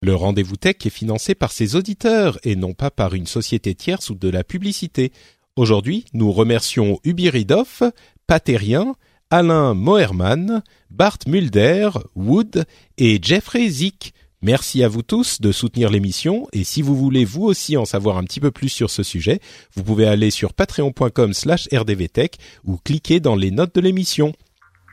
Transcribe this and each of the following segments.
Le rendez-vous tech est financé par ses auditeurs et non pas par une société tierce ou de la publicité. Aujourd'hui, nous remercions Ubiridoff, Patérien, Alain Moerman, Bart Mulder, Wood et Jeffrey Zick. Merci à vous tous de soutenir l'émission et si vous voulez vous aussi en savoir un petit peu plus sur ce sujet, vous pouvez aller sur patreon.com slash rdvtech ou cliquer dans les notes de l'émission.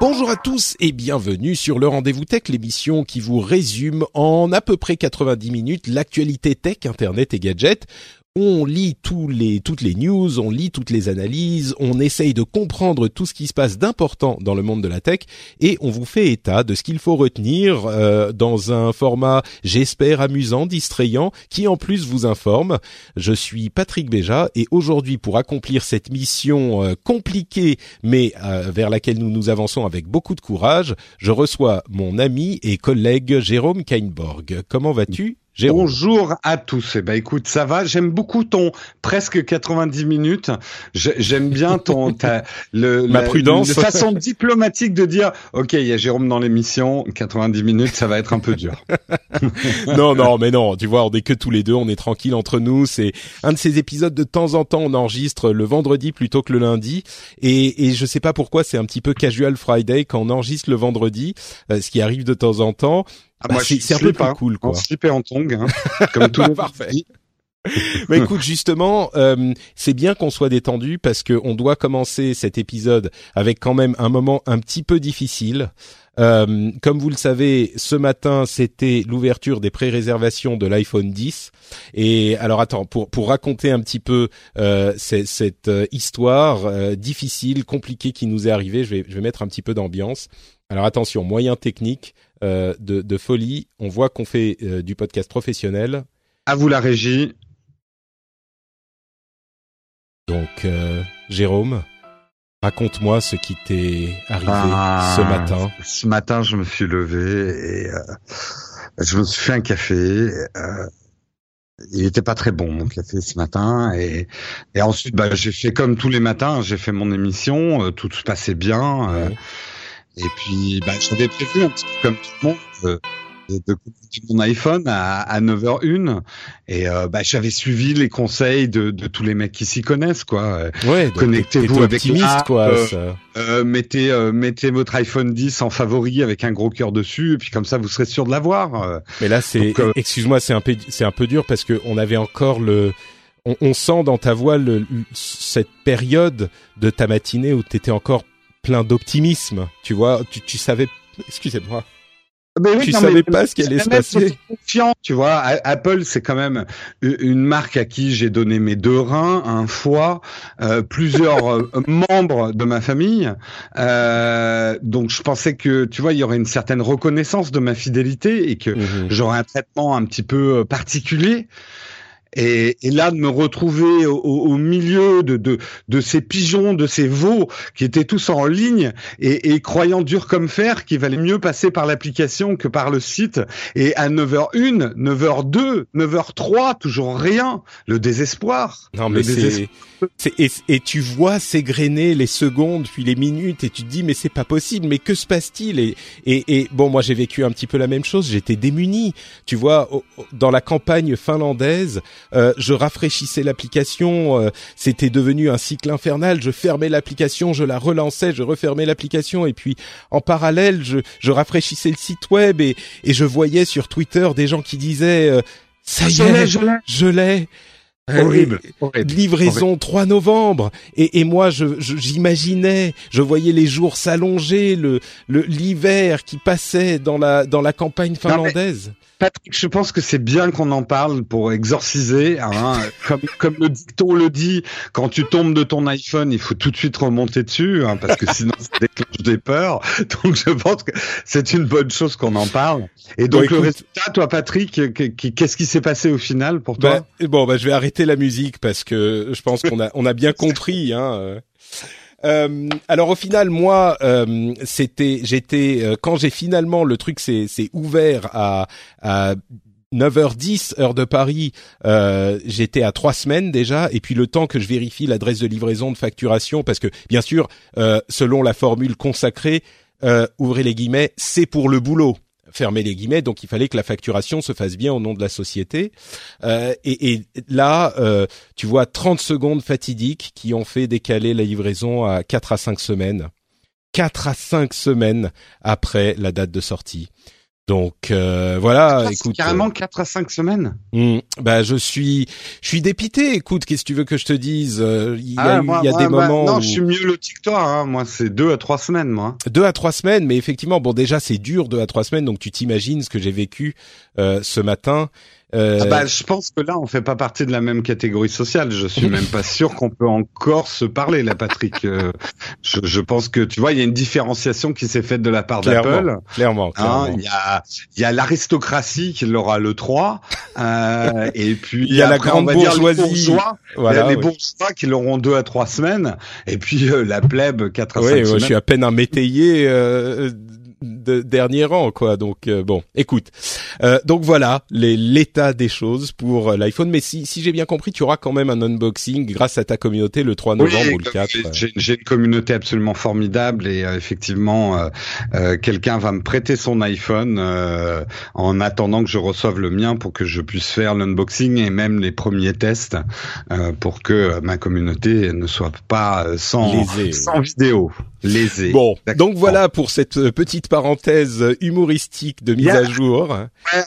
Bonjour à tous et bienvenue sur le Rendez-vous Tech, l'émission qui vous résume en à peu près 90 minutes l'actualité tech, internet et gadgets. On lit tous les, toutes les news, on lit toutes les analyses, on essaye de comprendre tout ce qui se passe d'important dans le monde de la tech et on vous fait état de ce qu'il faut retenir euh, dans un format, j'espère, amusant, distrayant, qui en plus vous informe. Je suis Patrick Béja et aujourd'hui pour accomplir cette mission euh, compliquée mais euh, vers laquelle nous nous avançons avec beaucoup de courage, je reçois mon ami et collègue Jérôme Kainborg. Comment vas-tu? Jérôme. Bonjour à tous. Eh ben, écoute, ça va. J'aime beaucoup ton presque 90 minutes. J'aime bien ton ta, le, Ma la- prudence. la façon diplomatique de dire, ok, il y a Jérôme dans l'émission. 90 minutes, ça va être un peu dur. non, non, mais non. Tu vois, on est que tous les deux, on est tranquille entre nous. C'est un de ces épisodes de temps en temps, on enregistre le vendredi plutôt que le lundi. Et, et je sais pas pourquoi, c'est un petit peu casual Friday quand on enregistre le vendredi, euh, ce qui arrive de temps en temps. Ah, Bah, moi, c'est un peu plus hein. cool, quoi. En slip et en tongs, hein, comme tout le Parfait. Mais écoute, justement, euh, c'est bien qu'on soit détendu parce que on doit commencer cet épisode avec quand même un moment un petit peu difficile. Euh, comme vous le savez, ce matin, c'était l'ouverture des pré-réservations de l'iPhone 10. Et alors, attends, pour pour raconter un petit peu euh, c'est- cette euh, histoire euh, difficile, compliquée qui nous est arrivée, je vais je vais mettre un petit peu d'ambiance. Alors attention, moyen technique de, de folie. On voit qu'on fait euh, du podcast professionnel. À vous la régie. Donc, euh, Jérôme, raconte-moi ce qui t'est arrivé Ah, ce matin. Ce matin, je me suis levé et euh, je me suis fait un café. euh, il était pas très bon mon café ce matin et, et ensuite bah, j'ai fait comme tous les matins, j'ai fait mon émission, euh, tout se passait bien euh, Ouais. Et puis bah, j'avais prévu un petit peu comme tout le monde euh, de, de connecter mon iPhone à, à 9h01 et euh, bah, j'avais suivi les conseils de, de tous les mecs qui s'y connaissent quoi. Ouais, Connectez-vous avec l'app, quoi. euh, ça. euh, mettez euh, mettez votre iPhone 10 en favori avec un gros cœur dessus et puis comme ça vous serez sûr de l'avoir. Mais là, c'est, excuse-moi, c'est un peu, c'est un peu dur parce que on avait encore le, on, on sent dans ta voix le, cette période de ta matinée où t'étais encore plein d'optimisme. Tu vois, tu, tu savais, excusez-moi. Ben oui, Tu non, savais mais pas ce qui allait se même passer. Confiant, tu vois. Apple, c'est quand même une marque à qui j'ai donné mes deux reins, un foie, euh, plusieurs euh, membres de ma famille. Euh, donc, je pensais que, tu vois, il y aurait une certaine reconnaissance de ma fidélité et que Mhm. j'aurais un traitement un petit peu particulier. Et, et là, de me retrouver au, au- milieu de, de, de ces pigeons, de ces veaux qui étaient tous en ligne et, et croyant dur comme fer qu'il valait mieux passer par l'application que par le site. Et à 9h01, 9h02, 9h03, toujours rien. Le désespoir. Non, mais c'est, et, et tu vois s'égrener les secondes puis les minutes et tu te dis mais c'est pas possible mais que se passe-t-il? Et, et et bon moi j'ai vécu un petit peu la même chose j'étais démuni tu vois dans la campagne finlandaise euh, je rafraîchissais l'application euh, c'était devenu un cycle infernal je fermais l'application je la relançais je refermais l'application et puis en parallèle je je rafraîchissais le site web et et je voyais sur Twitter des gens qui disaient euh, Ça y Je l'ai, est, je l'ai. je l'ai. Horrible. Livraison 3 novembre et, et moi je je- j'imaginais, je, voyais les jours s'allonger, le le l'hiver qui passait dans la dans la campagne mais- finlandaise. Patrick, je pense que c'est bien qu'on en parle pour exorciser. Hein. comme, comme le dicton le dit, quand tu tombes de ton iPhone, il faut tout de suite remonter dessus, hein, parce que sinon ça déclenche des peurs. Donc je pense que c'est une bonne chose qu'on en parle. Et donc Bon, le résultat, toi Patrick, que- que- qu'est-ce qui s'est passé au final pour toi? Bah, bon, bah, je vais arrêter la musique parce que je pense qu'on a, on a bien compris. Hein. Euh. Alors au final, moi, euh, c'était, j'étais euh, quand j'ai finalement le truc, c'est ouvert à, à 9h10 heure de Paris. Euh, j'étais à trois semaines déjà, et puis le temps que je vérifie l'adresse de livraison de facturation, parce que bien sûr, euh, selon la formule consacrée, euh, ouvrez les guillemets, c'est pour le boulot. Fermez les guillemets, donc il fallait que la facturation se fasse bien au nom de la société. Euh, et, et là, euh, tu vois 30 secondes fatidiques qui ont fait décaler la livraison à 4 à 5 semaines. 4 à 5 semaines après la date de sortie. Donc euh, voilà, Ah, écoute, carrément 4 à 5 semaines. euh, hmm, bah je suis je suis dépité. Écoute, qu'est-ce que tu veux que je te dise Euh, Il y a, Ah, eu- moi- il y a moi- des moi- moments Non, où je suis mieux loti que toi. Hein. Moi, c'est 2 à 3 semaines, moi. deux à trois semaines, mais effectivement, bon déjà c'est dur deux à trois semaines, donc tu t'imagines ce que j'ai vécu euh, ce matin. Euh, Ah bah, je pense que là, on fait pas partie de la même catégorie sociale. Je suis même pas sûr qu'on peut encore se parler, là, Patrick. Euh, je, je pense que, tu vois, il y a une différenciation qui s'est faite de la part d'Apple. clairement, clairement, Hein, clairement. Il y a, il y a l'aristocratie qui l'aura le 3, euh, et puis Il y a la après, grande on va dire les bourgeoisie. bourgeois, Voilà, les bourgeois qui l'auront deux à trois semaines, et puis euh, la plèbe quatre à Oui, cinq ouais, semaines. je suis à peine un métayer euh, de dernier rang, quoi. Donc euh, bon, écoute. Euh, donc voilà les- l'état des choses pour euh, l'iPhone. Mais si, si j'ai bien compris, tu auras quand même un unboxing grâce à ta communauté le 3 novembre Oui, ou le comme 4. j'ai- euh. J'ai une communauté absolument formidable et euh, effectivement, quelqu'un va me prêter son iPhone euh, en attendant que je reçoive le mien pour que je puisse faire l'unboxing et même les premiers tests euh, pour que ma communauté ne soit pas sans, sans vidéo, lésée. Bon, donc voilà pour cette petite parenthèse humoristique de mise a- à jour.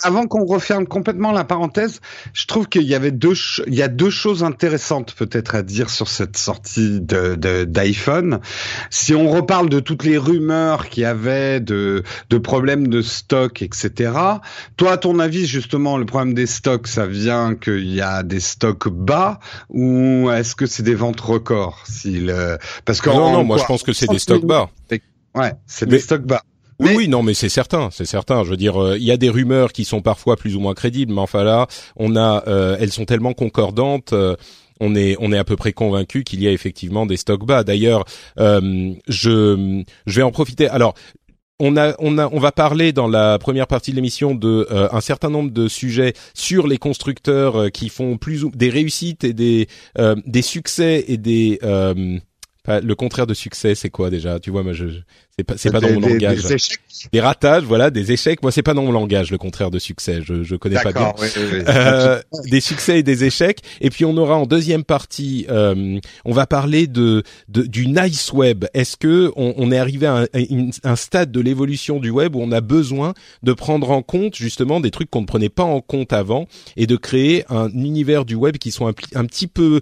Avant qu'on referme complètement la parenthèse, je trouve qu'il y avait deux, il y a deux choses intéressantes peut-être à dire sur cette sortie de de- d'iPhone. Si on reparle de toutes les rumeurs qu'il y avait de de problèmes de stock, etc. Toi, à ton avis, justement, le problème des stocks, ça vient qu'il y a des stocks bas ou est-ce que c'est des ventes records si le... Parce que Non, en non, moi je pense que c'est 30 des stocks bas. Ouais, c'est Mais- des stocks bas. Oui, Mais- oui, non, mais c'est certain, c'est certain. Je veux dire, euh, il y a des rumeurs qui sont parfois plus ou moins crédibles, mais enfin là, on a, euh, elles sont tellement concordantes. euh, on est, on est à peu près convaincu qu'il y a effectivement des stocks bas. D'ailleurs, je, je vais en profiter. Alors, on a, on a, on va parler dans la première partie de l'émission de euh, un certain nombre de sujets sur les constructeurs euh, qui font plus ou des réussites et des, euh, des succès et des euh, pas- le contraire de succès, c'est quoi déjà? Tu vois, moi, je- c'est pas, c'est pas dans mon des- langage des échecs. des ratages, voilà, des échecs. Moi, c'est pas dans mon langage le contraire de succès. Je je connais pas bien. Oui, oui, oui. Euh, des succès et des échecs. Et puis on aura en deuxième partie, euh, on va parler de, de du nice web. Est-ce que on, on est arrivé à un, à un stade de l'évolution du web où on a besoin de prendre en compte justement des trucs qu'on ne prenait pas en compte avant et de créer un univers du web qui soit un, petit peu,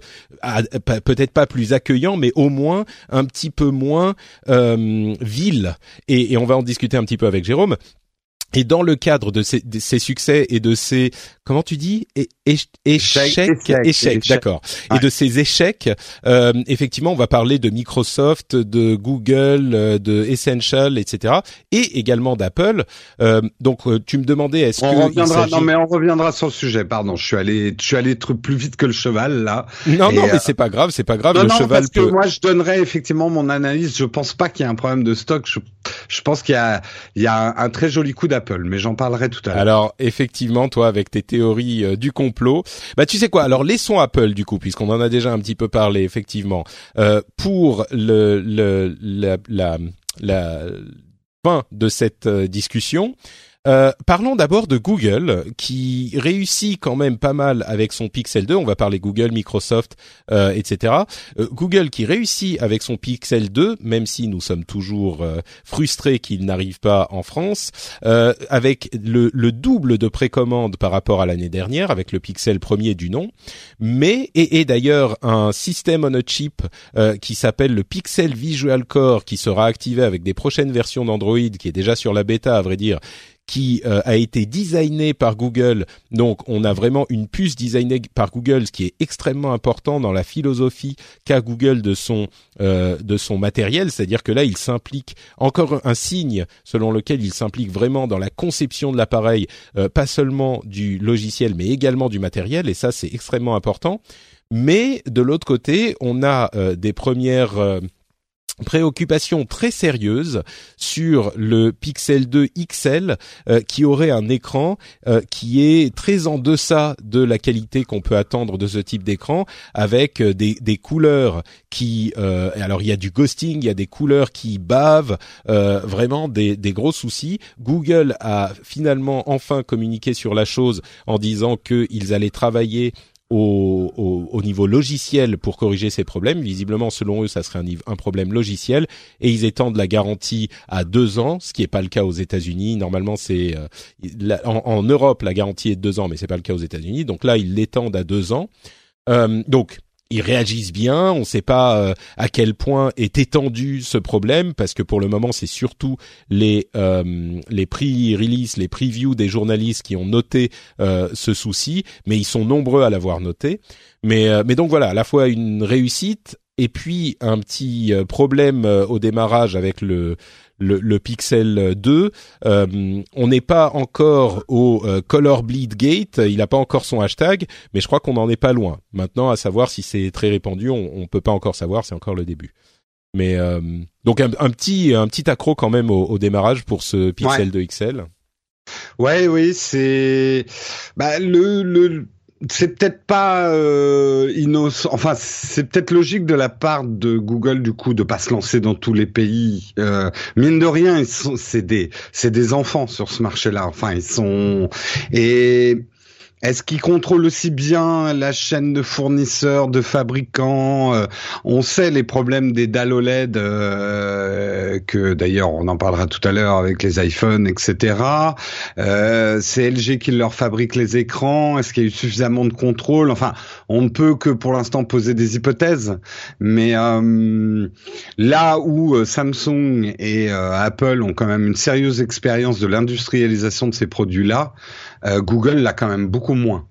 peut-être pas plus accueillant, mais au moins un petit peu moins euh, et on va en discuter un petit peu avec Jérôme. Et dans le cadre de ces, de ces succès et de ces comment tu dis? É- é- échecs Échecs, d'accord Ouais. et de ces échecs euh, effectivement on va parler de Microsoft de Google euh, de Essential etc et également d'Apple euh, donc euh, tu me demandais est-ce que reviendra, non mais on reviendra sur le sujet. Pardon, je suis allé, je suis allé plus vite que le cheval là. non et, non euh, mais c'est pas grave c'est pas grave non, le non, cheval parce que moi je donnerais effectivement mon analyse. Je pense pas qu'il y a un problème de stock. Je, je pense qu'il y a, il y a un, un très joli coup d'Apple, mais j'en parlerai tout à l'heure. Alors effectivement, toi avec tes théories euh, du complot, bah tu sais quoi? Alors laissons Apple du coup, puisqu'on en a déjà un petit peu parlé effectivement euh, pour le, le la, la la fin de cette euh, discussion. Euh, parlons d'abord de Google, qui réussit quand même pas mal avec son Pixel 2. On va parler Google, Microsoft, euh, etc. Euh, Google qui réussit avec son Pixel 2, même si nous sommes toujours euh, frustrés qu'il n'arrive pas en France, avec le, le, double de précommande par rapport à l'année dernière, avec le Pixel premier du nom, mais et, et d'ailleurs un système on a chip qui s'appelle le Pixel Visual Core, qui sera activé avec des prochaines versions d'Android, qui est déjà sur la bêta à vrai dire qui euh, a été designé par Google. Donc, on a vraiment une puce designée par Google, ce qui est extrêmement important dans la philosophie qu'a Google de son euh, de son matériel. C'est-à-dire que là, il s'implique encore un signe selon lequel il s'implique vraiment dans la conception de l'appareil, euh, pas seulement du logiciel, mais également du matériel. Et ça, c'est extrêmement important. Mais de l'autre côté, on a des premières préoccupation très sérieuse sur le Pixel 2 XL euh, qui aurait un écran euh, qui est très en deçà de la qualité qu'on peut attendre de ce type d'écran avec euh, des, des, couleurs qui alors il y a du ghosting, il y a des couleurs qui bavent, vraiment des, des gros soucis. Google a finalement enfin communiqué sur la chose en disant qu'ils allaient travailler au, au, niveau logiciel pour corriger ces problèmes. Visiblement, selon eux, ça serait un, problème logiciel et ils étendent la garantie à deux ans, ce qui n'est pas le cas aux États-Unis. Normalement, c'est euh, en, en, Europe la garantie est de deux ans, mais c'est pas le cas aux États-Unis. Donc là, ils l'étendent à deux ans. Euh, donc ils réagissent bien. On ne sait pas euh, à quel point est étendu ce problème parce que pour le moment c'est surtout les euh, les prix release, les previews des journalistes qui ont noté euh, ce souci, mais ils sont nombreux à l'avoir noté. Mais mais donc voilà, à la fois une réussite et puis un petit problème au démarrage avec le le, Pixel 2. Euh, on n'est pas encore au euh, Color Bleed Gate, il n'a pas encore son hashtag, mais je crois qu'on n'en est pas loin. Maintenant, à savoir si c'est très répandu, on, ne peut pas encore savoir, c'est encore le début. Mais euh, donc un, petit un petit accro quand même au, démarrage pour ce Pixel 2 XL. Ouais, oui, c'est bah, le, le c'est peut-être pas euh, innocent. Enfin, c'est peut-être logique de la part de Google du coup de pas se lancer dans tous les pays. Euh, mine de rien, c'est des c'est des enfants sur ce marché-là. Enfin, ils sont et est-ce qu'ils contrôlent aussi bien la chaîne de fournisseurs, de fabricants euh, On sait les problèmes des dalles OLED, euh, que d'ailleurs on en parlera tout à l'heure avec les iPhones, etc. Euh, c'est LG qui leur fabrique les écrans. Est-ce qu'il y a eu suffisamment de contrôle? Enfin, on ne peut que pour l'instant poser des hypothèses. Mais euh, là où Samsung et Apple ont quand même une sérieuse expérience de l'industrialisation de ces produits-là, euh, Google l'a quand même beaucoup moins.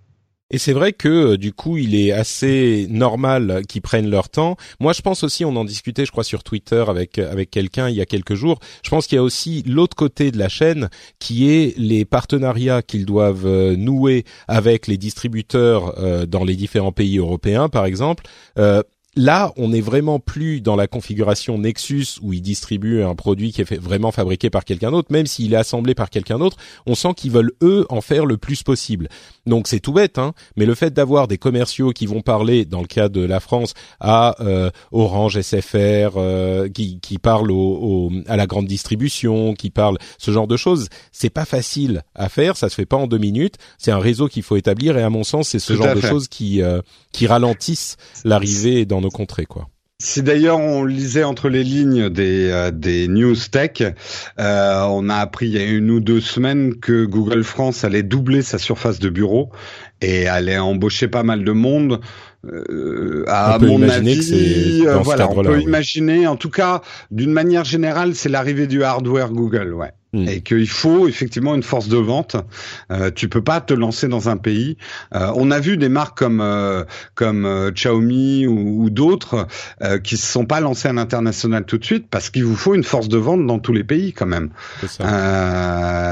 Et c'est vrai que euh, du coup, il est assez normal qu'ils prennent leur temps. Moi, je pense aussi, on en discutait, je crois, sur Twitter avec avec quelqu'un il y a quelques jours. Je pense qu'il y a aussi l'autre côté de la chaîne, qui est les partenariats qu'ils doivent euh, nouer avec les distributeurs dans les différents pays européens, par exemple. Là, on n'est vraiment plus dans la configuration Nexus où ils distribuent un produit qui est vraiment fabriqué par quelqu'un d'autre, même s'il est assemblé par quelqu'un d'autre. On sent qu'ils veulent eux en faire le plus possible. Donc c'est tout bête, hein, mais le fait d'avoir des commerciaux qui vont parler, dans le cas de la France, à euh, Orange, SFR, euh, qui, qui parlent au, à la grande distribution, qui parlent ce genre de choses, c'est pas facile à faire. Ça se fait pas en deux minutes. C'est un réseau qu'il faut établir et à mon sens, c'est ce genre de choses qui euh, qui ralentissent l'arrivée dans nos contrées, quoi. Si d'ailleurs on lisait entre les lignes des, euh, des news tech, euh, on a appris il y a une ou deux semaines que Google France allait doubler sa surface de bureau et allait embaucher pas mal de monde. Euh, à mon avis, euh, voilà, on peut imaginer. En tout cas, d'une manière générale, c'est l'arrivée du hardware Google, ouais. Hmm. Et qu'il faut effectivement une force de vente. Euh, tu peux pas te lancer dans un pays. Euh, on a vu des marques comme euh, comme euh, Xiaomi ou, ou d'autres qui se sont pas lancées à l'international tout de suite parce qu'il vous faut une force de vente dans tous les pays quand même.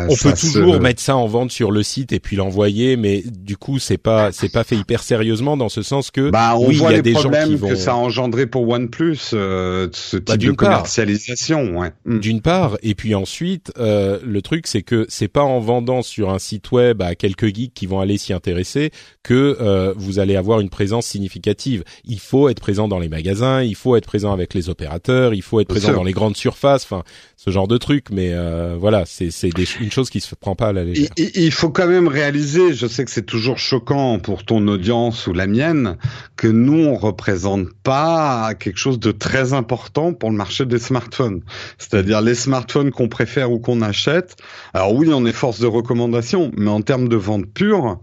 Ça. on peut toujours mettre ça en vente sur le site et puis l'envoyer, mais du coup c'est pas c'est pas fait hyper sérieusement dans ce sens que bah, on oui, voit il y a des problèmes gens que ça a engendré pour OnePlus ce bah, type de commercialisation. Ouais. Hmm. D'une part, et puis ensuite euh, le truc c'est que c'est pas en vendant sur un site web à quelques geeks qui vont aller s'y intéresser que euh, vous allez avoir une présence significative. Il faut être présent dans les magasins, il faut être présent avec les opérateurs, il faut être présent dans les grandes surfaces, enfin ce genre de truc. Mais euh, voilà, c'est c'est une chose qui se prend pas à la légère. Il, faut quand même réaliser, je sais que c'est toujours choquant pour ton audience ou la mienne, que nous on représente pas quelque chose de très important pour le marché des smartphones. C'est-à-dire les smartphones qu'on préfère ou qu'on achète. Alors oui, on est force de recommandation, mais en termes de vente pure,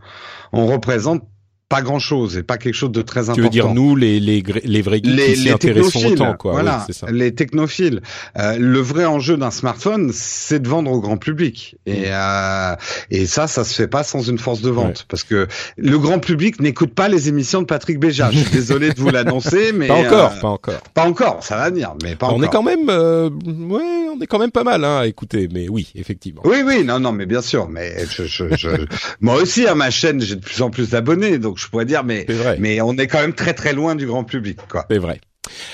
on représente pas grand chose et pas quelque chose de très important. Tu veux dire nous les les les vrais geeks les, qui s'y autant quoi. Voilà, les technophiles. Euh, le vrai enjeu d'un smartphone, c'est de vendre au grand public et mm. euh, et ça ça se fait pas sans une force de vente parce que le grand public n'écoute pas les émissions de Patrick Béja. Je suis désolé de vous l'annoncer mais pas encore, euh, pas encore. Pas encore, ça va venir mais pas on encore. On est quand même euh, ouais, on est quand même pas mal hein à écouter mais oui, effectivement. Oui oui, non non mais bien sûr mais je, je, je moi aussi à ma chaîne, j'ai de plus en plus d'abonnés donc je pourrais dire, mais mais on est quand même très très loin du grand public, quoi. C'est vrai.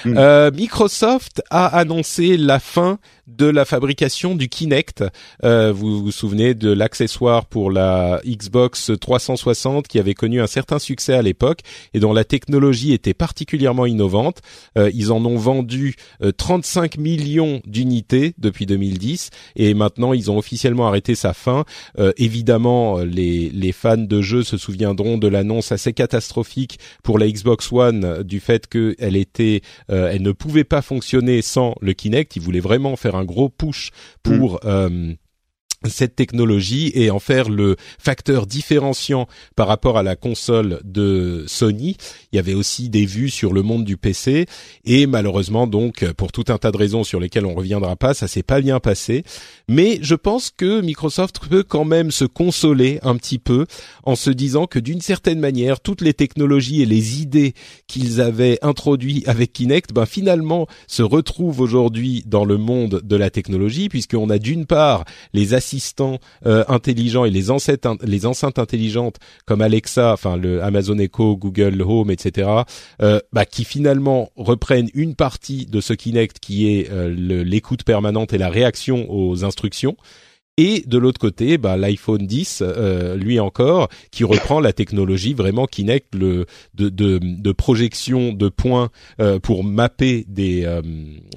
Hmm. Euh, Microsoft a annoncé la fin de la fabrication du Kinect. Euh, vous vous souvenez de l'accessoire pour la Xbox 360 qui avait connu un certain succès à l'époque et dont la technologie était particulièrement innovante. Euh, ils en ont vendu 35 euh, millions d'unités depuis 2010 et maintenant ils ont officiellement arrêté sa fin. Euh, évidemment, les, les fans de jeux se souviendront de l'annonce assez catastrophique pour la Xbox One du fait qu'elle était, elle ne pouvait pas fonctionner sans le Kinect. Ils voulaient vraiment faire un gros push pour mm. Cette technologie et en faire le facteur différenciant par rapport à la console de Sony. Il y avait aussi des vues sur le monde du PC et malheureusement donc pour tout un tas de raisons sur lesquelles on reviendra pas, ça s'est pas bien passé. Mais je pense que Microsoft peut quand même se consoler un petit peu en se disant que d'une certaine manière toutes les technologies et les idées qu'ils avaient introduits avec Kinect, ben finalement se retrouvent aujourd'hui dans le monde de la technologie puisqu'on a d'une part les assistants euh, intelligents et les enceintes, les enceintes intelligentes comme Alexa, enfin le Amazon Echo, Google Home, etc., euh, bah, qui finalement reprennent une partie de ce Kinect qui est euh, l'écoute permanente et la réaction aux instructions. Et de l'autre côté, bah, l'iPhone 10, lui encore, qui reprend la technologie vraiment Kinect le, de, de, de projection de points pour mapper des,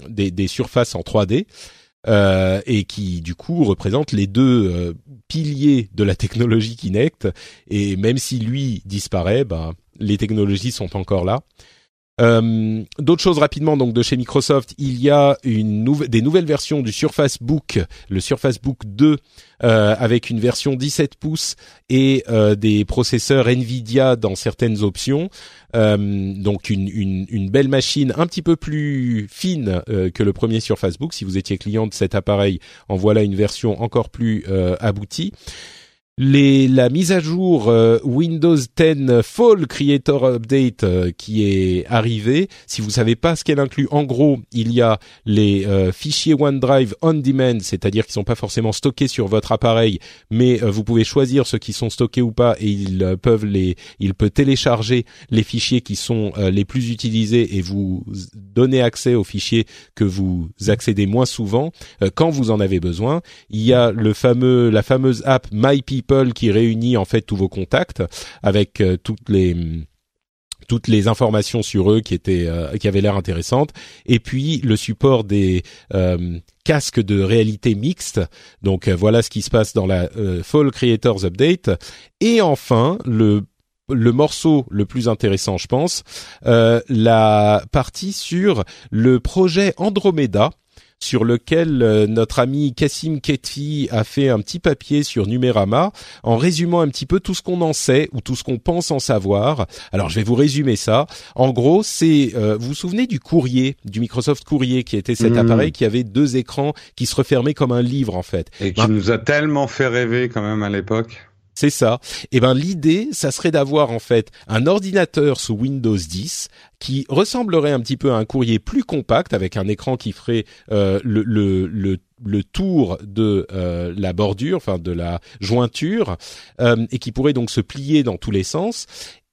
des, des surfaces en 3D. Euh, et qui du coup représente les deux euh, piliers de la technologie Kinect. Et même si lui disparaît, bah, les technologies sont encore là. Euh, D'autres choses rapidement donc de chez Microsoft, il y a des nouvelles versions du Surface Book, le Surface Book 2 euh, avec une version 17 pouces et euh, des processeurs Nvidia dans certaines options. Euh, donc une, une, belle machine un petit peu plus fine que le premier Surface Book. Si vous étiez client de cet appareil, en voilà une version encore plus aboutie les, la mise à jour euh, Windows 10 Fall Creator Update euh, qui est arrivée. Si vous savez pas ce qu'elle inclut, en gros, il y a les euh, fichiers OneDrive on demand, c'est-à-dire qui sont pas forcément stockés sur votre appareil, mais vous pouvez choisir ceux qui sont stockés ou pas et ils peuvent les, il peut télécharger les fichiers qui sont les plus utilisés et vous donner accès aux fichiers que vous accédez moins souvent quand vous en avez besoin. Il y a le fameux, la fameuse app Qui réunit en fait tous vos contacts avec euh, toutes les toutes les informations sur eux qui étaient euh, qui avaient l'air intéressantes. Et puis le support des euh, casques de réalité mixte. Donc voilà ce qui se passe dans la Fall Creators Update. Et enfin le le morceau le plus intéressant, je pense, la partie sur le projet Andromeda, sur lequel euh, notre ami Kassim Ketfi a fait un petit papier sur Numérama en résumant un petit peu tout ce qu'on en sait ou tout ce qu'on pense en savoir. Alors je vais vous résumer ça. En gros, c'est euh, vous vous souvenez du courrier, du Microsoft Courrier qui était cet mmh. appareil qui avait deux écrans qui se refermaient comme un livre en fait. Et qui nous a tellement fait rêver quand même à l'époque. C'est ça. Et eh ben l'idée, ça serait d'avoir en fait un ordinateur sous Windows 10 qui ressemblerait un petit peu à un courrier plus compact avec un écran qui ferait euh, le, le, le, le, tour de euh, la bordure, enfin de la jointure, euh, et qui pourrait donc se plier dans tous les sens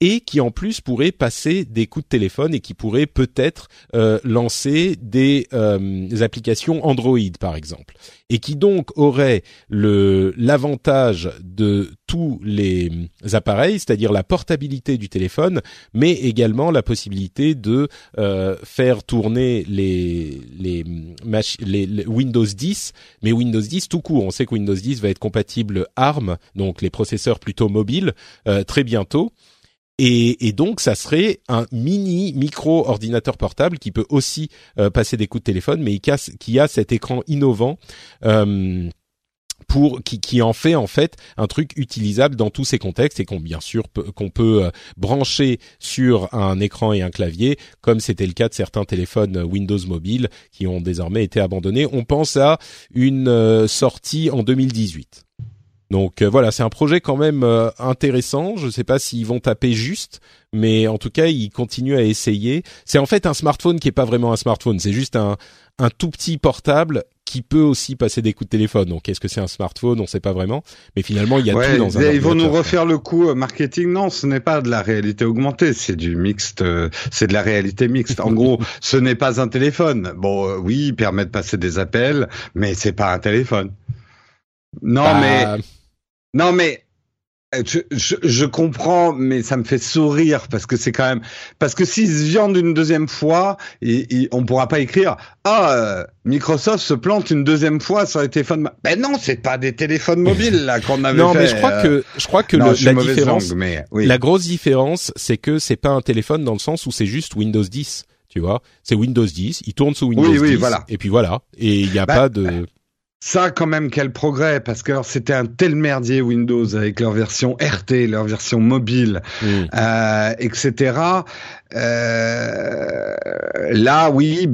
et qui en plus pourrait passer des coups de téléphone et qui pourrait peut-être euh, lancer des, euh, applications Android par exemple. Et qui donc aurait le l'avantage de tous les appareils, c'est-à-dire la portabilité du téléphone, mais également la possibilité de euh, faire tourner les Windows 10, mais Windows 10 tout court. On sait que Windows 10 va être compatible ARM, donc les processeurs plutôt mobiles, très bientôt. Et, donc, ça serait un mini micro ordinateur portable qui peut aussi euh, passer des coups de téléphone, mais qui a, cet écran innovant. Euh, pour qui, qui en fait en fait un truc utilisable dans tous ces contextes et qu'on bien sûr qu'on peut euh, brancher sur un écran et un clavier comme c'était le cas de certains téléphones Windows mobile qui ont désormais été abandonnés. On pense à une sortie en 2018. Donc euh, voilà, c'est un projet quand même euh, intéressant. Je ne sais pas s'ils vont taper juste, mais en tout cas, ils continuent à essayer. C'est en fait un smartphone qui est pas vraiment un smartphone, c'est juste un, un tout petit portable qui peut aussi passer des coups de téléphone. Donc, est-ce que c'est un smartphone? On ne sait pas vraiment. Mais finalement, il y a tout dans un. Ils vont nous refaire le coup euh, marketing. Non, ce n'est pas de la réalité augmentée. C'est du mixte. c'est de la réalité mixte. En gros, ce n'est pas un téléphone. Bon, oui, il permet de passer des appels, mais c'est pas un téléphone. Non, bah, mais non, mais euh, je, je, je, comprends, mais ça me fait sourire parce que c'est quand même parce que s'ils se viandent une deuxième fois, et, on pourra pas écrire ah euh, Microsoft se plante une deuxième fois sur les téléphones. Ben non, c'est pas des téléphones mobiles là qu'on avait non, fait. mais je crois que je crois que la différence, mais, oui. la grosse différence, c'est que c'est pas un téléphone dans le sens où c'est juste Windows 10. Tu vois, c'est Windows 10, il tourne sous Windows oui, 10, voilà. et puis voilà, et il n'y a bah, pas de. Ça, quand même, quel progrès, parce que c'était un tel merdier Windows avec leur version RT, leur version mobile, mm. euh, etc. Euh, là, oui.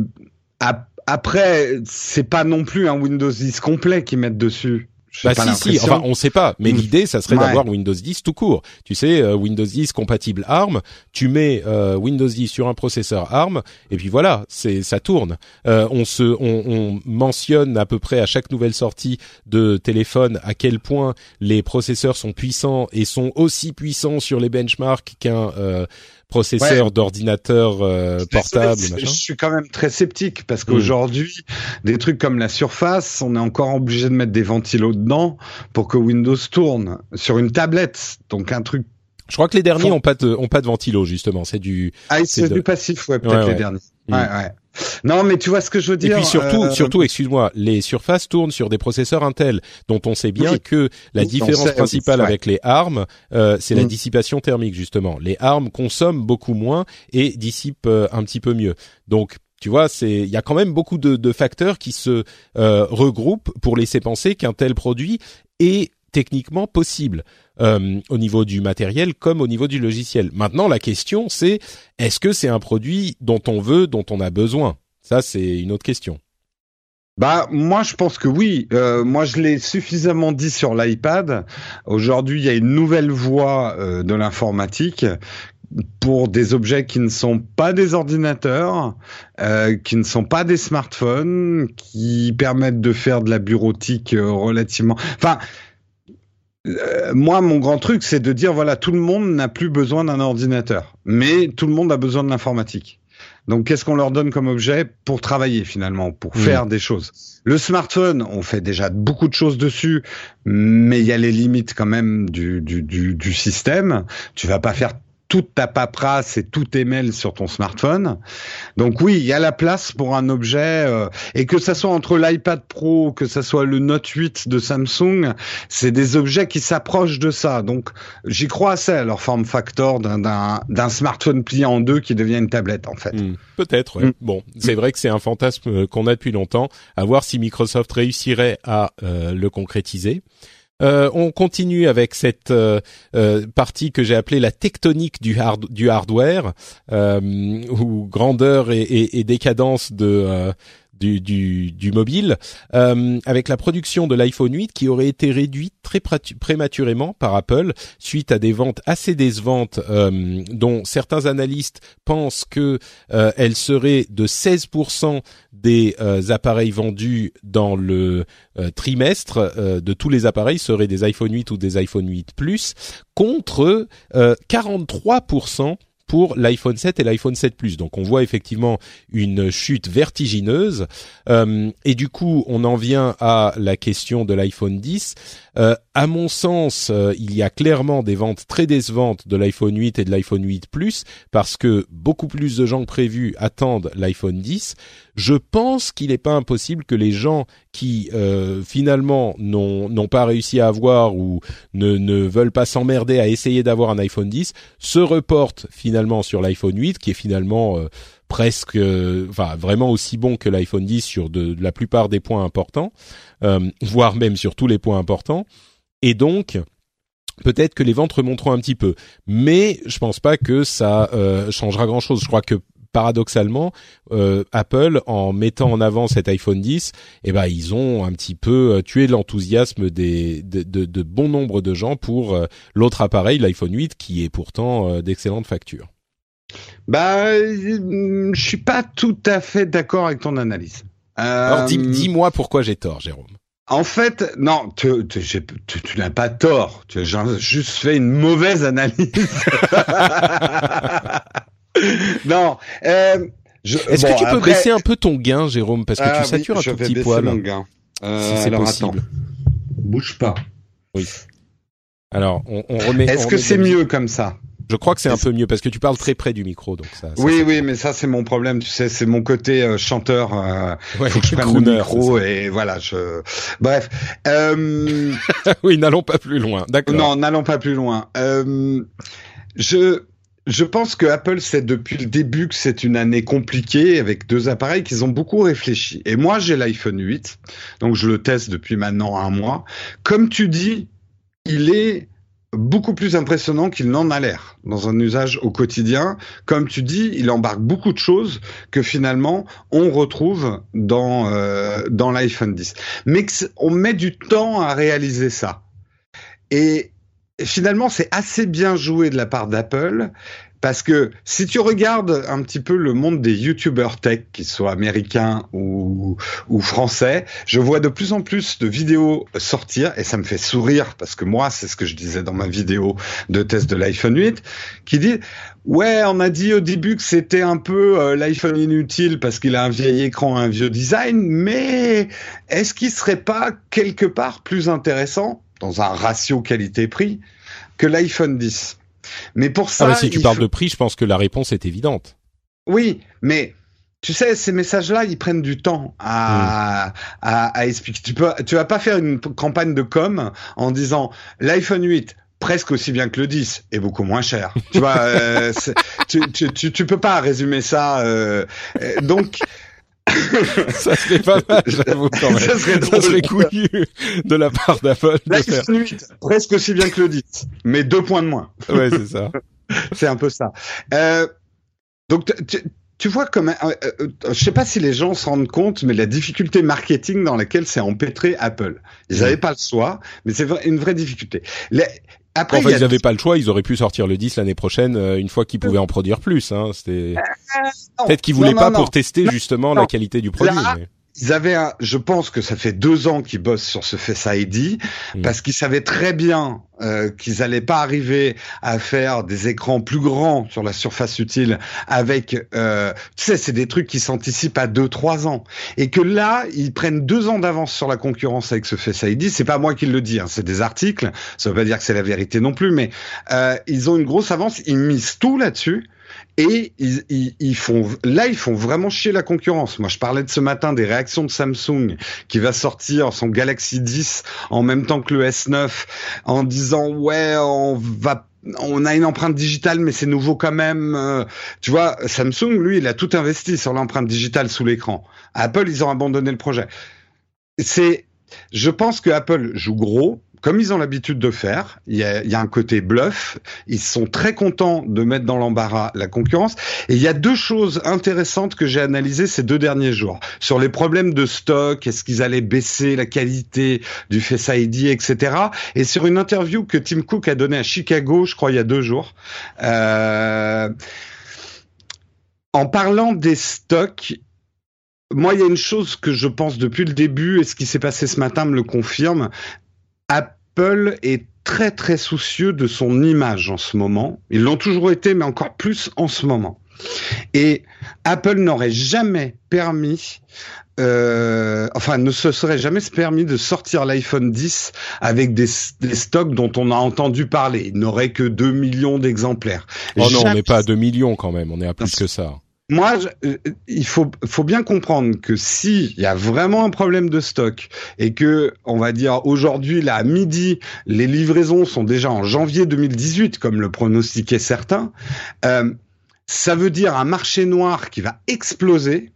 Après, c'est pas non plus un Windows 10 complet qu'ils mettent dessus. Bah si si, enfin on sait pas, mais mm. l'idée ça serait d'avoir Windows 10 tout court. Tu sais euh, Windows 10 compatible ARM, tu mets euh, Windows 10 sur un processeur ARM et puis voilà, c'est ça tourne. Euh, on se on, on, mentionne à peu près à chaque nouvelle sortie de téléphone à quel point les processeurs sont puissants et sont aussi puissants sur les benchmarks qu'un processeur d'ordinateur euh, portable. Je suis quand même très sceptique parce hmm. qu'aujourd'hui, des trucs comme la Surface, on est encore obligé de mettre des ventilos dedans pour que Windows tourne sur une tablette. Donc un truc. Je crois que les derniers ont pas de ont pas de ventilo justement. C'est du. Ah, c'est du passif, ouais, peut-être les derniers. Ouais, ouais. Non, mais tu vois ce que je veux dire. Et puis surtout, euh, surtout, excuse-moi, les surfaces tournent sur des processeurs Intel, dont on sait bien que la différence principale avec les ARM, euh, c'est la mm. dissipation thermique justement. Les ARM consomment beaucoup moins et dissipent euh, un petit peu mieux. Donc tu vois, c'est il y a quand même beaucoup de, de facteurs qui se regroupent pour laisser penser qu'un tel produit est techniquement possible euh, au niveau du matériel comme au niveau du logiciel. Maintenant, la question c'est est-ce que c'est un produit dont on veut, dont on a besoin? Ça, c'est une autre question. Bah moi je pense que oui. Euh, moi je l'ai suffisamment dit sur l'iPad. Aujourd'hui il y a une nouvelle voie euh, de l'informatique pour des objets qui ne sont pas des ordinateurs, euh, qui ne sont pas des smartphones, qui permettent de faire de la bureautique euh, relativement. Enfin, euh, moi, mon grand truc, c'est de dire voilà, tout le monde n'a plus besoin d'un ordinateur, mais tout le monde a besoin de l'informatique. Donc, qu'est-ce qu'on leur donne comme objet pour travailler finalement, pour faire des choses? Le smartphone, on fait déjà beaucoup de choses dessus, mais il y a les limites quand même du, du, du, du système. Tu vas pas faire toute ta paperasse et tous tes mails sur ton smartphone. Donc oui, il y a la place pour un objet euh, et que ça soit entre l'iPad Pro, que ça soit le Note 8 de Samsung, c'est des objets qui s'approchent de ça. Donc j'y crois assez à leur form factor d'un smartphone plié en deux qui devient une tablette en fait. Hmm. Peut-être. Hmm. Bon, c'est vrai que c'est un fantasme euh, qu'on a depuis longtemps. À voir si Microsoft réussirait à euh, le concrétiser. Euh, on continue avec cette euh, euh, partie que j'ai appelée la tectonique du, du hardware, ou grandeur et, et, décadence de du, mobile, euh, avec la production de l'iPhone 8 qui aurait été réduite très prématurément par Apple suite à des ventes assez décevantes, euh, dont certains analystes pensent que euh, elle serait de 16% des euh, appareils vendus dans le euh, trimestre de tous les appareils seraient des iPhone 8 ou des iPhone 8 Plus contre 43% pour l'iPhone 7 et l'iPhone 7 Plus. Donc on voit effectivement une chute vertigineuse. Euh, et du coup, on en vient à la question de l'iPhone 10. Euh, à mon sens, euh, il y a clairement des ventes très décevantes de l'iPhone 8 et de l'iPhone 8 Plus parce que beaucoup plus de gens que prévu attendent l'iPhone 10. Je pense qu'il n'est pas impossible que les gens qui euh, finalement n'ont pas réussi à avoir ou ne, ne veulent pas s'emmerder à essayer d'avoir un iPhone 10 se reportent finalement sur l'iPhone 8 qui est finalement euh, presque, euh, enfin vraiment aussi bon que l'iPhone 10 sur de, la plupart des points importants, voire même sur tous les points importants. Et donc, peut-être que les ventes remonteront un petit peu, mais je pense pas que ça changera grand-chose. Je crois que paradoxalement, euh, Apple, en mettant en avant cet iPhone 10, eh ben ils ont un petit peu euh, tué l'enthousiasme des de, de, de, bon nombre de gens pour euh, l'autre appareil, l'iPhone 8, qui est pourtant d'excellente facture. Bah, je suis pas tout à fait d'accord avec ton analyse. Alors dis-moi pourquoi j'ai tort, Jérôme. En fait, non, tu, tu, tu n'as pas tort. Tu as juste fait une mauvaise analyse. non. Euh, Est-ce que tu peux baisser un peu ton gain, Jérôme, parce que tu ah satures un tout petit poil. Mon gain. Euh, si c'est possible. Bouge pas. Oui. Alors, on, on remet. Est-ce que c'est mieux comme ça? Je crois que c'est un peu mieux parce que tu parles très près du micro, donc ça. oui, oui, mais ça c'est mon problème. Tu sais, c'est mon côté euh, chanteur. Euh, ouais, faut que je prenne le micro et voilà. Je. Bref. Euh... oui, n'allons pas plus loin. D'accord. Non, n'allons pas plus loin. Euh, je je pense que Apple sait depuis le début que c'est une année compliquée avec deux appareils qu'ils ont beaucoup réfléchi. Et moi, j'ai l'iPhone 8, donc je le teste depuis maintenant un mois. Comme tu dis, il est beaucoup plus impressionnant qu'il n'en a l'air dans un usage au quotidien. Comme tu dis, il embarque beaucoup de choses que finalement on retrouve dans euh, dans l'iPhone 10. Mais on met du temps à réaliser ça. Et finalement, c'est assez bien joué de la part d'Apple. Parce que si tu regardes un petit peu le monde des youtubeurs tech, qu'ils soient américains ou, ou français, je vois de plus en plus de vidéos sortir et ça me fait sourire parce que moi, c'est ce que je disais dans ma vidéo de test de l'iPhone 8, qui dit ouais, on a dit au début que c'était un peu euh, l'iPhone inutile parce qu'il a un vieil écran, un vieux design, mais est-ce qu'il serait pas quelque part plus intéressant dans un ratio qualité-prix que l'iPhone 10. Mais pour ça, ah si tu parles de prix, je pense que la réponse est évidente. Oui, mais tu sais, ces messages-là, ils prennent du temps à, hmm. à, expliquer. Tu peux, tu vas pas faire une campagne de com en disant l'iPhone 8 presque aussi bien que le 10 et beaucoup moins cher. tu vois, euh, tu, tu, tu, tu, peux pas résumer ça. Euh, euh donc ça serait pas mal, j'avoue quand même. Ça serait, ça serait couillu de la part d'Apple presque aussi bien que le 10, mais deux points de moins. Ouais, c'est ça. c'est un peu ça. Euh, donc tu, tu vois comme euh, euh, je sais pas si les gens se rendent compte, mais la difficulté marketing dans laquelle s'est empêtré Apple. Ils n'avaient pas le choix, mais c'est une vraie difficulté. Les, après, ils n'avaient pas le choix, ils auraient pu sortir le 10 l'année prochaine euh, une fois qu'ils pouvaient en produire plus. Hein. C'était euh, peut-être qu'ils voulaient pas pour tester justement la qualité du produit. mais ils avaient un, je pense que ça fait deux ans qu'ils bossent sur ce Face ID mm. parce qu'ils savaient très bien euh, qu'ils allaient pas arriver à faire des écrans plus grands sur la surface utile avec, euh, tu sais, c'est des trucs qui s'anticipent à deux trois ans et que là ils prennent deux ans d'avance sur la concurrence avec ce Face ID. C'est pas moi qui le dis, hein, c'est des articles. Ça veut pas dire que c'est la vérité non plus, mais euh, ils ont une grosse avance. Ils misent tout là-dessus et ils, ils, ils, font là ils font vraiment chier la concurrence. Moi je parlais de ce matin des réactions de Samsung qui va sortir son Galaxy 10 en même temps que le S9 en disant ouais on va on a une empreinte digitale, mais c'est nouveau quand même. Euh, tu vois, Samsung, lui, il a tout investi sur l'empreinte digitale sous l'écran. Apple, ils ont abandonné le projet. C'est je pense que Apple joue gros. Comme ils ont l'habitude de faire, il y, a, un côté bluff. Ils sont très contents de mettre dans l'embarras la concurrence. Et il y a deux choses intéressantes que j'ai analysées ces deux derniers jours sur les problèmes de stock. Est-ce qu'ils allaient baisser la qualité du Face ID, etc. Et sur une interview que Tim Cook a donnée à Chicago, je crois il y a deux jours. Euh, en parlant des stocks, moi, il y a une chose que je pense depuis le début, et ce qui s'est passé ce matin me le confirme. Apple est très très soucieux de son image en ce moment. Ils l'ont toujours été, mais encore plus en ce moment. Et Apple n'aurait jamais permis, euh, enfin ne se serait jamais permis de sortir l'iPhone 10 avec des, des, stocks dont on a entendu parler. Il n'aurait que 2 millions d'exemplaires. Oh non, on n'est pas à 2 millions quand même, on est à plus que ça moi, euh, il faut, faut bien comprendre que si il y a vraiment un problème de stock et que, on va dire aujourd'hui, là, à midi, les livraisons sont déjà en janvier 2018, comme le pronostiquaient certains, euh, ça veut dire un marché noir qui va exploser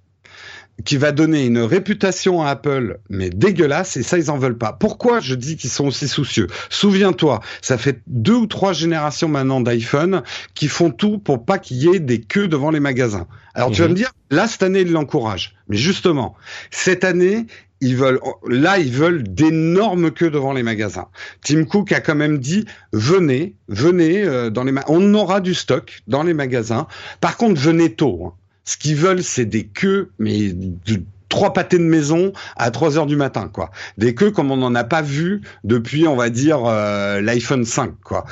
qui va donner une réputation à Apple, mais dégueulasse, et ça, ils en veulent pas. Pourquoi je dis qu'ils sont aussi soucieux? Souviens-toi, ça fait deux ou trois générations maintenant d'iPhone qui font tout pour pas qu'il y ait des queues devant les magasins. Alors tu vas me dire, là, cette année, ils l'encouragent. Mais justement, cette année, ils veulent, là, ils veulent d'énormes queues devant les magasins. Tim Cook a quand même dit, venez, venez euh, dans les, on aura du stock dans les magasins. Par contre, venez tôt. Hein. Ce qu'ils veulent, c'est des queues, mais de trois pâtés de maison à 3 heures du matin, quoi. Des queues comme on n'en a pas vu depuis, on va dire, euh, l'iPhone 5, quoi.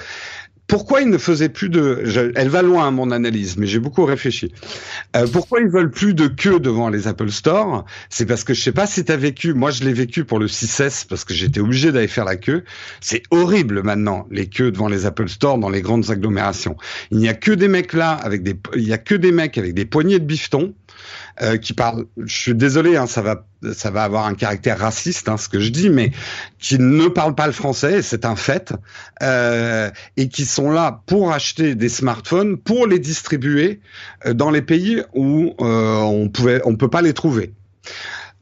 Pourquoi ils ne faisaient plus de... Elle va loin, mon analyse, mais j'ai beaucoup réfléchi. Euh, pourquoi ils veulent plus de queue devant les Apple Store? C'est parce que je sais pas si tu as vécu, moi je l'ai vécu pour le 6S parce que j'étais obligé d'aller faire la queue. C'est horrible maintenant, les queues devant les Apple Store dans les grandes agglomérations. Il n'y a que des mecs là, avec des... il y a que des mecs avec des poignées de bifton euh, qui parlent, je suis désolé, hein, ça va, ça va avoir un caractère raciste, hein, ce que je dis, mais qui ne parlent pas le français, c'est un fait, euh, et qui sont là pour acheter des smartphones, pour les distribuer euh, dans les pays où euh, on pouvait, on peut pas les trouver.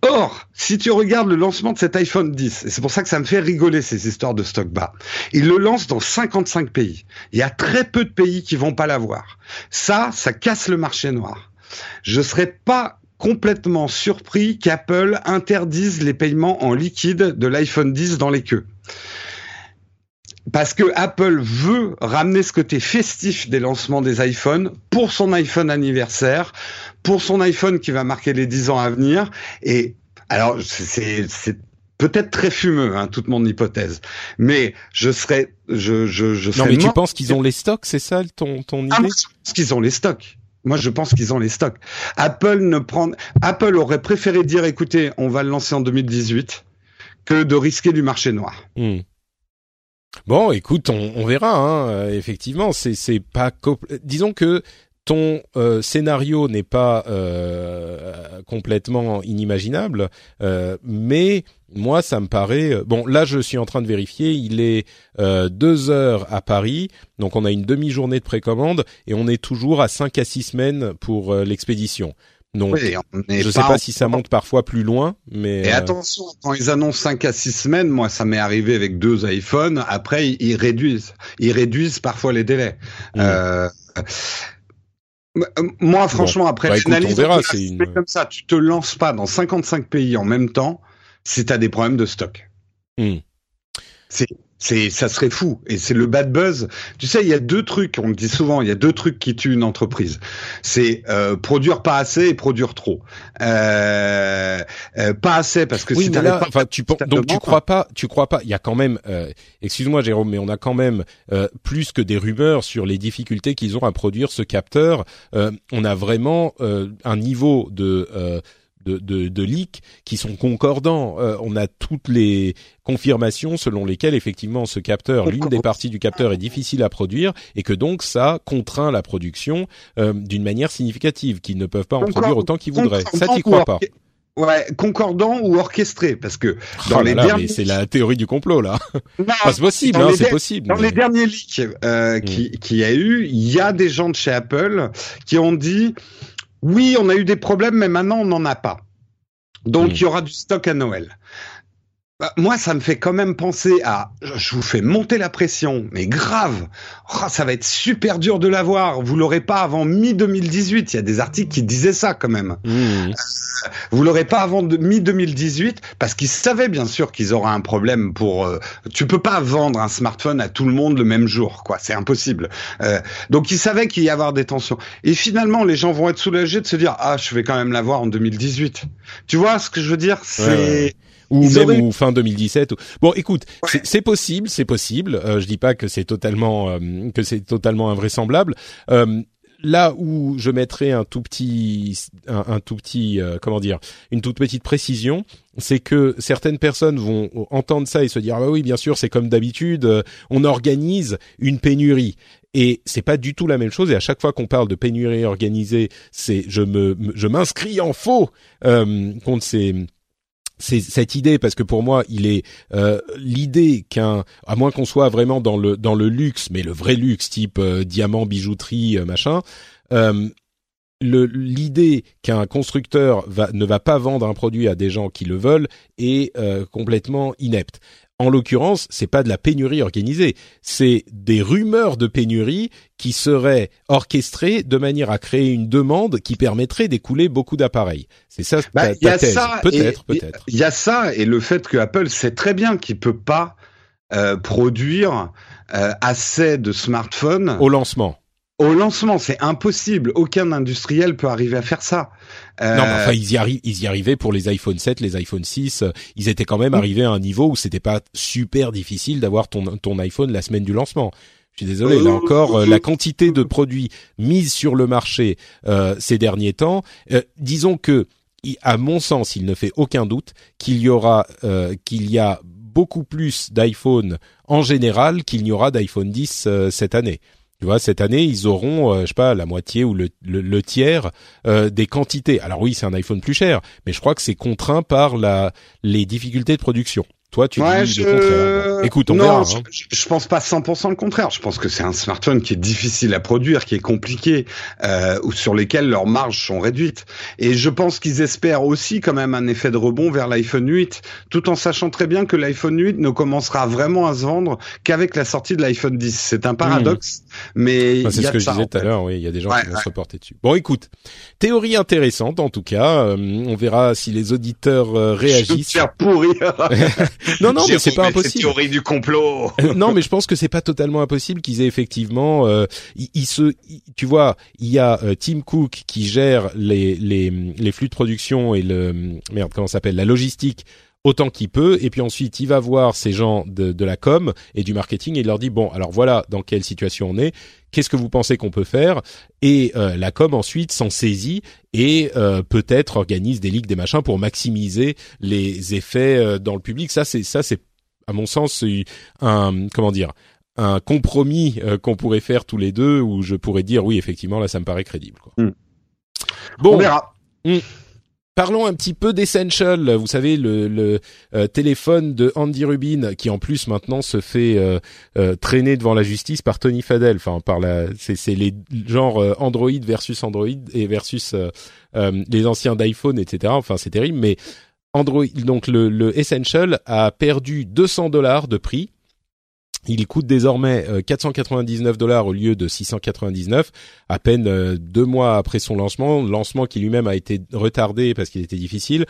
Or, si tu regardes le lancement de cet iPhone 10, et c'est pour ça que ça me fait rigoler ces histoires de stock bas, il le lance dans 55 pays. Il y a très peu de pays qui vont pas l'avoir. Ça, ça casse le marché noir je serais pas complètement surpris qu'Apple interdise les paiements en liquide de l'iPhone 10 dans les queues. Parce que Apple veut ramener ce côté festif des lancements des iPhones pour son iPhone anniversaire, pour son iPhone qui va marquer les 10 ans à venir. Et alors, c'est peut-être très fumeux, hein, toute mon hypothèse. Mais je serais, je, je, je serais Non, mais tu penses qu'ils ont les stocks, c'est ça ton, ton ah, idée? ah, qu'ils ont les stocks. Moi, je pense qu'ils ont les stocks. Apple ne prend, Apple aurait préféré dire, écoutez, on va le lancer en 2018, que de risquer du marché noir. Hmm. Bon, écoute, on, verra. Hein. Euh, effectivement, c'est pas disons que ton euh, scénario n'est pas euh, complètement inimaginable, mais moi ça me paraît euh, bon. Là, je suis en train de vérifier. Il est euh, deux heures à Paris, donc on a une demi-journée de précommande et on est toujours à cinq à six semaines pour l'expédition. Donc, oui, je ne sais pas, si ça monte parfois plus loin, mais et attention quand ils annoncent cinq à six semaines, moi ça m'est arrivé avec deux iPhones. Après ils réduisent, ils réduisent parfois les délais. Mmh. Euh, euh, moi, franchement, après, bah, écoute, on verra, c'est une... comme ça. Tu te lances pas dans 55 pays en même temps si tu as des problèmes de stock. Hmm. C'est c'est ça serait fou et c'est le bad buzz. Tu sais, il y a deux trucs, on le dit souvent, il y a deux trucs qui tuent une entreprise. C'est euh, produire pas assez et produire trop. Euh, euh, pas assez parce que oui, si mais là, enfin, tu donc tu crois pas, tu crois pas. Il y a quand même, euh, excuse-moi Jérôme, mais on a quand même euh, plus que des rumeurs sur les difficultés qu'ils ont à produire ce capteur. on a vraiment un niveau de de, de, de leaks qui sont concordants. Euh, on a toutes les confirmations selon lesquelles effectivement ce capteur, l'une des parties du capteur est difficile à produire et que donc ça contraint la production euh, d'une manière significative, qu'ils ne peuvent pas en produire autant qu'ils voudraient. Ça, t'y crois pas Ouais, concordant ou orchestré, parce que oh dans les derniers... c'est la théorie du complot là. c'est possible, hein, c'est possible. Dans les derniers leaks euh, mm. qui, qui a eu, il y a des gens de chez Apple qui ont dit oui, on a eu des problèmes, mais maintenant on n'en a pas. Donc, mm. il y aura du stock à Noël. Bah, moi, ça me fait quand même penser à, je vous fais monter la pression, mais grave. Oh, ça va être super dur de l'avoir. Vous l'aurez pas avant mi 2018. Il y a des articles qui disaient ça quand même. Mmh. Euh, vous l'aurez pas avant mi 2018 parce qu'ils savaient bien sûr qu'ils auraient un problème pour. Euh, tu peux pas vendre un smartphone à tout le monde le même jour, quoi. C'est impossible. Euh, donc ils savaient qu'il y avoir des tensions. Et finalement, les gens vont être soulagés de se dire, ah, je vais quand même l'avoir en 2018. Tu vois ce que je veux dire? C'est Ouais, ouais ou même ou fin 2017. Bon, écoute, ouais. c'est possible, c'est possible. Euh, je dis pas que c'est totalement euh, que c'est totalement invraisemblable. Euh, là où je mettrais un tout petit, un, un tout petit, euh, comment dire, une toute petite précision, c'est que certaines personnes vont entendre ça et se dire ah bah oui bien sûr c'est comme d'habitude, euh, on organise une pénurie. Et c'est pas du tout la même chose. Et à chaque fois qu'on parle de pénurie organisée, c'est je me je m'inscris en faux euh, contre ces cette idée parce que pour moi il est euh, l'idée qu'un à moins qu'on soit vraiment dans le dans le luxe mais le vrai luxe type euh, diamant bijouterie euh, machin l'idée qu'un constructeur va, ne va pas vendre un produit à des gens qui le veulent est complètement inepte en l'occurrence, c'est pas de la pénurie organisée, c'est des rumeurs de pénurie qui seraient orchestrées de manière à créer une demande qui permettrait d'écouler beaucoup d'appareils. C'est ça bah, ta, ta thèse. Peut-être, peut-être. Il y a ça et le fait que Apple sait très bien qu'il peut pas euh, produire euh, assez de smartphones au lancement. Au lancement, c'est impossible. Aucun industriel peut arriver à faire ça. Euh... Non, mais enfin, ils y arrivent, ils y arrivaient pour les iPhone 7, les iPhone 6. Ils étaient quand même arrivés à un niveau où c'était pas super difficile d'avoir ton, ton iPhone la semaine du lancement. Je suis désolé, là encore, euh, la quantité de produits mis sur le marché euh, ces derniers temps, euh, disons que, à mon sens, il ne fait aucun doute qu'il y aura, qu'il y a beaucoup plus d'iPhone en général qu'il n'y aura d'iPhone 10 cette année. Tu vois, cette année, ils auront, euh, je sais pas, la moitié ou le, le, tiers euh, des quantités. Alors oui, c'est un iPhone plus cher, mais je crois que c'est contraint par la les difficultés de production. Toi, tu ouais, dis je... le contraire. Écoute, on non, verra. Je, hein. je, je pense pas 100% le contraire. Je pense que c'est un smartphone qui est difficile à produire, qui est compliqué, euh, ou sur lesquels leurs marges sont réduites. Et je pense qu'ils espèrent aussi quand même un effet de rebond vers l'iPhone 8, tout en sachant très bien que l'iPhone 8 ne commencera vraiment à se vendre qu'avec la sortie de l'iPhone 10. C'est un paradoxe, mmh. mais enfin, c'est ce que je disais tout à l'heure. Oui, il y a des gens ouais, qui vont ouais. se reporter dessus. Bon, écoute, théorie intéressante en tout cas. Euh, on verra si les auditeurs euh, réagissent. Je vais te faire pourrir. non, non, mais c'est pas impossible. théorie du complot. non, mais je pense que c'est pas totalement impossible qu'ils aient effectivement, euh, ils, ils, se, ils, tu vois, il y a euh, Tim Cook qui gère les les les flux de production et le merde comment s'appelle la logistique autant qu'il peut, et puis ensuite il va voir ces gens de, de la com et du marketing et il leur dit bon alors voilà dans quelle situation on est, qu'est-ce que vous pensez qu'on peut faire? Et euh, la com ensuite s'en saisit et euh, peut-être organise des ligues des machins pour maximiser les effets euh, dans le public ça c'est ça c'est à mon sens un comment dire un compromis euh, qu'on pourrait faire tous les deux où je pourrais dire oui effectivement là ça me paraît crédible quoi. Mm. bon on verra mm. Parlons un petit peu d'Essential, vous savez le, le euh, téléphone de Andy Rubin qui en plus maintenant se fait euh, euh, traîner devant la justice par Tony Fadell, enfin par la c'est les genre euh, Android versus Android et versus euh, les anciens d'iPhone etc. Enfin c'est terrible. Mais Android donc le, le Essential a perdu 200 dollars de prix il coûte désormais 499 dollars au lieu de 699, à peine euh, deux mois après son lancement, lancement qui lui-même a été retardé parce qu'il était difficile.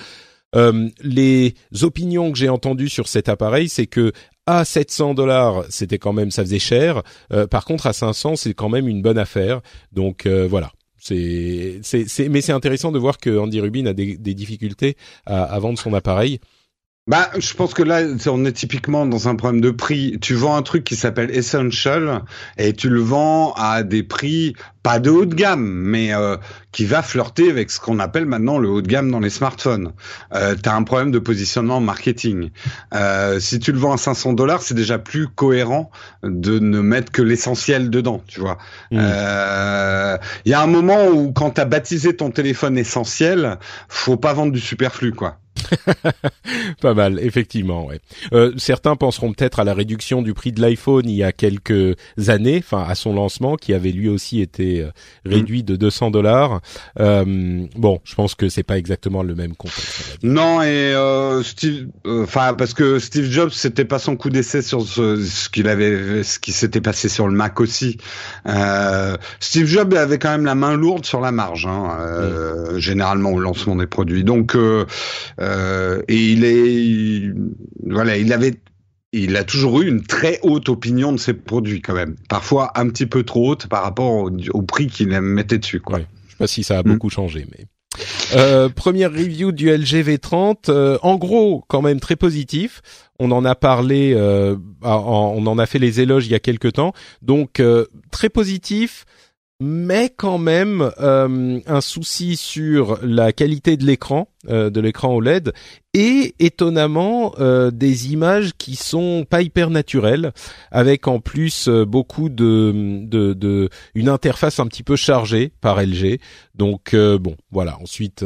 Euh, les opinions que j'ai entendues sur cet appareil, c'est que à 700 dollars, c'était quand même, ça faisait cher. Euh, par contre, à 500, c'est quand même une bonne affaire. Donc euh, voilà. Mais c'est intéressant de voir que Andy Rubin a des, difficultés à vendre son appareil. Bah, je pense que là, on est typiquement dans un problème de prix. Tu vends un truc qui s'appelle Essential et tu le vends à des prix pas de haut de gamme, mais euh, qui va flirter avec ce qu'on appelle maintenant le haut de gamme dans les smartphones. Euh, tu as un problème de positionnement marketing. Euh, si tu le vends à 500 dollars, c'est déjà plus cohérent de ne mettre que l'essentiel dedans, tu vois. Il mmh. y a un moment où quand tu as baptisé ton téléphone essentiel, faut pas vendre du superflu, quoi. Pas mal, effectivement. Ouais. Euh, certains penseront peut-être à la réduction du prix de l'iPhone il y a quelques années, enfin à son lancement, qui avait lui aussi été euh, réduit de 200 dollars. Euh, bon, je pense que c'est pas exactement le même contexte. Non, et euh, Steve, enfin parce que Steve Jobs, c'était pas son coup d'essai sur ce, ce qu'il avait, ce qui s'était passé sur le Mac aussi. Steve Jobs avait quand même la main lourde sur la marge, hein, mm. généralement au lancement des produits. Donc euh, et il est, voilà, il avait il a toujours eu une très haute opinion de ses produits quand même. Parfois un petit peu trop haute par rapport au, prix qu'il mettait dessus. Quoi. Ouais. Je sais pas si ça a beaucoup changé, mais. Euh, première review du LG V30, euh, en gros quand même très positif. On en a parlé, euh, on en a fait les éloges il y a quelques temps, donc euh, très positif mais quand même euh, un souci sur la qualité de l'écran, euh, de l'écran OLED, et étonnamment euh, des images qui sont pas hyper naturelles, avec en plus beaucoup de, de, de, une interface un petit peu chargée par LG. Donc bon, voilà. Ensuite,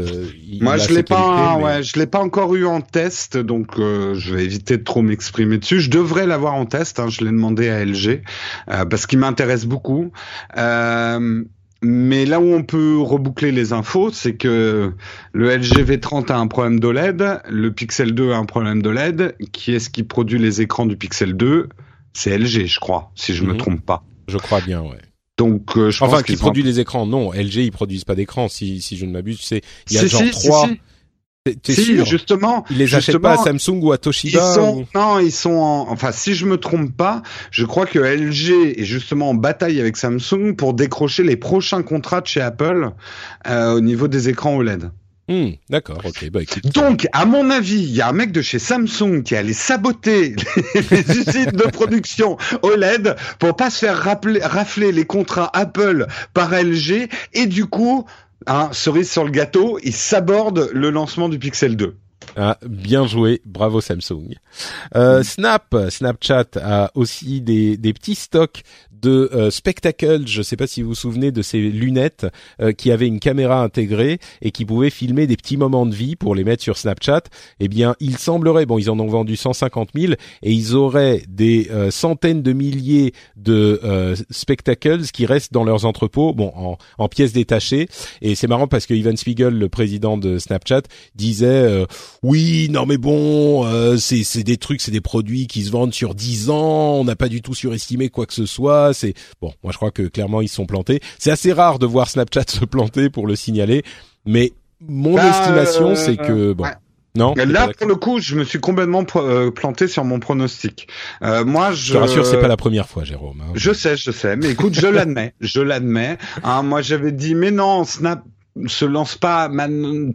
moi je l'ai pas, ouais, je l'ai pas encore eu en test, donc je vais éviter de trop m'exprimer dessus. Je devrais l'avoir en test. Hein, je l'ai demandé à LG parce qu'il m'intéresse beaucoup. Euh, mais là où on peut reboucler les infos, c'est que le LG V30 a un problème d'OLED, le Pixel 2 a un problème d'OLED. Qui est-ce qui produit les écrans du Pixel 2 C'est LG, je crois, si je me mhm. trompe pas. Je crois bien, ouais. Donc, euh, je enfin, pense qui produit les écrans Non, LG ils produisent pas d'écran. Si si je ne m'abuse, sais, il y a genre trois. Si, sûr? justement. Ils les achètent pas à Samsung ou à Toshiba ils sont, Non, ils sont en... Enfin, si je me trompe pas, je crois que LG est justement en bataille avec Samsung pour décrocher les prochains contrats de chez Apple euh, au niveau des écrans OLED. Hmm, D'accord, ok. Bah, Donc, à mon avis, il y a un mec de chez Samsung qui allait saboter les, usines de production OLED pour pas se faire rafler les contrats Apple par LG et du coup Hein, cerise sur le gâteau, il s'aborde le lancement du Pixel 2. Ah, bien joué, bravo Samsung. Euh, Snap, Snapchat a aussi des, des petits stocks de euh, Spectacle. Je ne sais pas si vous vous souvenez de ces lunettes euh, qui avaient une caméra intégrée et qui pouvaient filmer des petits moments de vie pour les mettre sur Snapchat. Eh bien, il semblerait, bon, ils en ont vendu 150 000 et ils auraient des euh, centaines de milliers de Spectacles qui restent dans leurs entrepôts, bon, en, en pièces détachées. Et c'est marrant parce que Ivan Spiegel, le président de Snapchat, disait oui, non mais bon, c'est c'est des trucs, c'est des produits qui se vendent sur 10 ans. On n'a pas du tout surestimé quoi que ce soit c'est bon. Moi, je crois que clairement ils se sont plantés. C'est assez rare de voir Snapchat se planter pour le signaler, mais mon bah, estimation, euh, c'est que bon. Non. Là, pour le coup, je me suis complètement euh, planté sur mon pronostic. Euh, moi, je. Je te rassure, c'est pas la première fois, Jérôme. Hein. Je sais, je sais, mais écoute, je l'admets, je l'admets. Hein, moi, j'avais dit, mais non, Snap, se lance pas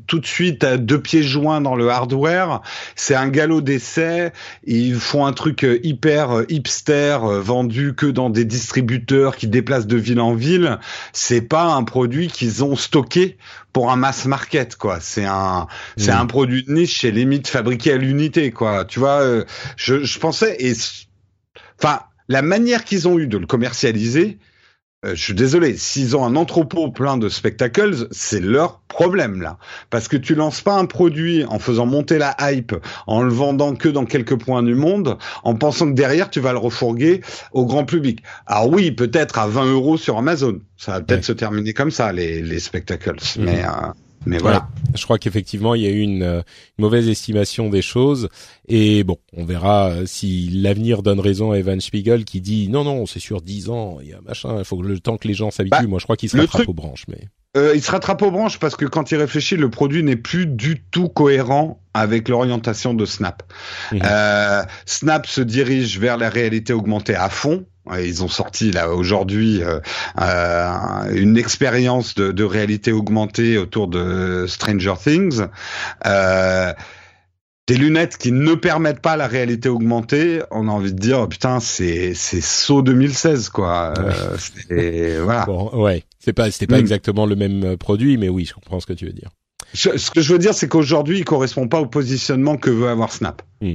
tout de suite à deux pieds joints dans le hardware. C'est un galop d'essai. Ils font un truc euh, hyper euh, hipster euh, vendu que dans des distributeurs qui déplacent de ville en ville. C'est pas un produit qu'ils ont stocké pour un mass market quoi. C'est un c'est mmh. un produit de niche et limite fabriqué à l'unité quoi. Tu vois, je, je pensais et enfin la manière qu'ils ont eu de le commercialiser je suis désolé, s'ils ont un entrepôt plein de spectacles, c'est leur problème là. Parce que tu lances pas un produit en faisant monter la hype, en le vendant que dans quelques points du monde, en pensant que derrière tu vas le refourguer au grand public. Alors oui, peut-être à 20 euros sur Amazon. Ça va peut-être se terminer comme ça, les, les spectacles. Mhm. Mais euh, mais voilà. je crois qu'effectivement, il y a eu une, euh, mauvaise estimation des choses. Et bon, on verra euh, si l'avenir donne raison à Evan Spiegel qui dit non, non, c'est sur 10 ans, il y a machin, il faut le temps que les gens s'habituent. Bah, Moi, je crois qu'il se rattrape aux branches. Mais... Euh, il se rattrape aux branches parce que quand il réfléchit, le produit n'est plus du tout cohérent avec l'orientation de Snap. Mhm. Euh, Snap se dirige vers la réalité augmentée à fond. Ils ont sorti là aujourd'hui euh, euh, une expérience de, de, réalité augmentée autour de Stranger Things. Euh, des lunettes qui ne permettent pas la réalité augmentée, on a envie de dire oh, putain c'est c'est saut 2016 quoi. Euh, voilà. Bon, ouais, c'est pas c'était pas mm. exactement le même produit, mais oui, je comprends ce que tu veux dire. ce que je veux dire, c'est qu'aujourd'hui, il correspond pas au positionnement que veut avoir Snap. Mm.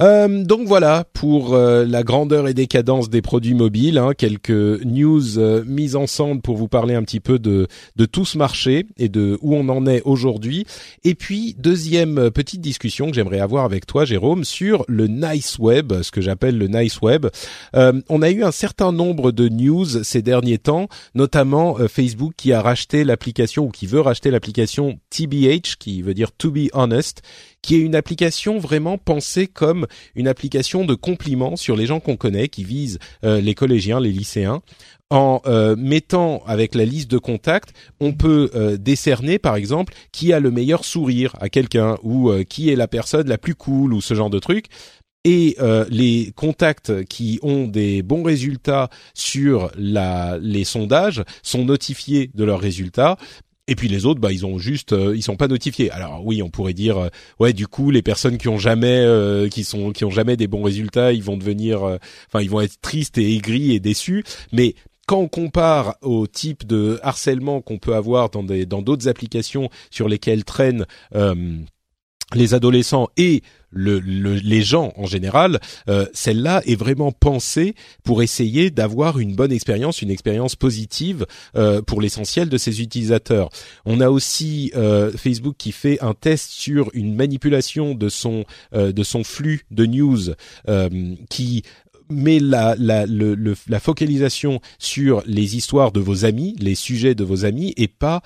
Euh, donc voilà pour euh, la grandeur et décadence des produits mobiles, hein, quelques news euh, mises ensemble pour vous parler un petit peu de, de tout ce marché et de où on en est aujourd'hui. Et puis deuxième petite discussion que j'aimerais avoir avec toi, Jérôme, sur le nice web, ce que j'appelle le nice web. on a eu un certain nombre de news ces derniers temps, notamment Facebook qui a racheté l'application ou qui veut racheter l'application TBH, qui veut dire To Be Honest qui est une application vraiment pensée comme une application de compliments sur les gens qu'on connaît, qui vise euh, les collégiens, les lycéens. En euh, mettant avec la liste de contacts, on peut euh, décerner, par exemple, qui a le meilleur sourire à quelqu'un ou qui est la personne la plus cool ou ce genre de truc et les contacts qui ont des bons résultats sur la, les sondages sont notifiés de leurs résultats et puis les autres, bah ils ont juste, euh, ils sont pas notifiés. Alors oui, on pourrait dire, euh, ouais, du coup, les personnes qui ont jamais, euh, qui sont, qui ont jamais des bons résultats, ils vont devenir, enfin, ils vont être tristes et aigris et déçus. Mais quand on compare au type de harcèlement qu'on peut avoir dans des, dans d'autres applications sur lesquelles traînent les adolescents et le, les gens en général, euh, celle-là est vraiment pensée pour essayer d'avoir une bonne expérience, une expérience positive euh, pour l'essentiel de ses utilisateurs. On a aussi euh, Facebook qui fait un test sur une manipulation de son de son flux de news qui met la, la, le, la focalisation sur les histoires de vos amis, les sujets de vos amis, et pas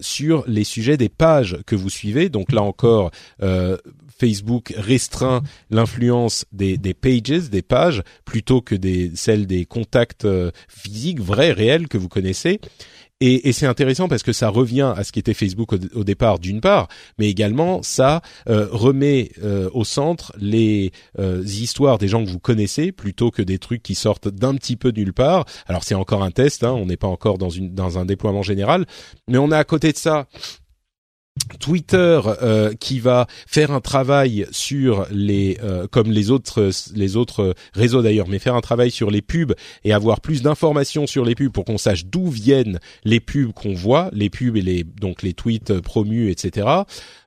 sur les sujets des pages que vous suivez. Donc là encore, euh, Facebook restreint l'influence des, des, pages, des pages, plutôt que des celles des contacts euh, physiques, vrais, réels que vous connaissez. Et, et c'est intéressant parce que ça revient à ce qu'était Facebook au, départ d'une part, mais également ça euh, remet euh, au centre les histoires des gens que vous connaissez plutôt que des trucs qui sortent d'un petit peu nulle part. Alors c'est encore un test, hein, on n'est pas encore dans, une, dans un déploiement général, mais on a à côté de ça Twitter euh, qui va faire un travail sur les euh, comme les autres les autres réseaux d'ailleurs mais faire un travail sur les pubs et avoir plus d'informations sur les pubs pour qu'on sache d'où viennent les pubs qu'on voit les pubs et les donc les tweets promus etc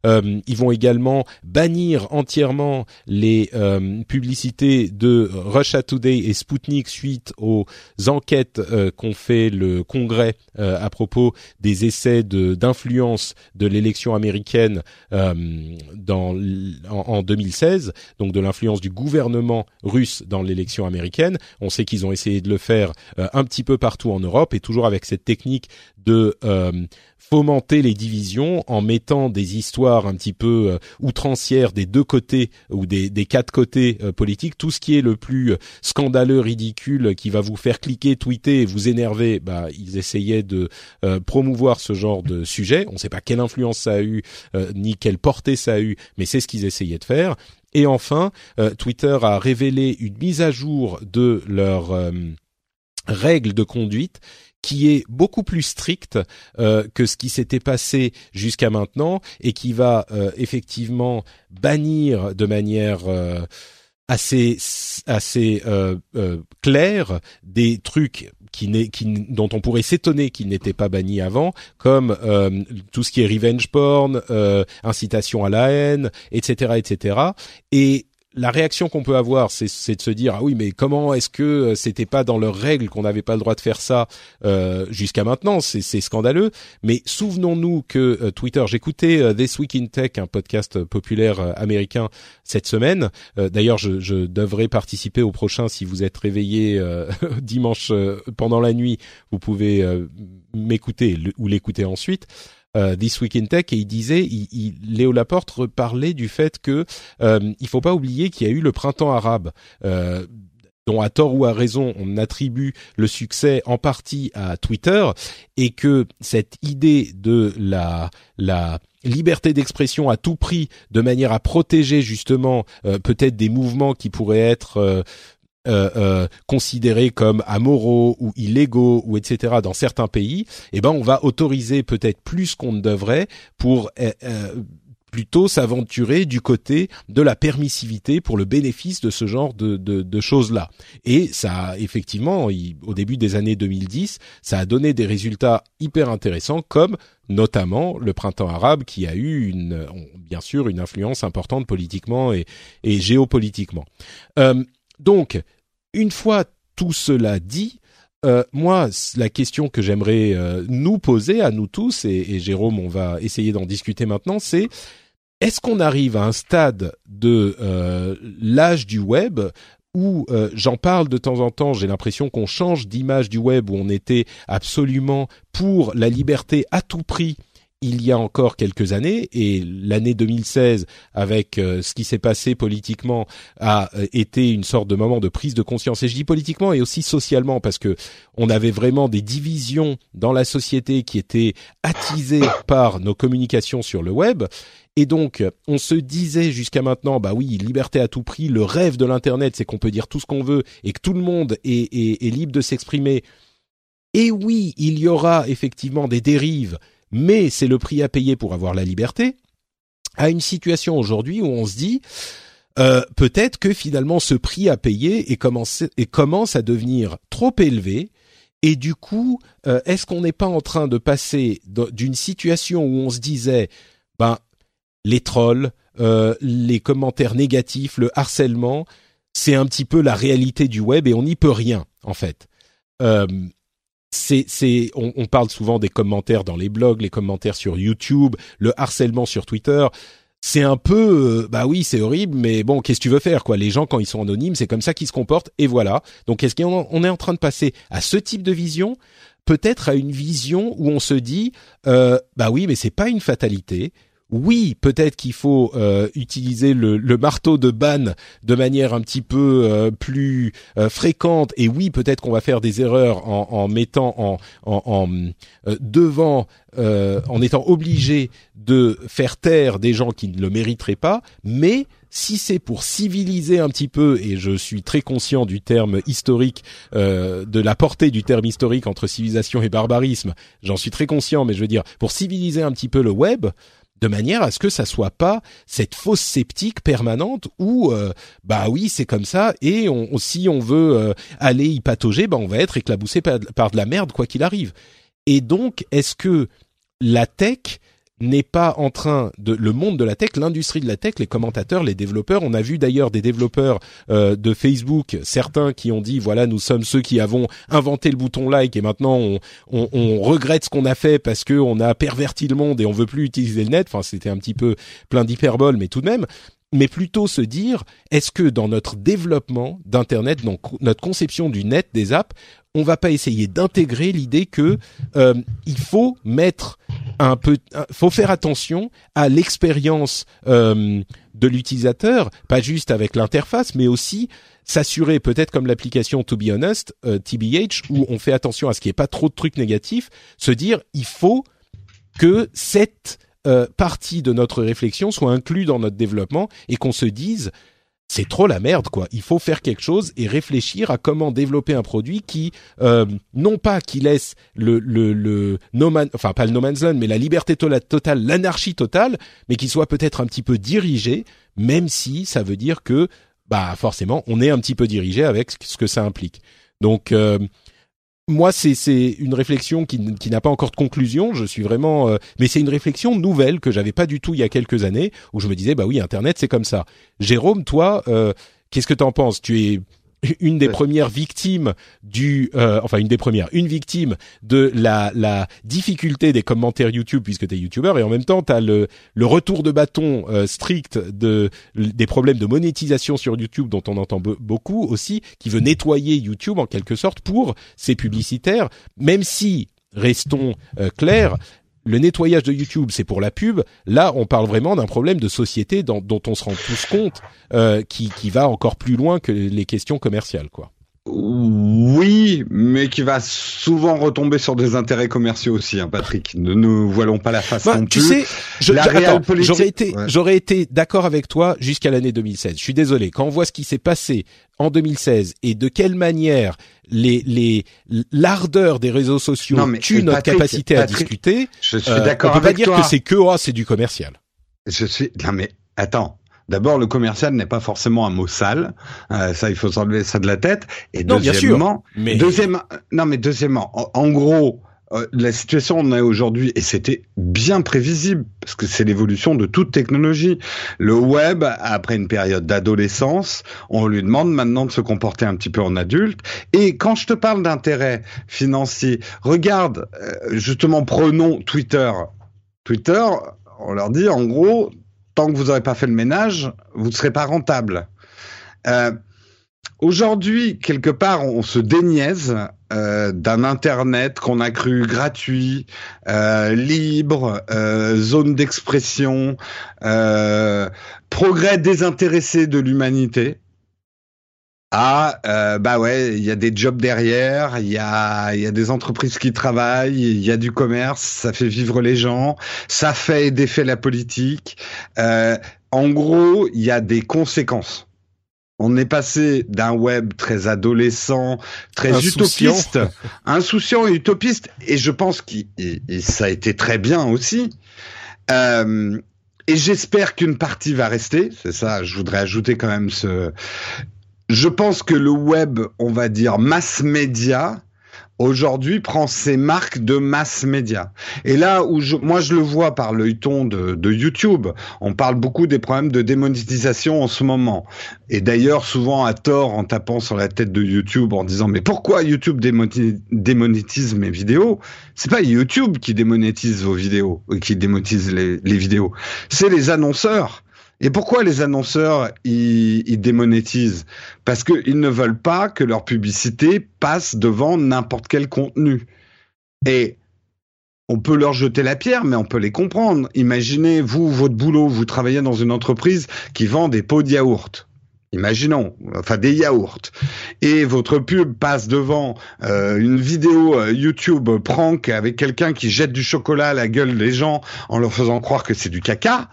euh, ils vont également bannir entièrement les publicités de Russia Today et Sputnik suite aux enquêtes qu'ont fait le Congrès à propos des essais d'influence de l'élection américaine euh, dans, en, 2016, donc de l'influence du gouvernement russe dans l'élection américaine. On sait qu'ils ont essayé de le faire euh, un petit peu partout en Europe et toujours avec cette technique de euh, fomenter les divisions en mettant des histoires un petit peu euh, outrancières des deux côtés ou des, des quatre côtés euh, politiques, tout ce qui est le plus euh, scandaleux, ridicule, qui va vous faire cliquer, tweeter et vous énerver, bah ils essayaient de promouvoir ce genre de sujet. On ne sait pas quelle influence ça a eu ni quelle portée ça a eu, mais c'est ce qu'ils essayaient de faire. Et enfin, Twitter a révélé une mise à jour de leurs règles de conduite qui est beaucoup plus strict euh, que ce qui s'était passé jusqu'à maintenant et qui va euh, effectivement bannir de manière euh, assez assez claire des trucs qui, qui, dont on pourrait s'étonner qu'ils n'étaient pas bannis avant, comme tout ce qui est revenge porn, incitation à la haine, etc., etc. Et la réaction qu'on peut avoir, c'est de se dire ah oui, mais comment est-ce que euh, c'était pas dans leurs règles qu'on n'avait pas le droit de faire ça euh, jusqu'à maintenant? C'est scandaleux. Mais souvenons-nous que euh, Twitter, j'écoutais This Week in Tech, un podcast populaire américain cette semaine. D'ailleurs, je, je, devrais participer au prochain. Si vous êtes réveillé dimanche pendant la nuit, vous pouvez m'écouter ou l'écouter ensuite. Euh, This Week in Tech et il disait, il, Léo Laporte parlait du fait que euh, il faut pas oublier qu'il y a eu le printemps arabe. Euh, dont à tort ou à raison on attribue le succès en partie à Twitter et que cette idée de la la liberté d'expression à tout prix de manière à protéger justement euh, peut-être des mouvements qui pourraient être euh, euh, considérés comme amoraux ou illégaux ou etc. dans certains pays, eh ben on va autoriser peut-être plus qu'on ne devrait pour euh, plutôt s'aventurer du côté de la permissivité pour le bénéfice de ce genre de, de, de choses-là. Et ça, effectivement, au début des années 2010, ça a donné des résultats hyper intéressants, comme notamment le printemps arabe, qui a eu une, bien sûr une influence importante politiquement et, et géopolitiquement. Euh, donc, une fois tout cela dit, euh, moi, la question que j'aimerais euh, nous poser à nous tous, et, Jérôme, on va essayer d'en discuter maintenant, c'est est-ce qu'on arrive à un stade de euh, l'âge du web où j'en parle de temps en temps, j'ai l'impression qu'on change d'image du web où on était absolument pour la liberté à tout prix il y a encore quelques années et l'année 2016 avec euh, ce qui s'est passé politiquement a été une sorte de moment de prise de conscience et je dis politiquement et aussi socialement parce que on avait vraiment des divisions dans la société qui étaient attisées par nos communications sur le web et donc, on se disait jusqu'à maintenant, bah oui, liberté à tout prix, le rêve de l'Internet, c'est qu'on peut dire tout ce qu'on veut et que tout le monde est, est, libre de s'exprimer. Et oui, il y aura effectivement des dérives, mais c'est le prix à payer pour avoir la liberté. À une situation aujourd'hui où on se dit, euh, peut-être que finalement ce prix à payer est commencé, et commence à devenir trop élevé. Et du coup, euh, est-ce qu'on n'est pas en train de passer d'une situation où on se disait, ben les trolls, euh, les commentaires négatifs, le harcèlement, c'est un petit peu la réalité du web et on n'y peut rien en fait. C'est, c'est, on, on, parle souvent des commentaires dans les blogs, les commentaires sur YouTube, le harcèlement sur Twitter. C'est un peu, euh, bah oui, c'est horrible, mais bon, qu'est-ce que tu veux faire, quoi? Les gens, quand ils sont anonymes, c'est comme ça qu'ils se comportent, et voilà. Donc, est-ce qu'on est en train de passer à ce type de vision? Peut-être à une vision où on se dit, euh, bah oui, mais c'est pas une fatalité oui, peut-être qu'il faut euh, utiliser le, marteau de ban de manière un petit peu euh, plus euh, fréquente. Et oui, peut-être qu'on va faire des erreurs en, mettant en, en devant, en étant obligé de faire taire des gens qui ne le mériteraient pas. Mais si c'est pour civiliser un petit peu, et je suis très conscient du terme historique, de la portée du terme historique entre civilisation et barbarisme, j'en suis très conscient, mais je veux dire, pour civiliser un petit peu le web, de manière à ce que ça soit pas cette fausse sceptique permanente où euh, bah oui c'est comme ça et si on veut euh, aller y patauger bah on va être éclaboussé par, par de la merde quoi qu'il arrive. Et donc est-ce que la tech n'est pas en train de le monde de la tech, l'industrie de la tech, les commentateurs, les développeurs. On a vu d'ailleurs des développeurs euh, de Facebook, certains qui ont dit voilà nous sommes ceux qui avons inventé le bouton like et maintenant on, on, on regrette ce qu'on a fait parce que on a perverti le monde et on veut plus utiliser le net. Enfin c'était un petit peu plein d'hyperbole, mais tout de même mais plutôt se dire est-ce que dans notre développement d'internet, dans notre conception du net des apps, on va pas essayer d'intégrer l'idée que euh, il faut mettre un peu, faut faire attention à l'expérience euh, de l'utilisateur, pas juste avec l'interface, mais aussi s'assurer, peut-être comme l'application To Be Honest, euh, TBH, où on fait attention à ce qu'il n'y ait pas trop de trucs négatifs, se dire il faut que cette euh, partie de notre réflexion soit inclue dans notre développement et qu'on se dise c'est trop la merde quoi. Il faut faire quelque chose et réfléchir à comment développer un produit qui euh, non pas qui laisse le le le no man, enfin pas le no man's land mais la liberté totale, l'anarchie totale, mais qui soit peut-être un petit peu dirigé, même si ça veut dire que bah forcément on est un petit peu dirigé avec ce que ça implique. Donc euh, moi, c'est une réflexion qui, n'a pas encore de conclusion. Je suis vraiment, euh, mais c'est une réflexion nouvelle que j'avais pas du tout il y a quelques années, où je me disais, bah oui, Internet, c'est comme ça. Jérôme, toi, euh, qu'est-ce que t'en penses? Tu es une des premières victimes du, euh, enfin une des premières, une victime de la, la difficulté des commentaires YouTube puisque tu es YouTuber et en même temps tu as le, le retour de bâton euh, strict de des problèmes de monétisation sur YouTube dont on entend beaucoup aussi qui veut nettoyer YouTube en quelque sorte pour ses publicitaires même si restons euh, clairs le nettoyage de YouTube, c'est pour la pub. Là, on parle vraiment d'un problème de société dont, on se rend tous compte, euh, qui, qui va encore plus loin que les questions commerciales, quoi. Oui, mais qui va souvent retomber sur des intérêts commerciaux aussi, hein, Patrick. Ne nous voilons pas la face bah, tu sais, j'aurais été, j'aurais été d'accord avec toi jusqu'à l'année 2016. Je suis désolé. Quand on voit ce qui s'est passé en 2016 et de quelle manière les les l'ardeur des réseaux sociaux tue notre capacité à discuter, je suis d'accord. Euh, on peut pas dire que c'est que oh, c'est du commercial. Je suis. Non mais attends. D'abord, le commercial n'est pas forcément un mot sale. Euh, ça, il faut s'enlever ça de la tête. Et Non, bien sûr, deuxièmement, mais- non mais deuxièmement, en, en gros, euh, la situation on est aujourd'hui, et c'était bien prévisible parce que c'est l'évolution de toute technologie. Le web, après une période d'adolescence, on lui demande maintenant de se comporter un petit peu en adulte. Et quand je te parle d'intérêt financier, regarde, euh, justement, prenons Twitter. Twitter, on leur dit en gros, tant que vous n'aurez pas fait le ménage, vous ne serez pas rentable. Euh, Aujourd'hui, quelque part, on se déniaise euh, d'un Internet qu'on a cru gratuit, euh, libre, zone d'expression, progrès désintéressé de l'humanité. Ah, euh, bah ouais, il y a des jobs derrière, il y a, il y a des entreprises qui travaillent, il y a du commerce, ça fait vivre les gens, ça fait et défait la politique. Euh, en gros, il y a des conséquences. On est passé d'un web très adolescent, très Insouciant. utopiste, insouciant et utopiste, et je pense que ça a été très bien aussi. Euh, et j'espère qu'une partie va rester. C'est ça, je voudrais ajouter quand même ce. Je pense que le web, on va dire mass média, aujourd'hui prend ses marques de mass média. Et là où je, moi je le vois par l'œilleton de, de YouTube, on parle beaucoup des problèmes de démonétisation en ce moment. Et d'ailleurs souvent à tort en tapant sur la tête de YouTube en disant mais pourquoi YouTube démonétise mes vidéos? C'est pas YouTube qui démonétise vos vidéos, euh, qui démonétise les vidéos, c'est les annonceurs. Et pourquoi les annonceurs ils, démonétisent? Parce qu'ils ne veulent pas que leur publicité passe devant n'importe quel contenu. Et on peut leur jeter la pierre, mais on peut les comprendre. Imaginez, vous, votre boulot, vous travaillez dans une entreprise qui vend des pots de yaourt. Imaginons, enfin des yaourts. Et votre pub passe devant euh, une vidéo euh, YouTube prank avec quelqu'un qui jette du chocolat à la gueule des gens en leur faisant croire que c'est du caca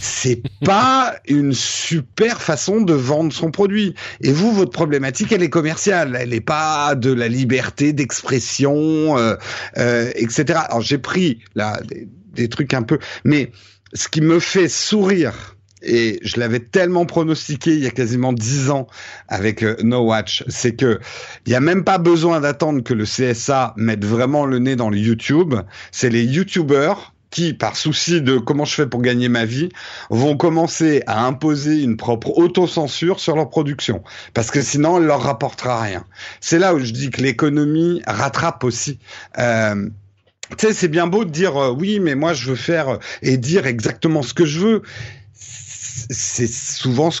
c'est pas une super façon de vendre son produit. Et vous, votre problématique, elle est commerciale. Elle n'est pas de la liberté d'expression, euh, euh, etc. Alors j'ai pris là des, trucs un peu, mais ce qui me fait sourire. Et je l'avais tellement pronostiqué il y a quasiment dix ans avec euh, No Watch, c'est que il y a même pas besoin d'attendre que le CSA mette vraiment le nez dans le YouTube. C'est les YouTubers qui, par souci de comment je fais pour gagner ma vie, vont commencer à imposer une propre autocensure sur leur production. Parce que sinon, elle leur rapportera rien. C'est là où je dis que l'économie rattrape aussi. Euh, tu sais, c'est bien beau de dire euh, oui, mais moi je veux faire euh, et dire exactement ce que je veux. C'est souvent ce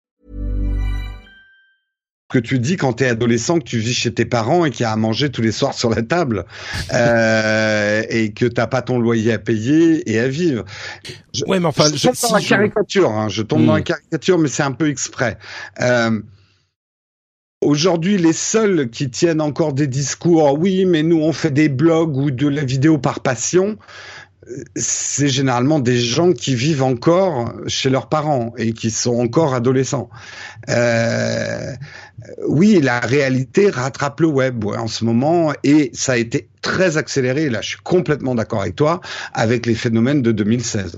Que tu dis quand t'es adolescent, que tu vis chez tes parents et qu'il y a à manger tous les soirs sur la table euh, et que t'as pas ton loyer à payer et à vivre. Je, Ouais, mais enfin, je je- tombe si dans la caricature, hein, je tombe Hmm. dans la caricature, mais c'est un peu exprès. Euh, Aujourd'hui, les seuls qui tiennent encore des discours, oui, mais nous on fait des blogs ou de la vidéo par passion, c'est généralement des gens qui vivent encore chez leurs parents et qui sont encore adolescents. Euh, oui, la réalité rattrape le web en ce moment et ça a été très accéléré. Là, je suis complètement d'accord avec toi avec les phénomènes de 2016.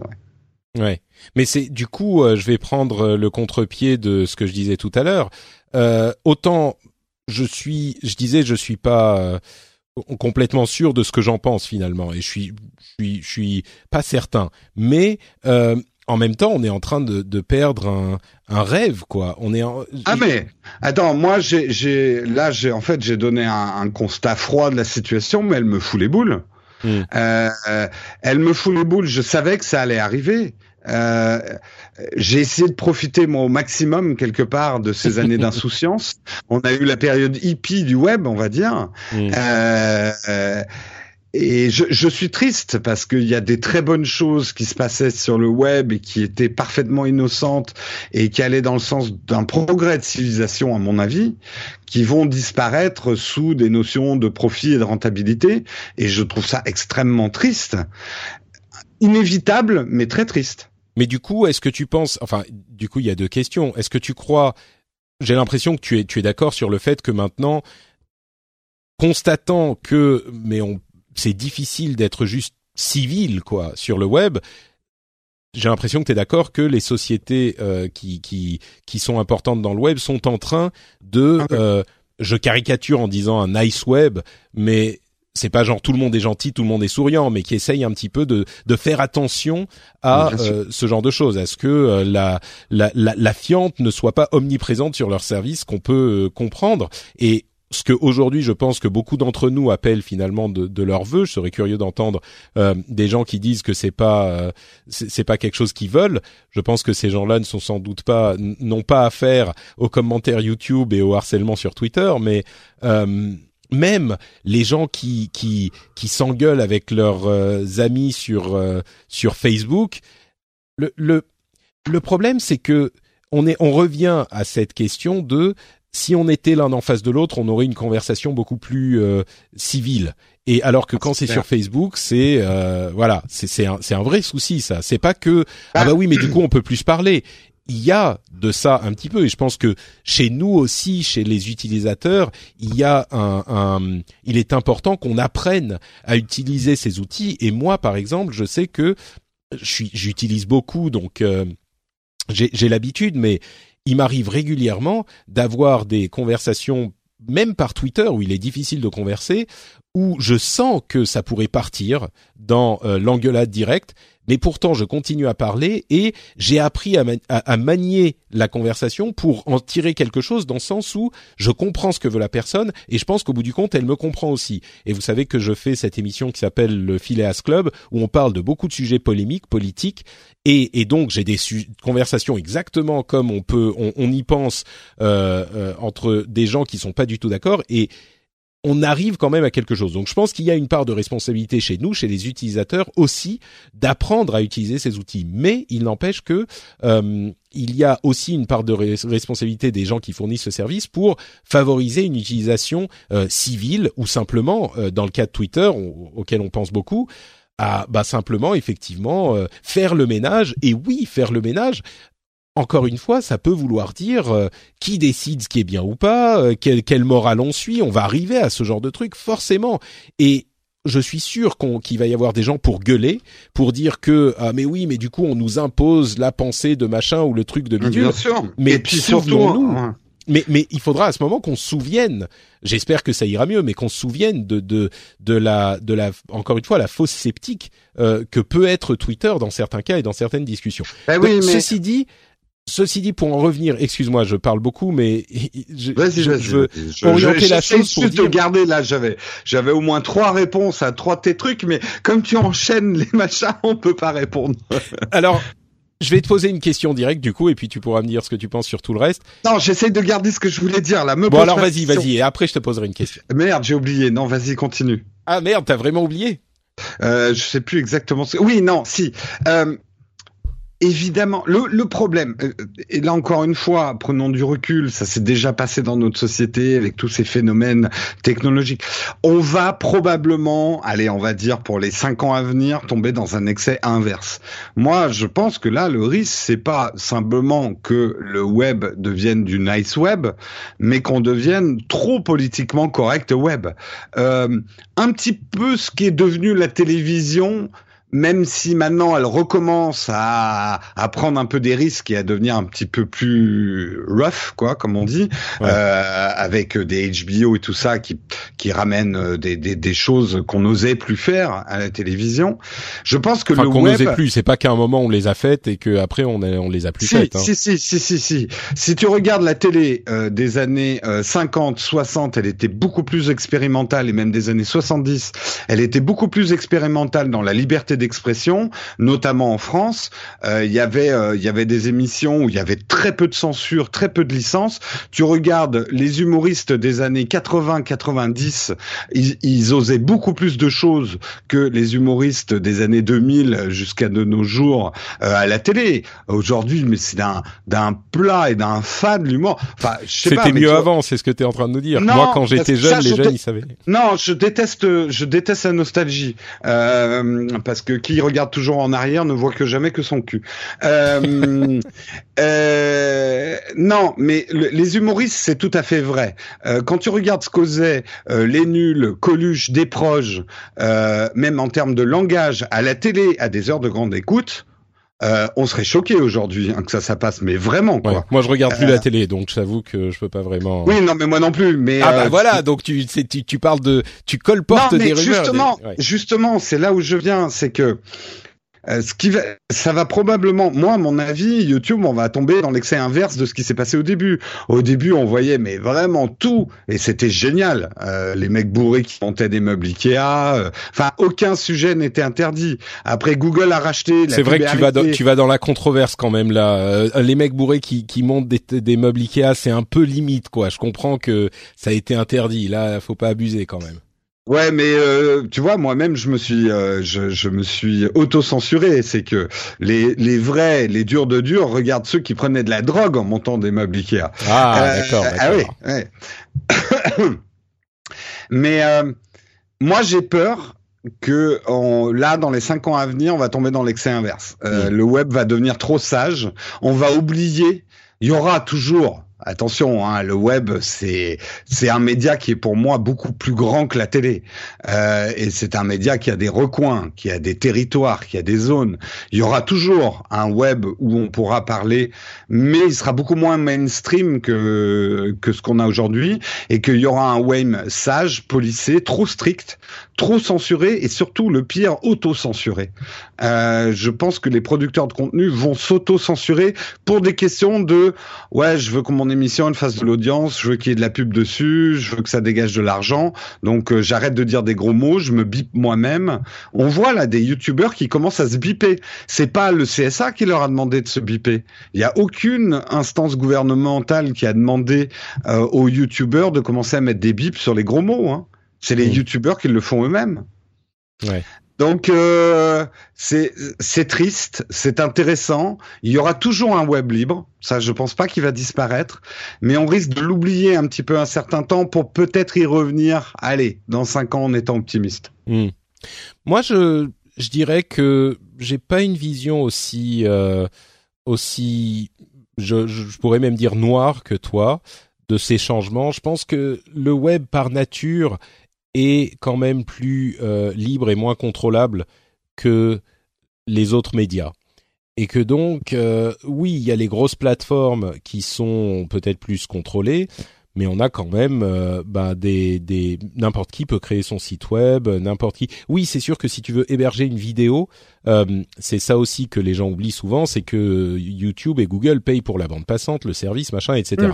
ouais. Mais c'est du coup, euh, je vais prendre euh, le contre-pied de ce que je disais tout à l'heure. Euh, autant je suis, je disais, je suis pas euh, complètement sûr de ce que j'en pense finalement, et je suis, je suis, je suis pas certain. Mais euh, en même temps, on est en train de, de perdre un, un, rêve, quoi. On est en... ah mais attends, moi j'ai, j'ai là j'ai en fait j'ai donné un, un, constat froid de la situation, mais elle me fout les boules. Mm. Euh, elle me fout les boules. Je savais que ça allait arriver. Euh, j'ai essayé de profiter moi au maximum quelque part de ces années d'insouciance. On a eu la période hippie du web, on va dire. Mm. Euh, euh, et je, je, suis triste parce qu'il y a des très bonnes choses qui se passaient sur le web et qui étaient parfaitement innocentes et qui allaient dans le sens d'un progrès de civilisation, à mon avis, qui vont disparaître sous des notions de profit et de rentabilité. Et je trouve ça extrêmement triste. Inévitable, mais très triste. Mais du coup, est-ce que tu penses, enfin, du coup, il y a deux questions. Est-ce que tu crois, j'ai l'impression que tu es, tu es d'accord sur le fait que maintenant, constatant que, mais on, c'est difficile d'être juste civil, quoi, sur le web. J'ai l'impression que tu es d'accord que les sociétés euh, qui, qui, qui sont importantes dans le web sont en train de, ah euh, je caricature en disant un nice web, mais c'est pas genre tout le monde est gentil, tout le monde est souriant, mais qui essaye un petit peu de, de faire attention à euh, ce genre de choses, à ce que euh, la, la, la, la, fiente ne soit pas omniprésente sur leur service, qu'on peut euh, comprendre? Et ce que aujourd'hui je pense que beaucoup d'entre nous appellent finalement de, de leur vœu. Je serais curieux d'entendre des gens qui disent que c'est pas c'est pas quelque chose qu'ils veulent. Je pense que ces gens-là ne sont sans doute pas n'ont pas affaire aux commentaires YouTube et au harcèlement sur Twitter, mais même les gens qui qui qui s'engueulent avec leurs euh, amis sur euh, sur Facebook, le le le problème c'est que on est on revient à cette question de si on était l'un en face de l'autre, on aurait une conversation beaucoup plus euh, civile. Et alors que ah, quand c'est sur Facebook, c'est voilà, c'est un c'est un vrai souci ça. C'est pas que ah, ah bah oui, mais du coup on peut plus parler il y a de ça un petit peu et je pense que chez nous aussi, chez les utilisateurs, il y a un, un il est important qu'on apprenne à utiliser ces outils. Et moi, par exemple, je sais que je suis, j'utilise beaucoup, donc euh, j'ai l'habitude, mais il m'arrive régulièrement d'avoir des conversations même par Twitter où il est difficile de converser, où je sens que ça pourrait partir dans euh, l'engueulade directe mais pourtant je continue à parler et j'ai appris à, manier la conversation pour en tirer quelque chose dans le sens où je comprends ce que veut la personne et je pense qu'au bout du compte elle me comprend aussi. Et vous savez que je fais cette émission qui s'appelle le Phileas Club où on parle de beaucoup de sujets polémiques, politiques et, donc j'ai des conversations exactement comme on peut, on, y pense euh, euh, entre des gens qui sont pas du tout d'accord et on arrive quand même à quelque chose. Donc je pense qu'il y a une part de responsabilité chez nous, chez les utilisateurs aussi, d'apprendre à utiliser ces outils. Mais il n'empêche que euh, il y a aussi une part de responsabilité des gens qui fournissent ce service pour favoriser une utilisation euh, civile ou simplement, euh, dans le cas de Twitter, auquel on pense beaucoup, à bah simplement effectivement faire le ménage et oui faire le ménage encore une fois, ça peut vouloir dire euh, qui décide ce qui est bien ou pas, euh, quelle, quelle morale on suit. On va arriver à ce genre de truc forcément. Et je suis sûr qu'il va y avoir des gens pour gueuler, pour dire que ah mais oui, mais du coup on nous impose la pensée de machin ou le truc de bidule. Bien sûr. Mais Et puis surtout, nous. Mais, mais il faudra à ce moment qu'on se souvienne. J'espère que ça ira mieux, mais qu'on se souvienne de de de la de la encore une fois la fausse sceptique euh, que peut être Twitter dans certains cas et dans certaines discussions. Ben oui, mais... Ceci dit, Ceci dit, pour en revenir, excuse-moi, je parle beaucoup, mais je, je, veux orienter la chose pour dire... de garder là. J'avais, j'avais au moins trois réponses à trois de tes trucs, mais comme tu enchaînes les machins, on peut pas répondre. Alors, je vais te poser une question directe du coup, et puis tu pourras me dire ce que tu penses sur tout le reste. Non, j'essaye de garder ce que je voulais dire là. Me bon alors vas-y, vas-y, et après je te poserai une question. Merde, j'ai oublié. Non, vas-y, continue. Ah merde, t'as vraiment oublié? Euh, Je sais plus exactement. Ce... Oui, non, si. Euh, évidemment, le, le, problème, euh, et là encore une fois, prenons du recul, ça s'est déjà passé dans notre société avec tous ces phénomènes technologiques. On va probablement, allez, on va dire pour les cinq ans à venir, tomber dans un excès inverse. Moi, je pense que là, le risque, c'est pas simplement que le web devienne du nice web, mais qu'on devienne trop politiquement correct web. Euh, un petit peu ce qui est devenu la télévision même si maintenant elle recommence à, à prendre un peu des risques et à devenir un petit peu plus rough, quoi, comme on dit, euh, avec des HBO et tout ça qui qui ramènent euh, des, des, des choses qu'on n'osait plus faire à la télévision. Je pense que enfin, le qu'on web n'osait plus, c'est pas qu'à un moment on les a faites et que après on, a, on les a plus si, faites. Hein. Si, si, si, si, si. Si tu regardes la télé euh, des années euh, 50, 60, elle était beaucoup plus expérimentale et même des années 70, elle était beaucoup plus expérimentale dans la liberté d'expression, notamment en France. Euh, Il y avait, euh, il y avait des émissions où il y avait très peu de censure, très peu de licence. Tu regardes les humoristes des années 80, 90, ils, ils osaient beaucoup plus de choses que les humoristes des années 2000 jusqu'à de nos jours euh, à la télé. Aujourd'hui, mais c'est d'un d'un plat et d'un fan l'humour. Enfin. C'était mieux vois- avant, c'est ce que tu es en train de nous dire. Non, Moi, quand j'étais jeune, ça, les je jeunes, dé- ils savaient. Non, je déteste, je déteste la nostalgie parce que qui regarde toujours en arrière ne voit que jamais que son cul. Euh, euh, non, mais le- les humoristes, c'est tout à fait vrai. Euh, quand tu regardes ce qu'osaient les nuls, Coluche, Desproges, même en termes de langage, à la télé, à des heures de grande écoute. Euh, on serait choqué aujourd'hui hein, que ça, ça passe, mais vraiment quoi. Ouais. Moi, je regarde plus Euh, la télé, donc j'avoue que je peux pas vraiment. Oui, non, mais moi non plus. Mais Ah bah euh, voilà, donc tu, tu tu parles de, tu colportes non, mais des rumeurs. justement, des- ouais. justement, c'est là où je viens, c'est que euh, ce qui va, ça va probablement, moi, à mon avis, YouTube, on va tomber dans l'excès inverse de ce qui s'est passé au début. Au début, on voyait, mais vraiment tout, et c'était génial. Euh, les mecs bourrés qui montaient des meubles Ikea, euh, enfin, aucun sujet n'était interdit. Après, Google a racheté. la C'est vrai que tu vas dans, tu vas dans la controverse quand même là. Euh, les mecs bourrés qui, qui montent des, des meubles Ikea, c'est un peu limite quoi. Je comprends que ça a été interdit. Là, faut pas abuser quand même. Ouais, mais euh, tu vois, moi-même, je me suis, euh, je, je me suis auto-censuré. C'est que les, les vrais, les durs de durs, regardent ceux qui prenaient de la drogue en montant des meubles Ikea. Ah Euh, d'accord, Ah oui, ouais. Mais euh, moi, j'ai peur que on- là, dans les cinq ans à venir, on va tomber dans l'excès inverse. Euh. Le web va devenir trop sage. On va oublier. Il y aura toujours. Attention, hein, le web, c'est c'est un média qui est pour moi beaucoup plus grand que la télé, Euh, et c'est un média qui a des recoins, qui a des territoires, qui a des zones. Il y aura toujours un web où on pourra parler, mais il sera beaucoup moins mainstream que que ce qu'on a aujourd'hui, et qu'il y aura un web sage, policé, trop strict, trop censuré, et surtout le pire, auto-censuré. Euh, je pense que les producteurs de contenu vont s'auto-censurer pour des questions de ouais, je veux que mon émission elle fasse de l'audience, je veux qu'il y ait de la pub dessus, je veux que ça dégage de l'argent, donc euh, j'arrête de dire des gros mots, je me bip moi-même. On voit là des youtubeurs qui commencent à se biper. C'est pas le CSA qui leur a demandé de se biper. Il y a aucune instance gouvernementale qui a demandé euh, aux youtubeurs de commencer à mettre des bips sur les gros mots. Hein. C'est les Mm. youtubeurs qui le font eux-mêmes. Ouais. Donc euh, c'est triste, c'est intéressant. Il y aura toujours un web libre, ça je pense pas qu'il va disparaître, mais on risque de l'oublier un petit peu un certain temps pour peut-être y revenir. Allez, dans cinq ans en étant optimiste. Hmm. Moi, je je dirais que j'ai pas une vision aussi euh, aussi je, pourrais même dire noire que toi de ces changements. Je pense que le web par nature est quand même plus euh, libre et moins contrôlable que les autres médias. Et que donc, euh, oui, il y a les grosses plateformes qui sont peut-être plus contrôlées, mais on a quand même euh, ben, des, des n'importe qui peut créer son site web, n'importe qui. Oui, c'est sûr que si tu veux héberger une vidéo, euh, c'est ça aussi que les gens oublient souvent, c'est que YouTube et Google payent pour la bande passante, le service, machin, etc. Mm.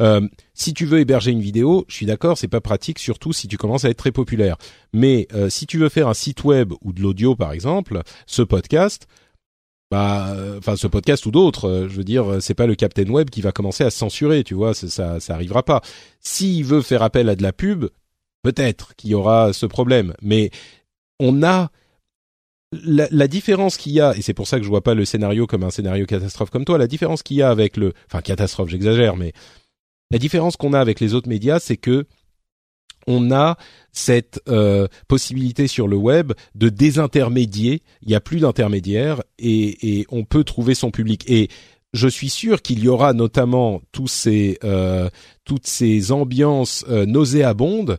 Euh, si tu veux héberger une vidéo, je suis d'accord, c'est pas pratique, surtout si tu commences à être très populaire. Mais euh, si tu veux faire un site web ou de l'audio, par exemple, ce podcast, bah, euh, enfin ce podcast ou d'autres, euh, je veux dire, euh, c'est pas le Captain Web qui va commencer à censurer, tu vois, ça, ça arrivera pas. S'il veut faire appel à de la pub, peut-être qu'il y aura ce problème, mais on a la, la différence qu'il y a, et c'est pour ça que je vois pas le scénario comme un scénario catastrophe comme toi, la différence qu'il y a avec le, enfin catastrophe, j'exagère, mais la différence qu'on a avec les autres médias, c'est que on a cette euh, possibilité sur le web de désintermédier. Il y a plus d'intermédiaires et, et on peut trouver son public. Et je suis sûr qu'il y aura notamment tous ces euh, toutes ces ambiances euh, nauséabondes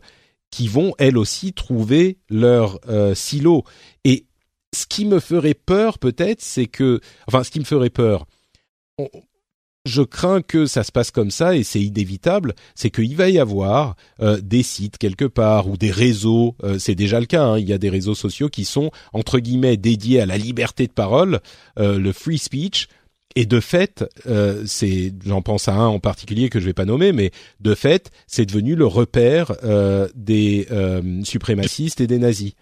qui vont elles aussi trouver leur euh, silo. Et ce qui me ferait peur peut-être, c'est que, enfin, ce qui me ferait peur, je crains que ça se passe comme ça et c'est inévitable, c'est qu'il va y avoir euh, des sites quelque part ou des réseaux, euh, c'est déjà le cas, hein, il y a des réseaux sociaux qui sont entre guillemets dédiés à la liberté de parole, euh, le free speech. Et de fait, c'est, j'en pense à un en particulier que je vais pas nommer, mais de fait, c'est devenu le repère des suprémacistes et des nazis.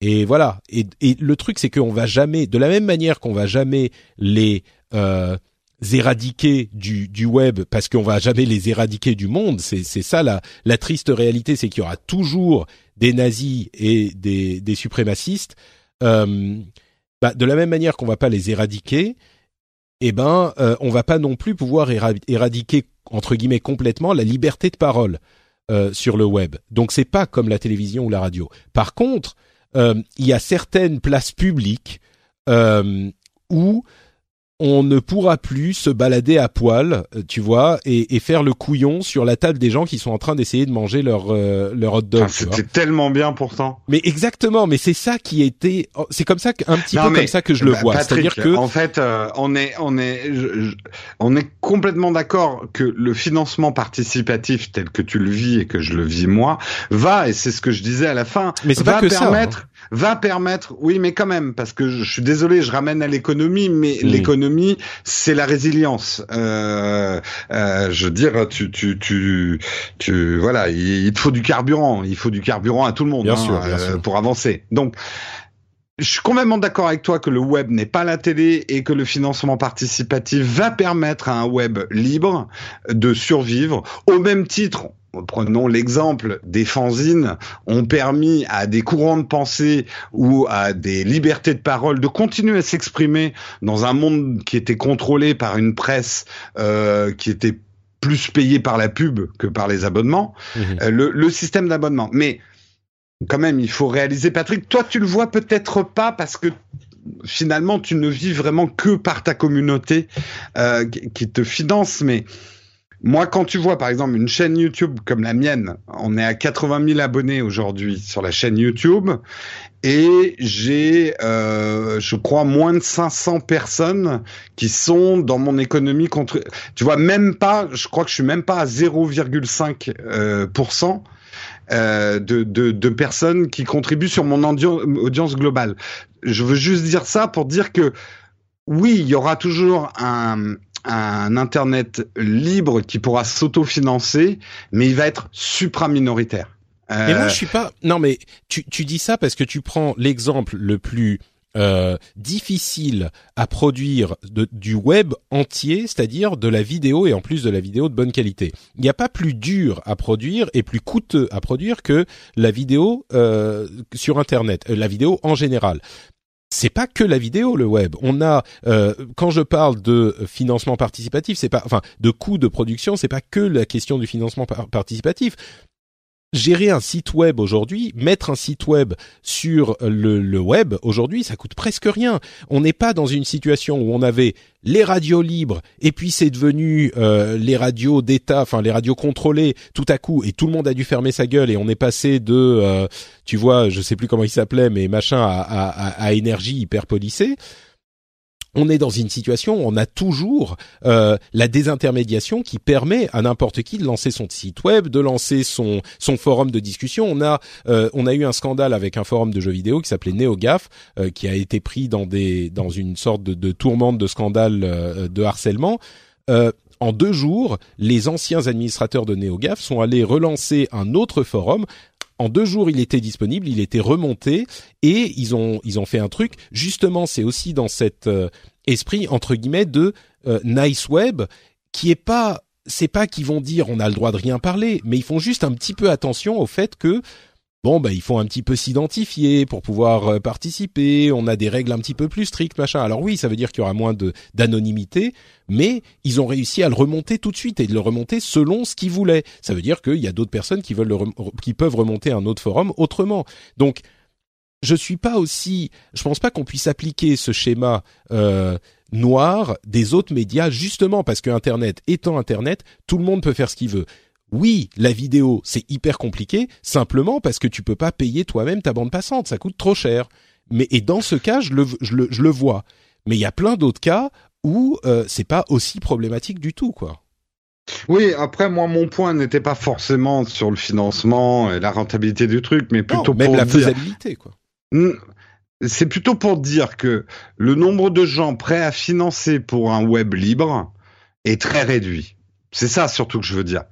Et voilà. Et, et le truc, c'est qu'on va jamais, de la même manière qu'on va jamais les éradiquer du, du web parce qu'on va jamais les éradiquer du monde. C'est, c'est ça la, la triste réalité, c'est qu'il y aura toujours des nazis et des, des suprémacistes. Euh, bah, de la même manière qu'on va pas les éradiquer, eh ben, euh, on va pas non plus pouvoir éradiquer entre guillemets complètement la liberté de parole euh, sur le web. Donc c'est pas comme la télévision ou la radio. Par contre, euh, il y a certaines places publiques euh, où on ne pourra plus se balader à poil, euh, tu vois, et, faire le couillon sur la table des gens qui sont en train d'essayer de manger leur euh, leur hot dog. C'était tellement bien pourtant. Mais exactement, mais c'est ça qui était, oh, c'est comme ça un petit peu comme ça que je le bah, vois. C'est-à-dire que en fait, euh, on est on est on est complètement d'accord que le financement participatif tel que tu le vis et que je le vis moi va et c'est ce que je disais à la fin. Mais c'est pas que permettre, ça. Hein va permettre, oui, mais quand même, parce que je, suis désolé, je ramène à l'économie, mais l'économie, c'est la résilience. Euh, euh, je veux dire, tu, tu, tu, tu, voilà, il, te faut du carburant, il faut du carburant à tout le monde bien hein, bien euh, pour avancer. Donc, je suis complètement d'accord avec toi que le web n'est pas la télé et que le financement participatif va permettre à un web libre de survivre au même titre prenons l'exemple des fanzines, ont permis à des courants de pensée ou à des libertés de parole de continuer à s'exprimer dans un monde qui était contrôlé par une presse euh, qui était plus payée par la pub que par les abonnements, mmh. euh, le, le, système d'abonnement. Mais quand même, il faut réaliser, Patrick, toi tu le vois peut-être pas parce que finalement tu ne vis vraiment que par ta communauté euh, qui te finance, mais moi, quand tu vois par exemple une chaîne YouTube comme la mienne, on est à 80 000 abonnés aujourd'hui sur la chaîne YouTube et j'ai, euh, je crois, moins de 500 personnes qui sont dans mon économie contre. Tu vois, même pas, je crois que je suis même pas à 0,5 euh, euh, de, de, de, personnes qui contribuent sur mon audience globale. Je veux juste dire ça pour dire que oui, il y aura toujours un, un Internet libre qui pourra s'autofinancer, mais il va être supra-minoritaire. Euh... Mais moi, je suis pas. Non, mais tu, tu dis ça parce que tu prends l'exemple le plus euh, difficile à produire du web entier, c'est-à-dire de la vidéo et en plus de la vidéo de bonne qualité. Il n'y a pas plus dur à produire et plus coûteux à produire que la vidéo euh, sur Internet, euh, la vidéo en général c'est pas que la vidéo le web. On a quand je parle de financement participatif, c'est pas enfin de coûts de production, c'est pas que la question du financement participatif gérer un site web aujourd'hui, mettre un site web sur le, web aujourd'hui, ça coûte presque rien. On n'est pas dans une situation où on avait les radios libres et puis c'est devenu euh, les radios d'État, enfin les radios contrôlées tout à coup et tout le monde a dû fermer sa gueule et on est passé de, euh, tu vois, je sais plus comment il s'appelait, mais machin à énergie hyper policée on est dans une situation où on a toujours euh, la désintermédiation qui permet à n'importe qui de lancer son site web, de lancer son son forum de discussion. On a euh, on a eu un scandale avec un forum de jeux vidéo qui s'appelait NeoGaf, euh, qui a été pris dans des dans une sorte de, de tourmente de scandale de harcèlement. en deux jours, les anciens administrateurs de NeoGaf sont allés relancer un autre forum en deux jours, il était disponible, il était remonté et ils ont ils ont fait un truc. Justement, c'est aussi dans cet euh, esprit entre guillemets de euh, nice web qui est pas c'est pas qu'ils vont dire on a le droit de rien parler, mais ils font juste un petit peu attention au fait que bon bah il faut un petit peu s'identifier pour pouvoir euh, participer, on a des règles un petit peu plus strictes machin. Alors oui, ça veut dire qu'il y aura moins de d'anonymité, mais ils ont réussi à le remonter tout de suite et de le remonter selon ce qu'ils voulaient. Ça veut dire qu'il y a d'autres personnes qui veulent qui peuvent remonter un autre forum autrement. Donc je suis pas aussi, je pense pas qu'on puisse appliquer ce schéma euh, noir des autres médias justement parce que Internet étant Internet, tout le monde peut faire ce qu'il veut oui, la vidéo, c'est hyper compliqué, simplement parce que tu peux pas payer toi-même ta bande passante, ça coûte trop cher. Mais et dans ce cas, je le, je le, je le vois. Mais il y a plein d'autres cas où euh, c'est pas aussi problématique du tout, quoi. Oui, après moi mon point n'était pas forcément sur le financement et la rentabilité du truc, mais plutôt non, même pour la dire... faisabilité, quoi. C'est plutôt pour dire que le nombre de gens prêts à financer pour un web libre est très réduit. C'est ça surtout que je veux dire.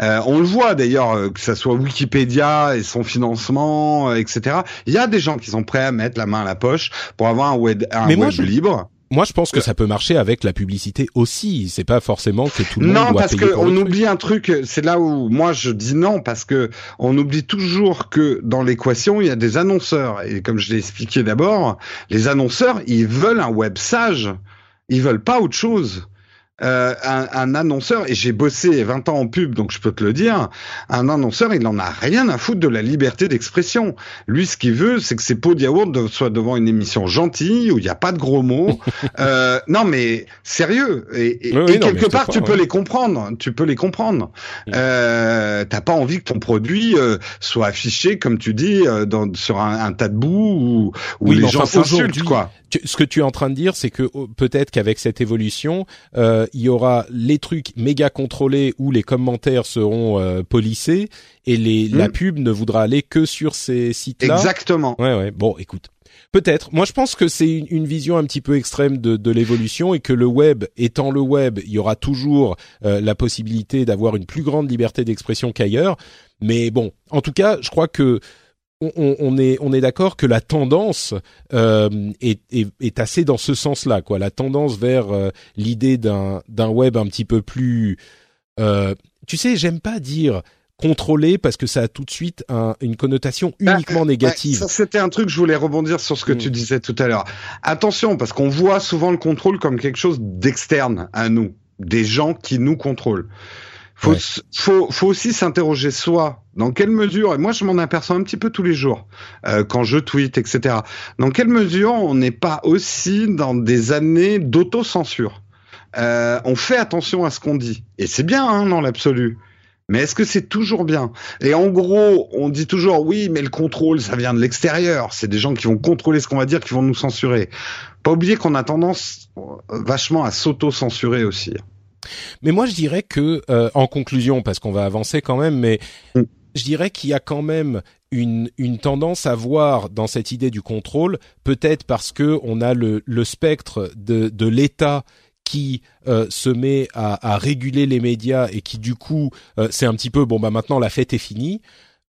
Euh, on le voit d'ailleurs, euh, que ça soit Wikipédia et son financement, euh, etc. Il y a des gens qui sont prêts à mettre la main à la poche pour avoir un web, un Mais moi, web je- libre. Moi, je pense que ça peut marcher avec la publicité aussi. C'est pas forcément que tout le monde Non, doit parce payer que pour on le truc. oublie un truc. C'est là où moi je dis non parce que on oublie toujours que dans l'équation il y a des annonceurs et comme je l'ai expliqué d'abord, les annonceurs ils veulent un web sage, ils veulent pas autre chose. Euh, un, un annonceur, et j'ai bossé 20 ans en pub, donc je peux te le dire, un annonceur, il en a rien à foutre de la liberté d'expression. Lui, ce qu'il veut, c'est que ses pots de yaourt soient devant une émission gentille, où il n'y a pas de gros mots. euh, non, mais sérieux. Et, et- Oui, oui, et non, mais quelque part, tu peux les comprendre. Tu peux les comprendre. Euh, T'as pas envie que ton produit euh, soit affiché, comme tu dis, euh, dans, sur un, un tas de boue où, où les gens s'insultent, quoi. Tu- ce que tu es en train de dire, c'est que oh, peut-être qu'avec cette évolution, euh, il y aura les trucs méga contrôlés où les commentaires seront euh, polissés et les, la Mm. pub ne voudra aller que sur ces sites-là. Exactement. Ouais, ouais. Bon, écoute. Peut-être. Moi, je pense que c'est une, une vision un petit peu extrême de, de l'évolution et que le web, étant le web, il y aura toujours euh, la possibilité d'avoir une plus grande liberté d'expression qu'ailleurs. Mais bon, en tout cas, je crois que on, on- est on est d'accord que la tendance euh, est, est, est assez dans ce sens-là, quoi. La tendance vers euh, l'idée d'un d'un web un petit peu plus. euh, tu sais, j'aime pas dire contrôlé parce que ça a tout de suite un- une connotation Bah, uniquement Ouais, négative. ça, c'était un truc, je voulais rebondir sur ce que Mm. tu disais tout à l'heure. Attention, parce qu'on voit souvent le contrôle comme quelque chose d'externe à nous, des gens qui nous contrôlent. Faut, Ouais. faut, faut aussi s'interroger soi. Dans quelle mesure, et moi je m'en aperçois un petit peu tous les jours, euh, quand je tweete, etc. Dans quelle mesure on n'est pas aussi dans des années d'autocensure? Euh, On fait attention à ce qu'on dit. Et c'est bien, hein, dans l'absolu. Mais est-ce que c'est toujours bien? Et en gros, on dit toujours oui, mais le contrôle, ça vient de l'extérieur. C'est des gens qui vont contrôler ce qu'on va dire, qui vont nous censurer. Pas oublier qu'on a tendance euh, vachement à s'auto-censurer aussi. Mais moi, je dirais que, euh, en conclusion, parce qu'on va avancer quand même, mais Mm. je dirais qu'il y a quand même une, une tendance à voir dans cette idée du contrôle, peut-être parce que on a le, le spectre de, de l'État qui euh, se met à, à réguler les médias et qui du coup euh, c'est un petit peu bon bah maintenant la fête est finie.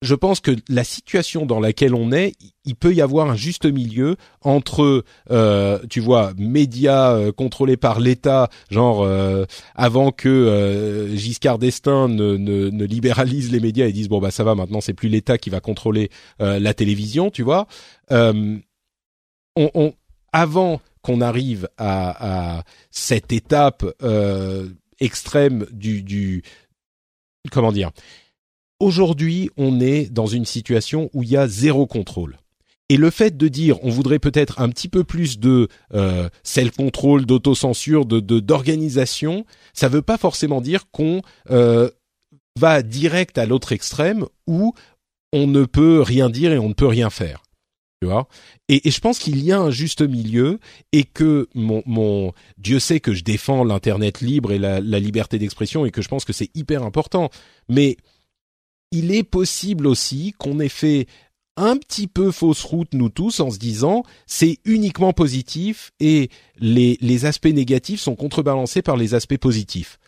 Je pense que la situation dans laquelle on est, il peut y avoir un juste milieu entre, euh, tu vois, médias euh, contrôlés par l'État, genre euh, avant que euh, Giscard d'Estaing ne, ne, ne libéralise les médias et dise bon bah ça va maintenant c'est plus l'État qui va contrôler euh, la télévision, tu vois. On, on, avant qu'on arrive à, à cette étape extrême du, du comment dire. Aujourd'hui, on est dans une situation où il y a zéro contrôle. Et le fait de dire on voudrait peut-être un petit peu plus de euh, self-control, d'autocensure, de d'organisation, ça veut pas forcément dire qu'on euh, va direct à l'autre extrême où on ne peut rien dire et on ne peut rien faire. Tu vois? Et, et je pense qu'il y a un juste milieu et que mon, mon Dieu sait que je défends l'internet libre et la, la liberté d'expression et que je pense que c'est hyper important. Mais il est possible aussi qu'on ait fait un petit peu fausse route nous tous en se disant c'est uniquement positif et les, les aspects négatifs sont contrebalancés par les aspects positifs.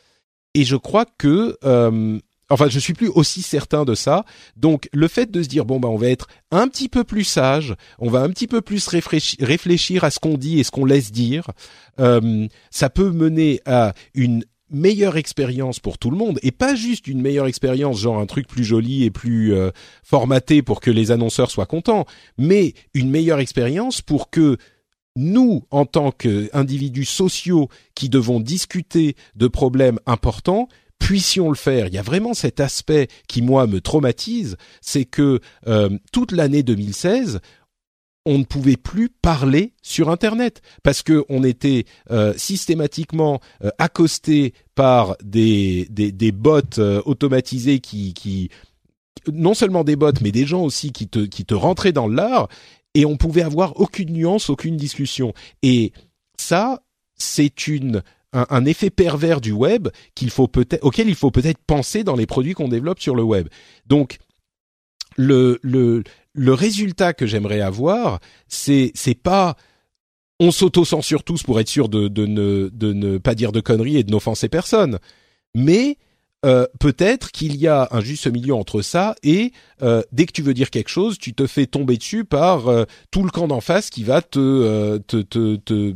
Et je crois que euh, enfin je suis plus aussi certain de ça. Donc le fait de se dire bon bah on va être un petit peu plus sage, on va un petit peu plus réfléchir, à ce qu'on dit et ce qu'on laisse dire, euh, ça peut mener à une meilleure expérience pour tout le monde et pas juste une meilleure expérience genre un truc plus joli et plus euh, formaté pour que les annonceurs soient contents mais une meilleure expérience pour que nous en tant qu'individus sociaux qui devons discuter de problèmes importants puissions le faire. Il y a vraiment cet aspect qui moi me traumatise, c'est que euh, toute l'année 2016 on ne pouvait plus parler sur Internet parce que on était euh, systématiquement euh, accosté par des bots euh, automatisés qui non seulement des bots mais des gens aussi qui te rentraient dans l'art et on pouvait avoir aucune nuance, aucune discussion. Et ça, c'est une un, effet pervers du web qu'il faut peut-être auquel il faut peut-être penser dans les produits qu'on développe sur le web. Donc le le le résultat que j'aimerais avoir, c'est c'est pas on s'auto-censure tous pour être sûr de, de, ne, de ne pas dire de conneries et de n'offenser personne. Mais euh, peut-être qu'il y a un juste milieu entre ça et euh, dès que tu veux dire quelque chose, tu te fais tomber dessus par euh, tout le camp d'en face qui va te, te, te, te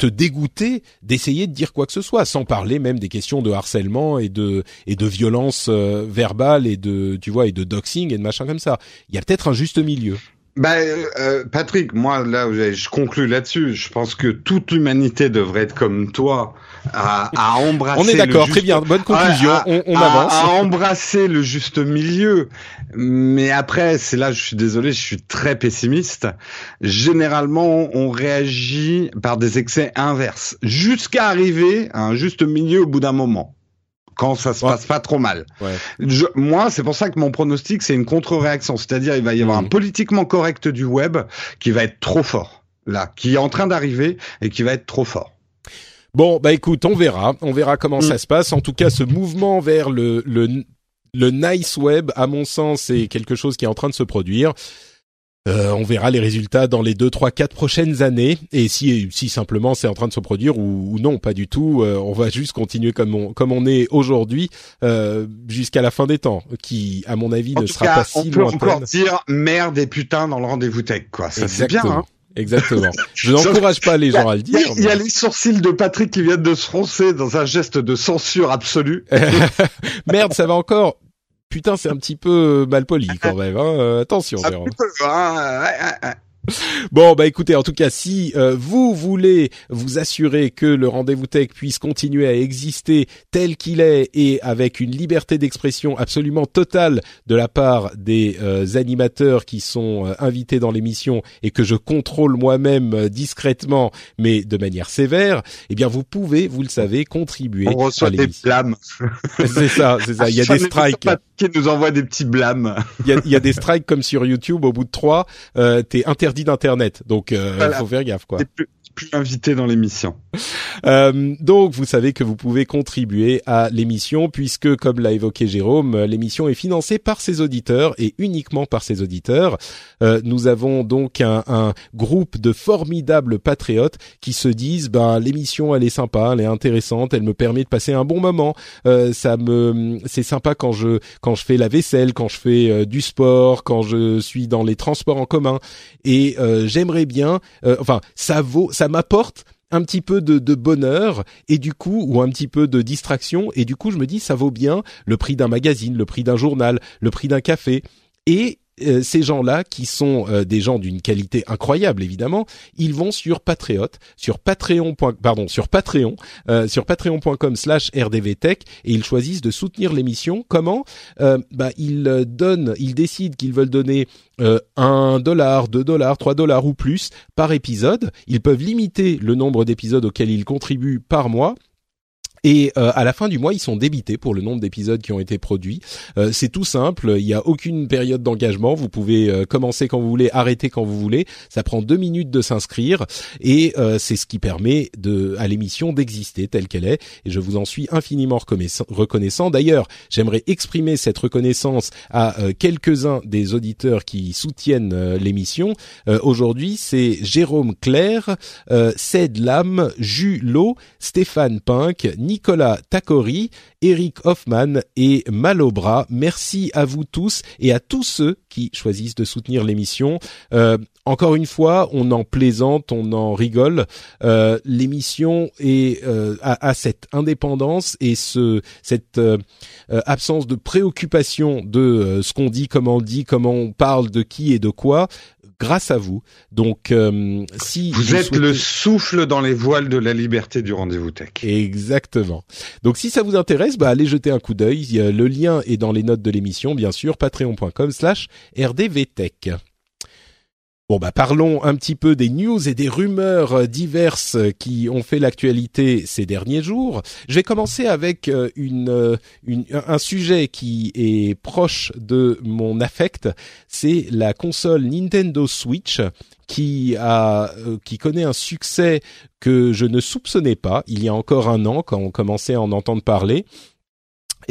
te dégoûter d'essayer de dire quoi que ce soit, sans parler même des questions de harcèlement et de et de violence euh, verbale et de tu vois et de doxing et de machin comme ça. Il y a peut-être un juste milieu. Bah, euh, Patrick, moi là, je conclus là-dessus. Je pense que toute l'humanité devrait être comme toi, à, à embrasser. on est d'accord, très bien, bonne conclusion. on, on avance. À embrasser le juste milieu. Mais après, c'est là, je suis désolé, je suis très pessimiste. Généralement, on réagit par des excès inverses, jusqu'à arriver à un juste milieu au bout d'un moment quand ça se passe pas trop mal. Ouais. Je, moi, c'est pour ça que mon pronostic, c'est une contre-réaction. C'est-à-dire, il va y avoir un mmh. politiquement correct du web qui va être trop fort, là, qui est en train d'arriver et qui va être trop fort. Bon, bah écoute, on verra, on verra comment mmh. ça se passe. En tout cas, ce mouvement vers le, le, le nice web, à mon sens, c'est quelque chose qui est en train de se produire. Euh, on verra les résultats dans les deux, trois, quatre prochaines années. Et si, si simplement c'est en train de se produire ou, non, pas du tout, euh, on va juste continuer comme on, comme on est aujourd'hui euh, jusqu'à la fin des temps, qui, à mon avis, ne sera pas si on peut encore dire merde et putain dans le rendez-vous tech, quoi. Ça c'est bien. Hein Exactement. Je n'encourage pas les gens à le dire. Il y a les sourcils de Patrick qui viennent de se froncer dans un geste de censure absolue. Merde, ça va encore putain, c'est un petit peu mal poli quand même. Hein. Euh, attention. Un peu, hein, Bon, bah écoutez, en tout cas, si euh, vous voulez vous assurer que le rendez-vous tech puisse continuer à exister tel qu'il est et avec une liberté d'expression absolument totale de la part des euh, animateurs qui sont euh, invités dans l'émission et que je contrôle moi-même discrètement, mais de manière sévère, eh bien, vous pouvez, vous le savez, contribuer. On reçoit des blâmes. c'est ça, c'est ça. Il y a des strikes. Qui nous envoie des petits blâmes. Il y a, il y a des strikes comme sur YouTube. Au bout de trois, euh, t'es interdit d'internet. Donc, euh, faut faire gaffe, quoi plus invité dans l'émission. Euh, donc, vous savez que vous pouvez contribuer à l'émission puisque, comme l'a évoqué Jérôme, l'émission est financée par ses auditeurs et uniquement par ses auditeurs. Euh, nous avons donc un, groupe de formidables patriotes qui se disent, ben l'émission elle est sympa, elle est intéressante, elle me permet de passer un bon moment. Euh, ça me, c'est sympa quand je quand je fais la vaisselle, quand je fais du sport, quand je suis dans les transports en commun. Et j'aimerais bien, enfin, ça vaut ça m'apporte un petit peu de, de, bonheur et du coup ou un petit peu de distraction. Et du coup je me dis ça vaut bien le prix d'un magazine, le prix d'un journal, le prix d'un café. Et euh, ces gens-là, qui sont euh, des gens d'une qualité incroyable évidemment, ils vont sur Patreon, sur Patreon. pardon, sur Patreon, euh, sur Patreon.com/slash rdvtech et ils choisissent de soutenir l'émission. Comment? Bah ils donnent, ils décident qu'ils veulent donner un dollar, deux dollars, trois dollars ou plus par épisode. Ils peuvent limiter le nombre d'épisodes auxquels ils contribuent par mois et euh, à la fin du mois, ils sont débités pour le nombre d'épisodes qui ont été produits. Euh, c'est tout simple, il n'y a aucune période d'engagement. Vous pouvez euh, commencer quand vous voulez, arrêter quand vous voulez. Ça prend deux minutes de s'inscrire et c'est ce qui permet de, à l'émission d'exister telle qu'elle est. Et je vous en suis infiniment reconnaissant. D'ailleurs, j'aimerais exprimer cette reconnaissance à quelques-uns des auditeurs qui soutiennent l'émission. Aujourd'hui, c'est Jérôme Claire, Ced Lam, Julo, Stéphane Pink, Nicolas Takori, Eric Hoffman et Malobra. Merci à vous tous et à tous ceux qui choisissent de soutenir l'émission. Euh, encore une fois, on en plaisante, on en rigole. Euh, l'émission est euh, a, cette indépendance et ce cette absence de préoccupation de ce qu'on dit, comment on dit, comment on parle de qui et de quoi grâce à vous. Donc, euh, si vous, êtes le souffle dans les voiles de la liberté du rendez-vous tech. Exactement. Donc, si ça vous intéresse, bah, allez jeter un coup d'œil. Le lien est dans les notes de l'émission, bien sûr, patreon.com/slash rdvtech. Bon bah parlons un petit peu des news et des rumeurs diverses qui ont fait l'actualité ces derniers jours. Je vais commencer avec une, une, un sujet qui est proche de mon affect, c'est la console Nintendo Switch qui a qui connaît un succès que je ne soupçonnais pas il y a encore un an quand on commençait à en entendre parler.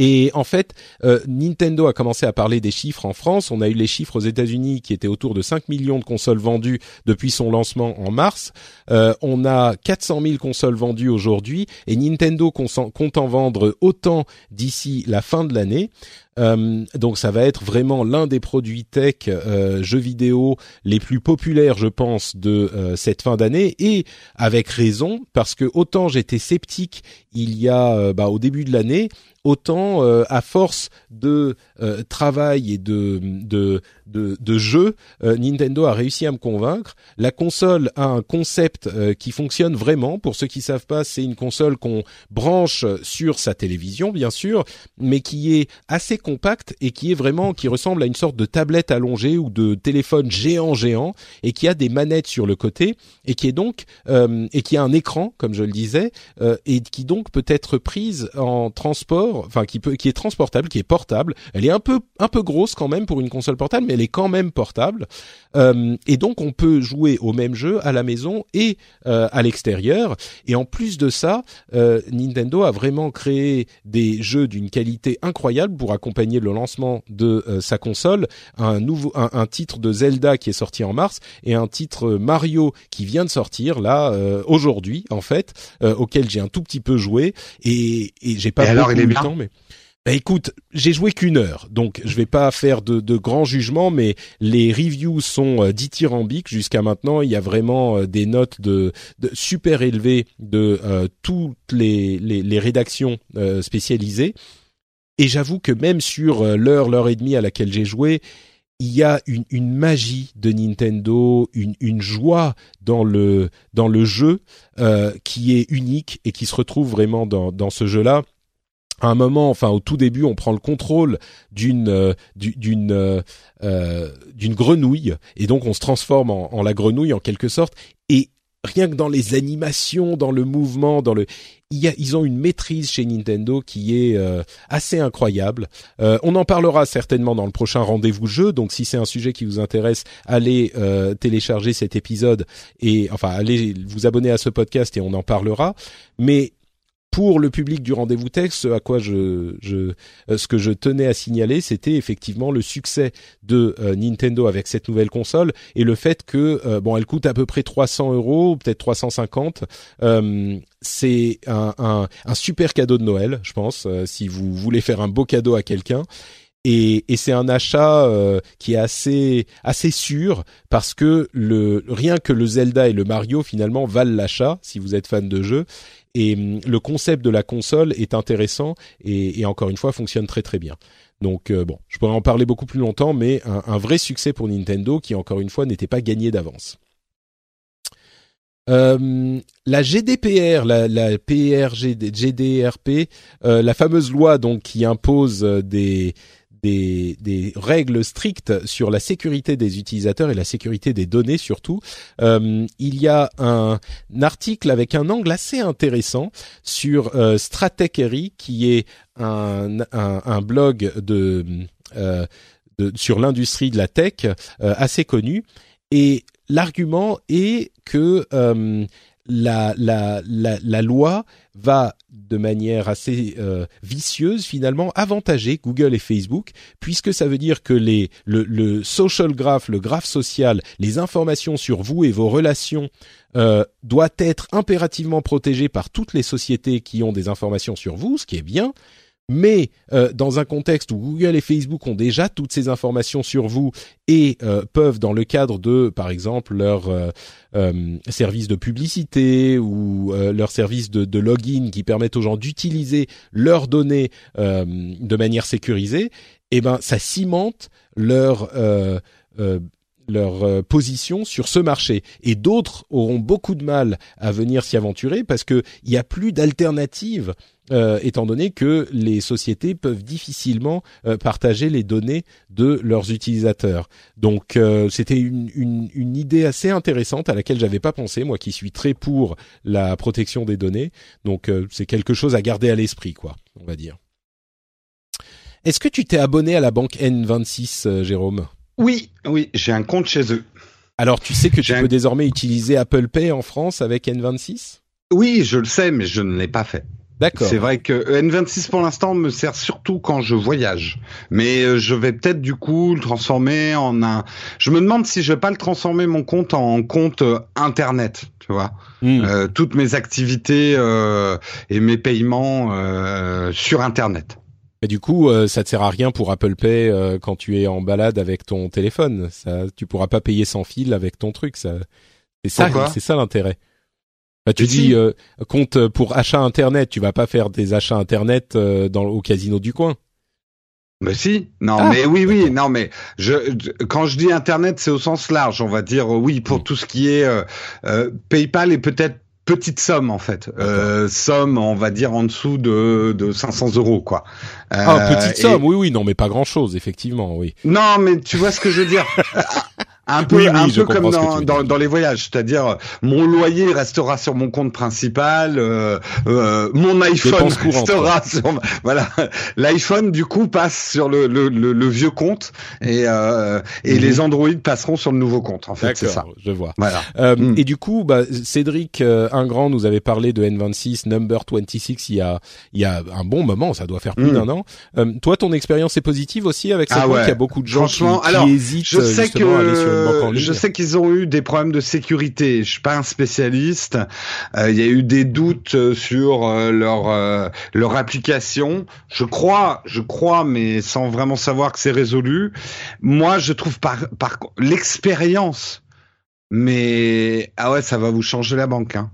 Et en fait, euh, Nintendo a commencé à parler des chiffres en France. On a eu les chiffres aux États-Unis qui étaient autour de 5 millions de consoles vendues depuis son lancement en mars. Euh, on a 400 000 consoles vendues aujourd'hui et Nintendo compte en vendre autant d'ici la fin de l'année. Euh, donc ça va être vraiment l'un des produits tech euh, jeux vidéo les plus populaires, je pense, de euh, cette fin d'année. Et avec raison parce que autant j'étais sceptique il y a bah, au début de l'année, autant à force de travail et de de de, de jeux, Nintendo a réussi à me convaincre. La console a un concept qui fonctionne vraiment. Pour ceux qui savent pas, c'est une console qu'on branche sur sa télévision, bien sûr, mais qui est assez compact et qui est vraiment qui ressemble à une sorte de tablette allongée ou de téléphone géant géant et qui a des manettes sur le côté et qui est donc euh, et qui a un écran comme je le disais euh, et qui donc peut être prise en transport, enfin qui peut qui est transportable, qui est portable. Elle est un peu un peu grosse quand même pour une console portable, mais elle est quand même portable. Euh, et donc on peut jouer au même jeu à la maison et à l'extérieur. Et en plus de ça, Nintendo a vraiment créé des jeux d'une qualité incroyable pour accompagner le lancement de euh, sa console, un nouveau un, titre de Zelda qui est sorti en mars et un titre Mario qui vient de sortir là euh, aujourd'hui en fait, euh, auquel j'ai un tout petit peu joué et, et j'ai pas beaucoup eu le temps mais bah écoute, j'ai joué qu'une heure, donc je vais pas faire de, grands jugements, mais les reviews sont dithyrambiques jusqu'à maintenant. Il y a vraiment des notes de, super élevées de toutes les, rédactions spécialisées. Et j'avoue que même sur euh, l'heure, l'heure et demie à laquelle j'ai joué, il y a une, magie de Nintendo, une, joie dans le dans le jeu euh, qui est unique et qui se retrouve vraiment dans, dans ce jeu-là. À un moment, enfin au tout début, on prend le contrôle d'une euh, d'une euh, d'une grenouille et donc on se transforme en, en la grenouille en quelque sorte. Et rien que dans les animations, dans le mouvement, dans le, il y a, ils ont une maîtrise chez Nintendo qui est euh, assez incroyable. Euh, on en parlera certainement dans le prochain rendez-vous jeu. Donc, si c'est un sujet qui vous intéresse, allez euh, télécharger cet épisode et enfin allez vous abonner à ce podcast et on en parlera. Mais pour le public du rendez-vous texte, à quoi je, euh, ce que je tenais à signaler, c'était effectivement le succès de euh, Nintendo avec cette nouvelle console et le fait que euh, bon, elle coûte à peu près 300 euros, peut-être 350. c'est un, super cadeau de Noël, je pense, si vous voulez faire un beau cadeau à quelqu'un. Et, et c'est un achat qui est assez assez sûr parce que le rien que le Zelda et le Mario finalement valent l'achat si vous êtes fan de jeu et hum, le concept de la console est intéressant et, et encore une fois fonctionne très très bien. Donc euh, bon, je pourrais en parler beaucoup plus longtemps, mais un, un vrai succès pour Nintendo qui encore une fois n'était pas gagné d'avance. Euh, la GDPR, la, la PRG, GDRP, euh, la fameuse loi donc qui impose des des, des, règles strictes sur la sécurité des utilisateurs et la sécurité des données surtout. Euh, il y a un, article avec un angle assez intéressant sur euh, Stratechery, qui est un, blog de, euh, de, sur l'industrie de la tech euh, assez connu. Et l'argument est que la, la, la, la, loi va de manière assez euh, vicieuse finalement avantager Google et Facebook puisque ça veut dire que les le, le social graph, le graphe social, les informations sur vous et vos relations euh, doit être impérativement protégé par toutes les sociétés qui ont des informations sur vous, ce qui est bien mais euh, dans un contexte où Google et Facebook ont déjà toutes ces informations sur vous et euh, peuvent, dans le cadre de, par exemple, leur euh, euh service de publicité ou leur service de, de, login qui permettent aux gens d'utiliser leurs données de manière sécurisée, eh ben, ça cimente leur leur position sur ce marché. Et d'autres auront beaucoup de mal à venir s'y aventurer parce que il y a plus d'alternatives euh, étant donné que les sociétés peuvent difficilement euh, partager les données de leurs utilisateurs. Donc euh, c'était une, une, une, idée assez intéressante à laquelle j'avais pas pensé, moi qui suis très pour la protection des données. Donc c'est quelque chose à garder à l'esprit, quoi, on va dire. Est-ce que tu t'es abonné à la banque N26, Jérôme? Oui, oui, j'ai un compte chez eux. Alors tu sais que tu peux désormais utiliser Apple Pay en France avec N26 Oui, je le sais, mais je ne l'ai pas fait. D'accord. C'est vrai que N26 pour l'instant me sert surtout quand je voyage, mais euh, je vais peut-être du coup le transformer en un. Je me demande si je vais pas le transformer mon compte en compte euh, internet, tu vois. Hmm. Euh, toutes mes activités euh, et mes paiements euh, sur internet. Et du coup, ça te sert à rien pour Apple Pay quand tu es en balade avec ton téléphone. Ça, tu pourras pas payer sans fil avec ton truc. Ça, c'est ça, c'est ça l'intérêt. Bah, tu dis euh, compte pour achat internet, tu vas pas faire des achats internet euh, dans au casino du coin. Mais si, non, ah. mais oui, oui, non, mais je, quand je dis internet, c'est au sens large, on va dire oui pour mm. tout ce qui est euh, PayPal et peut-être petite somme en fait, somme on va dire en dessous de, de 500 euros quoi. ah petite somme, oui oui non mais pas grand chose effectivement oui. Non mais tu vois ce que je veux dire. Un peu, un peu comme dans, dans, dans, les voyages, c'est-à-dire mon loyer restera sur mon compte principal, euh, euh, mon iPhone restera sur voilà, l'iPhone du coup passe sur le, le, le, vieux compte et euh, et mhm. les Android passeront sur le nouveau compte. En fait, c'est ça. Je vois. Voilà. Euh, mm. Et du coup, bah, Cédric euh, Ingrand nous avait parlé de N26 Number 26 il y a il y a un bon moment, ça doit faire plus mm. d'un an. Euh, toi, ton expérience est positive aussi avec cette ah Il y a beaucoup de gens qui, qui hésitent je sais que... à aller sur euh, je sais qu'ils ont eu des problèmes de sécurité. Je suis pas un spécialiste. Euh, il y a eu des doutes euh, sur leur leur application. Je crois, je crois, mais sans vraiment savoir que c'est résolu. Moi, je trouve par par l'expérience. Mais ah ouais, ça va vous changer la banque. Hein.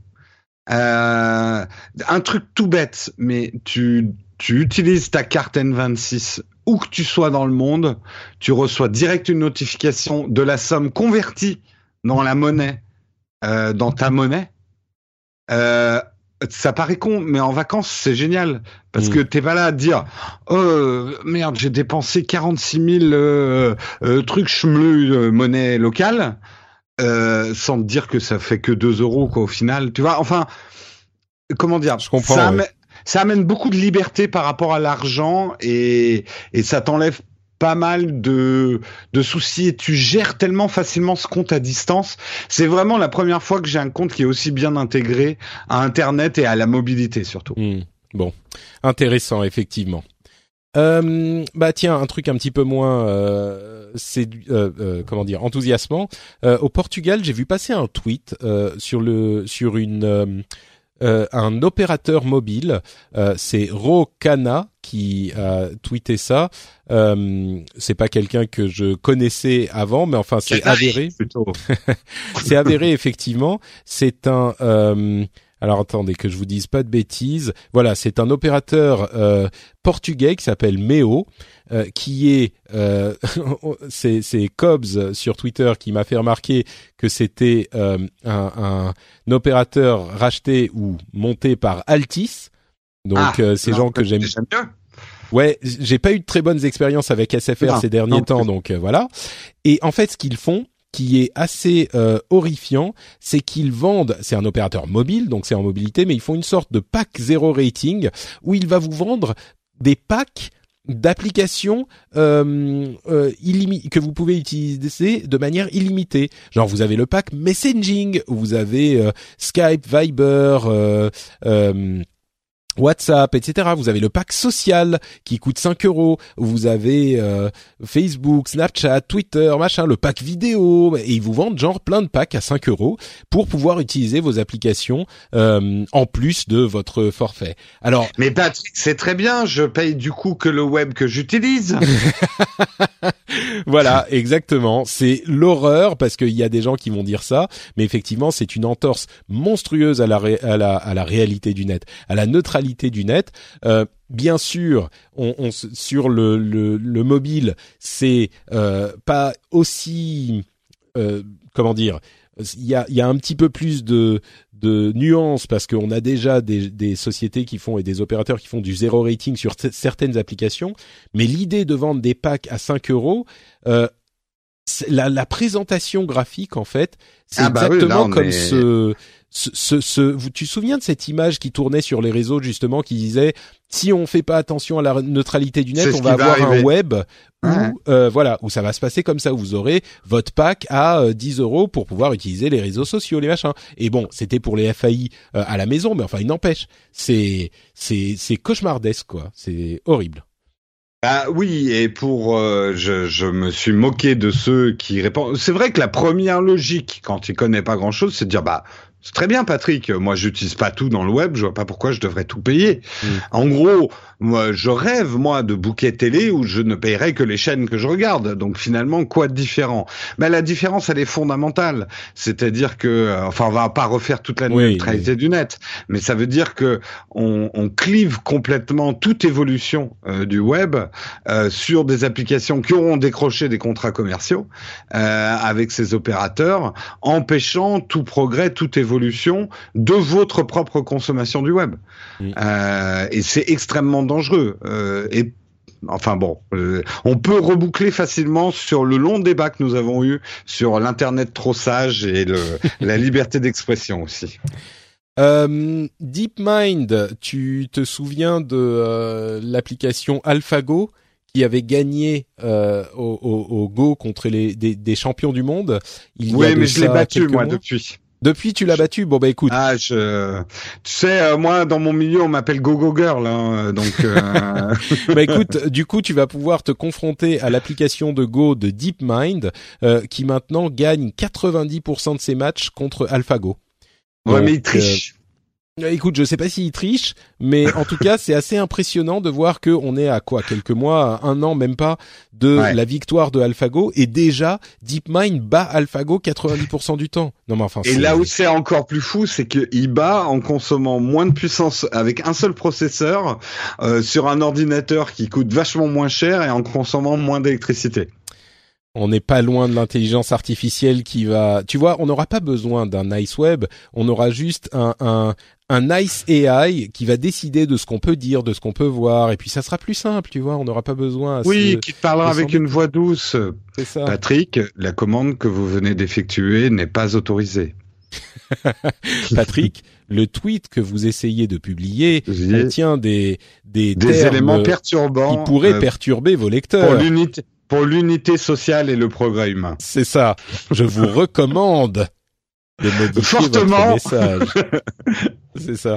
un truc tout bête, mais tu tu utilises ta carte N26 où que tu sois dans le monde, tu reçois direct une notification de la somme convertie dans la monnaie, euh, dans ta monnaie. Euh, ça paraît con, mais en vacances, c'est génial. Parce mm. que t'es pas là à dire, oh merde, j'ai dépensé 46 000 euh, euh, trucs chemleux monnaie locale, sans te dire que ça fait que 2 euros quoi au final. Tu vois, enfin, comment dire Je comprends ça amène beaucoup de liberté par rapport à l'argent et, et ça t'enlève pas mal de, de soucis et tu gères tellement facilement ce compte à distance. C'est vraiment la première fois que j'ai un compte qui est aussi bien intégré à Internet et à la mobilité surtout. Hmm. Bon, intéressant effectivement. Euh, bah tiens, un truc un petit peu moins, euh, c'est euh, euh, comment dire, enthousiasmant. Euh, au Portugal, j'ai vu passer un tweet sur le sur une euh, un opérateur mobile, euh, c'est Rokana qui a tweeté ça. Euh, c'est pas quelqu'un que je connaissais avant, mais enfin c'est avéré. c'est avéré effectivement. C'est un euh, alors attendez que je vous dise pas de bêtises. Voilà, c'est un opérateur euh, portugais qui s'appelle Meo, euh, qui est euh, c'est Cobbs sur Twitter qui m'a fait remarquer que c'était euh, un, un, opérateur racheté ou monté par Altis. Donc ah, euh, ces gens que j'aime. Ouais, j'ai pas eu de très bonnes expériences avec SFR ces derniers temps, donc voilà. Et en fait, ce qu'ils font, qui est assez euh, horrifiant, c'est qu'ils vendent, c'est un opérateur mobile, donc c'est en mobilité, mais ils font une sorte de pack zéro rating où il va vous vendre des packs d'applications euh, euh que vous pouvez utiliser de manière illimitée. Genre vous avez le pack messaging, vous avez euh, Skype, Viber, euh, WhatsApp, etc. Vous avez le pack social qui coûte 5 euros. Vous avez euh, Facebook, Snapchat, Twitter, machin, le pack vidéo. Et ils vous vendent genre plein de packs à 5 euros pour pouvoir utiliser vos applications euh, en plus de votre forfait. Alors, mais Patrick, c'est très bien. Je paye du coup que le web que j'utilise. voilà, exactement. C'est l'horreur parce qu'il y a des gens qui vont dire ça, mais effectivement, c'est une entorse monstrueuse à la, à la, à la réalité du net, à la neutralité du net. Euh, bien sûr, on, sur le, le, mobile, c'est euh, pas aussi euh, comment dire il y a, y a un petit peu plus de, de nuances parce qu'on a déjà des, des sociétés qui font et des opérateurs qui font du zéro rating sur certaines applications. Mais l'idée de vendre des packs à 5 euros, la, la, présentation graphique en fait, c'est ah bah exactement comme ce, ce, ce, ce, tu te souviens de cette image qui tournait sur les réseaux justement qui disait si on fait pas attention à la neutralité du net, on va avoir un web où euh, voilà où ça va se passer comme ça. Où vous aurez votre pack à 10 euh, euros pour pouvoir utiliser les réseaux sociaux, les machins. Et bon, c'était pour les FAI euh, à la maison, mais enfin il n'empêche, c'est c'est c'est cauchemardesque quoi, c'est horrible. Ah oui, et pour je, je me suis moqué de ceux qui répondent. C'est vrai que la première logique, quand il connaît pas grand chose, c'est de dire bah c'est très bien, Patrick. Moi, j'utilise pas tout dans le web. Je vois pas pourquoi je devrais tout payer. Mm. En gros, moi, je rêve moi de bouquet télé où je ne paierai que les chaînes que je regarde. Donc finalement, quoi de différent? Mais la différence, elle est fondamentale. C'est-à-dire que, euh, enfin, on va pas refaire toute la neutralité du net, mais ça veut dire que on, on clive complètement toute évolution euh, du web euh, sur des applications qui auront décroché des contrats commerciaux euh, avec ces opérateurs, empêchant tout progrès, toute évolution de votre propre consommation du web. Euh, et c'est extrêmement dangereux. Euh, et enfin bon, euh, on peut reboucler facilement sur le long débat que nous avons eu sur l'internet trop sage et le, la liberté d'expression aussi. DeepMind, tu te souviens de l'application AlphaGo qui avait gagné au, Go contre les, des, champions du monde? Il oui, mais je l'ai battu moi depuis. Depuis, tu l'as battu. Bon bah écoute. Ah, je... tu sais, euh, moi dans mon milieu, on m'appelle Gogo Girl, hein, donc. Euh... bah écoute, du coup, tu vas pouvoir te confronter à l'application de Go de DeepMind, euh, qui maintenant gagne 90% de ses matchs contre AlphaGo. Ouais, mais il triche. Euh, écoute, je sais pas s'il triche, mais en tout cas, c'est assez impressionnant de voir que on est à quoi quelques mois, un an même pas de la victoire de AlphaGo et déjà DeepMind bat AlphaGo 90% du temps. Non mais enfin. Et là où c'est encore plus fou, c'est qu'il bat en consommant moins de puissance avec un seul processeur euh, sur un ordinateur qui coûte vachement moins cher et en consommant moins d'électricité on n'est pas loin de l'intelligence artificielle qui va. Tu vois, on n'aura pas besoin d'un nice web. On aura juste un, un, un nice AI qui va décider de ce qu'on peut dire, de ce qu'on peut voir, et puis ça sera plus simple. Tu vois, on n'aura pas besoin. oui, qui parlera avec une voix douce. C'est ça. Patrick, la commande que vous venez d'effectuer n'est pas autorisée. Patrick, le tweet que vous essayez de publier contient des des, des éléments perturbants qui pourraient euh, perturber vos lecteurs. Pour l'unité pour l'unité sociale et le progrès humain. C'est ça. Je vous recommande de modifier Fortement. votre message. C'est ça.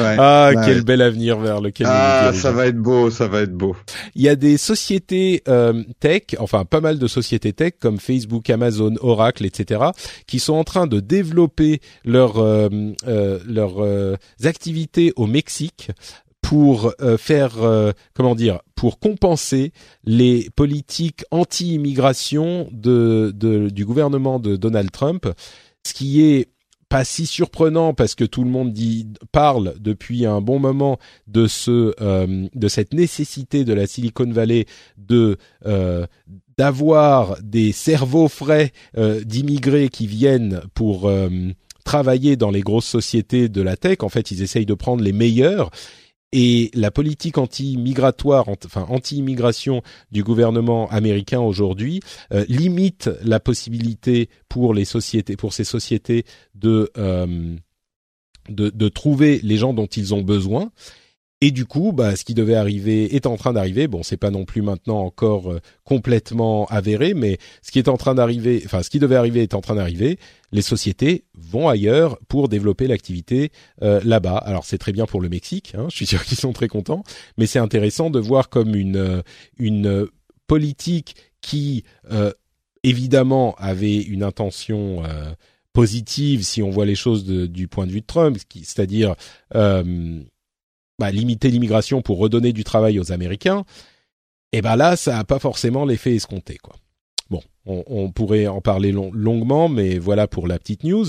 ah, quel bel avenir vers lequel. Ah, ça va être beau, ça va être beau. Il y a des sociétés euh, tech, enfin pas mal de sociétés tech comme Facebook, Amazon, Oracle, etc., qui sont en train de développer leurs euh, euh, leurs euh, activités au Mexique pour euh, faire euh, comment dire pour compenser les politiques anti-immigration de, de, du gouvernement de Donald Trump, ce qui est pas si surprenant parce que tout le monde dit parle depuis un bon moment de ce euh, de cette nécessité de la Silicon Valley de d'avoir des cerveaux frais d'immigrés qui viennent pour travailler dans les grosses sociétés de la tech. En fait, ils essayent de prendre les meilleurs et la politique anti-migratoire, enfin anti-immigration du gouvernement américain aujourd'hui euh, limite la possibilité pour les sociétés, pour ces sociétés de, euh, de de trouver les gens dont ils ont besoin. Et du coup, bah, ce qui devait arriver est en train d'arriver. Bon, c'est pas non plus maintenant encore euh, complètement avéré, mais ce qui est en train d'arriver, enfin, ce qui devait arriver est en train d'arriver. Les sociétés vont ailleurs pour développer l'activité euh, là-bas. Alors, c'est très bien pour le Mexique. Hein, je suis sûr qu'ils sont très contents, mais c'est intéressant de voir comme une euh, une politique qui évidemment avait une intention positive si on voit les choses du point de vue de Trump, c'est-à-dire bah, limiter l'immigration pour redonner du travail aux Américains, et eh ben là, ça n'a pas forcément l'effet escompté, quoi. On, pourrait en parler longuement, mais voilà pour la petite news.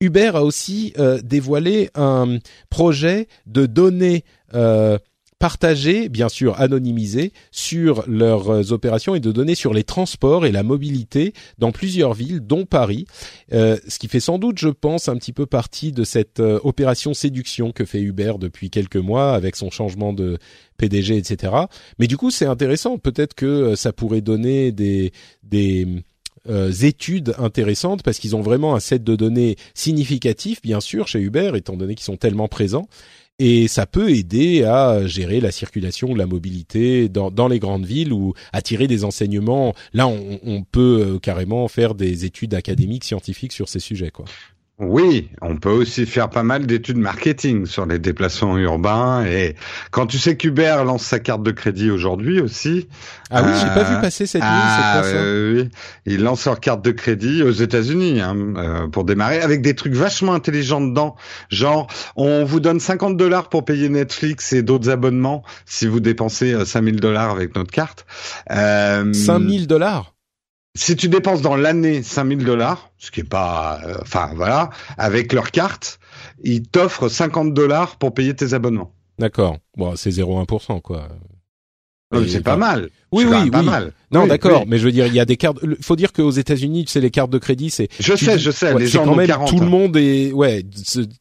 Uber a aussi euh, dévoilé un projet de donner euh, partager, bien sûr anonymiser, sur leurs euh, opérations et de donner sur les transports et la mobilité dans plusieurs villes, dont Paris. Euh, ce qui fait sans doute, je pense, un petit peu partie de cette euh, opération séduction que fait Uber depuis quelques mois avec son changement de PDG, etc. Mais du coup, c'est intéressant. Peut-être que ça pourrait donner des des études intéressantes parce qu'ils ont vraiment un set de données significatif, bien sûr, chez Uber, étant donné qu'ils sont tellement présents et ça peut aider à gérer la circulation, la mobilité dans, les grandes villes ou à tirer des enseignements. Là, on, on peut euh, carrément faire des études académiques, scientifiques sur ces sujets, quoi. Oui, on peut aussi faire pas mal d'études marketing sur les déplacements urbains et quand tu sais qu'Uber lance sa carte de crédit aujourd'hui aussi. Ah oui, j'ai pas vu euh, passer cette. Ah, oui, ils lancent leur carte de crédit aux États-Unis hein, euh, pour démarrer avec des trucs vachement intelligents dedans. Genre, on vous donne 50 dollars pour payer Netflix et d'autres abonnements si vous dépensez 5000 euh, dollars avec notre carte. Euh, 5000 dollars? Si tu dépenses dans l'année 5000 dollars, ce qui est pas, euh, enfin voilà, avec leur carte, ils t'offrent 50 dollars pour payer tes abonnements. D'accord. Bon, c'est 0,1% quoi. C'est pas mal. Oui, oui, pas oui. mal. Non, d'accord, mais je veux dire, il y a des cartes. Faut dire qu'aux États-Unis, tu sais, les cartes de crédit, c'est. Je sais, je sais. les gens quand même 40. tout le monde est, ouais,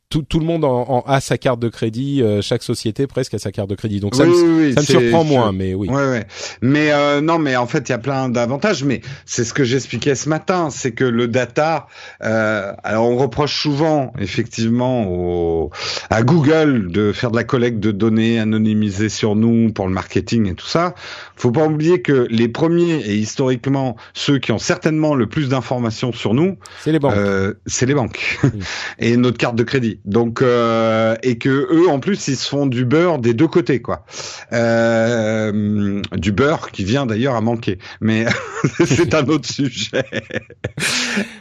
tout, tout le monde en, en, a sa carte de crédit. Euh, chaque société presque a sa carte de crédit. Donc me, ça me surprend moins, mais oui. Ouais, ouais. Mais euh, non, mais en fait, il y a plein d'avantages. Mais c'est ce que j'expliquais ce matin, c'est que le data. Euh, alors, on reproche souvent, effectivement, au, à Google de faire de la collecte de données anonymisées sur nous pour le marketing et tout ça. Faut pas oublier que les premiers et historiquement ceux qui ont certainement le plus d'informations sur nous, c'est les banques. Euh, c'est les banques et notre carte de crédit. Donc euh, et que eux en plus ils se font du beurre des deux côtés quoi. Euh, du beurre qui vient d'ailleurs à manquer, mais c'est un autre sujet.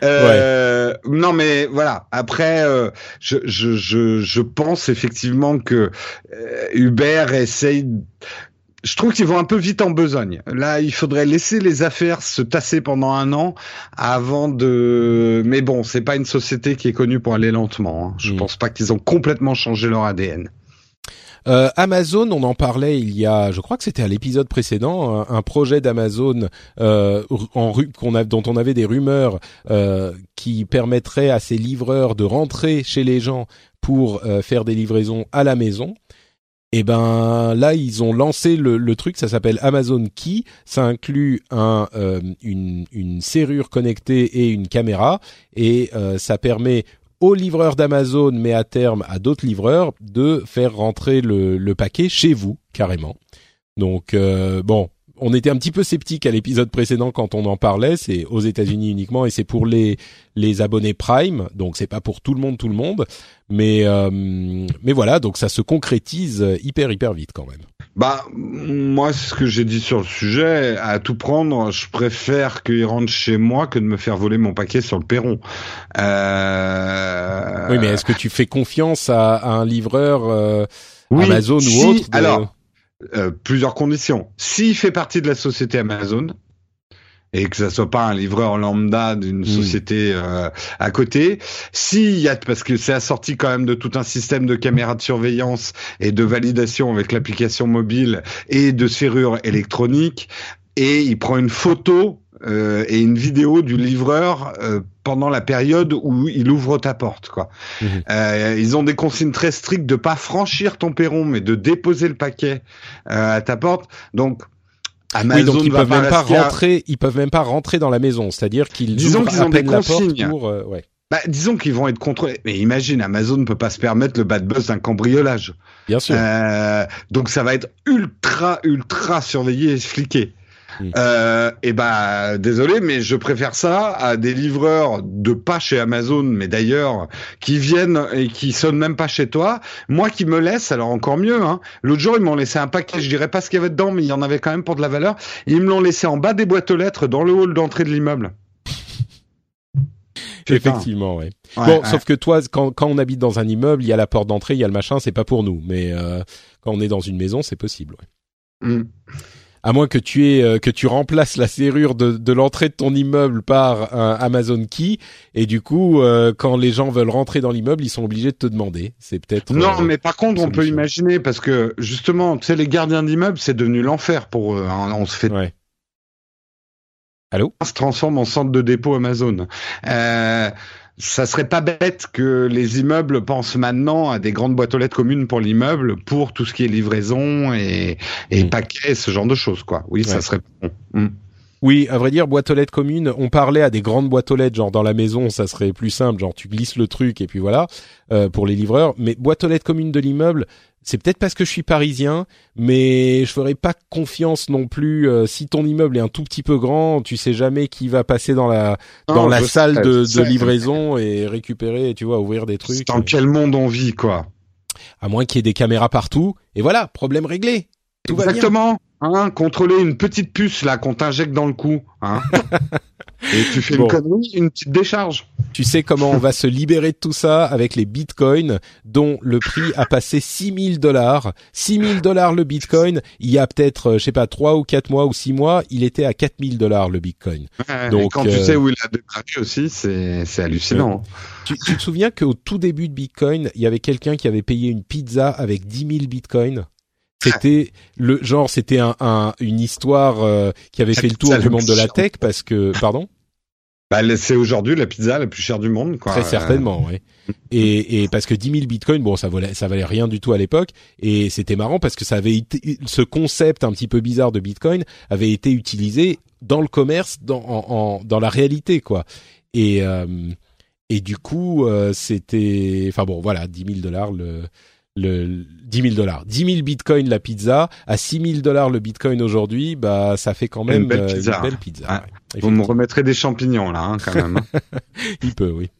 Ouais. Non mais voilà. Après, je, je, je, je pense effectivement que Uber essaye je trouve qu'ils vont un peu vite en besogne. Là, il faudrait laisser les affaires se tasser pendant un an avant de. Mais bon, c'est pas une société qui est connue pour aller lentement. Hein. Je mmh. pense pas qu'ils ont complètement changé leur ADN. Euh, Amazon, on en parlait il y a, je crois que c'était à l'épisode précédent, un, un projet d'Amazon euh, en qu'on a, dont on avait des rumeurs euh, qui permettrait à ces livreurs de rentrer chez les gens pour faire des livraisons à la maison. Et eh ben là, ils ont lancé le, truc, ça s'appelle Amazon Key. Ça inclut un, euh, une, serrure connectée et une caméra, et euh, ça permet aux livreurs d'Amazon, mais à terme à d'autres livreurs, de faire rentrer le, le paquet chez vous carrément. Donc euh, bon, on était un petit peu sceptique à l'épisode précédent quand on en parlait. C'est aux États-Unis uniquement et c'est pour les les abonnés Prime, donc c'est pas pour tout le monde, tout le monde. Mais euh, mais voilà, donc ça se concrétise hyper hyper vite quand même. Bah moi, ce que j'ai dit sur le sujet, à tout prendre, je préfère qu'ils rentrent chez moi que de me faire voler mon paquet sur le perron. Euh... Oui, mais est-ce que tu fais confiance à, à un livreur euh, oui, Amazon si, ou autre de... Alors euh, plusieurs conditions. S'il fait partie de la société Amazon et que ça soit pas un livreur lambda d'une mmh. société euh, à côté, s'il y a parce que c'est assorti quand même de tout un système de caméras de surveillance et de validation avec l'application mobile et de serrure électronique et il prend une photo euh, et une vidéo du livreur euh, pendant la période où il ouvre ta porte. Quoi. Mmh. Euh, ils ont des consignes très strictes de pas franchir ton perron, mais de déposer le paquet euh, à ta porte. Donc Amazon oui, donc ils peuvent même pas à... rentrer. Ils peuvent même pas rentrer dans la maison. C'est-à-dire qu'ils disons qu'ils ont des consignes. Pour, euh, ouais. Bah, disons qu'ils vont être contrôlés. Mais imagine, Amazon ne peut pas se permettre le bad buzz d'un cambriolage. Bien sûr. Donc ça va être ultra, ultra surveillé et fliqué. Mmh. Euh, et bah désolé, mais je préfère ça à des livreurs de pas chez Amazon, mais d'ailleurs qui viennent et qui sonnent même pas chez toi. Moi qui me laisse, alors encore mieux. Hein, L'autre jour ils m'ont laissé un paquet, je dirais pas ce qu'il y avait dedans, mais il y en avait quand même pour de la valeur. Ils me l'ont laissé en bas des boîtes aux lettres dans le hall d'entrée de l'immeuble. Effectivement, ouais. ouais bon, ouais. sauf que toi, quand, quand on habite dans un immeuble, il y a la porte d'entrée, il y a le machin, c'est pas pour nous. Mais euh, quand on est dans une maison, c'est possible. Ouais. Mm. À moins que tu aies euh, que tu remplaces la serrure de, de l'entrée de ton immeuble par un Amazon Key et du coup euh, quand les gens veulent rentrer dans l'immeuble, ils sont obligés de te demander. C'est peut-être Non, euh, mais par contre, on peut imaginer parce que justement, tu sais, les gardiens d'immeubles, c'est devenu l'enfer pour eux. hein. On se fait ouais. Allô? Se transforme en centre de dépôt Amazon. Euh, ça serait pas bête que les immeubles pensent maintenant à des grandes boîtes aux lettres communes pour l'immeuble pour tout ce qui est livraison et, et Mm. paquets, ce genre de choses, quoi. Oui, ça serait bon. Mm. Oui, à vrai dire, boîte aux lettres commune, on parlait à des grandes boîtes aux lettres, genre dans la maison, ça serait plus simple, genre tu glisses le truc et puis voilà, euh, pour les livreurs. Mais boîte aux lettres commune de l'immeuble, c'est peut-être parce que je suis parisien, mais je ferais pas confiance non plus. euh, si ton immeuble est un tout petit peu grand, tu sais jamais qui va passer dans la Non, dans la salle sais, de, de livraison et récupérer, tu vois, ouvrir des trucs. Dans quel monde on vit, quoi. À moins qu'il y ait des caméras partout. Et voilà, problème réglé. Tout va bien. Exactement. Hein, contrôler une petite puce là qu'on t'injecte dans le cou. Hein. et tu fais Bon. une connerie, une petite décharge. Tu sais comment on va se libérer de tout ça avec les bitcoins dont le prix a passé 6000 dollars. 6000 dollars le bitcoin. Il y a peut-être, euh, je sais pas, trois ou quatre mois ou six mois, il était à 4000 dollars le bitcoin. Ouais, Donc, et quand euh, tu sais où il a déclaré aussi, c'est hallucinant. Tu, tu te souviens qu'au tout début de bitcoin, il y avait quelqu'un qui avait payé une pizza avec 10 000 bitcoins? C'était le genre, c'était un, un- une histoire euh, qui avait fait le tour du monde de la tech parce que, pardon? Bah, c'est aujourd'hui la pizza la plus chère du monde, quoi. Très certainement, oui. Et, et parce que 10 000 bitcoins, bon, ça valait, ça valait rien du tout à l'époque. Et c'était marrant parce que ça avait été, ce concept un petit peu bizarre de bitcoin avait été utilisé dans le commerce, dans, en, en- dans la réalité, quoi. Et, euh, et du coup, euh, c'était, enfin bon, voilà, 10 000 dollars le, le 10 000 dollars, 10 000 bitcoins la pizza, à 6 000 dollars le bitcoin aujourd'hui, bah ça fait quand même Une belle euh, pizza. une belle pizza. Ouais. Vous me remettrez des champignons là, hein, quand même. Il peut, oui.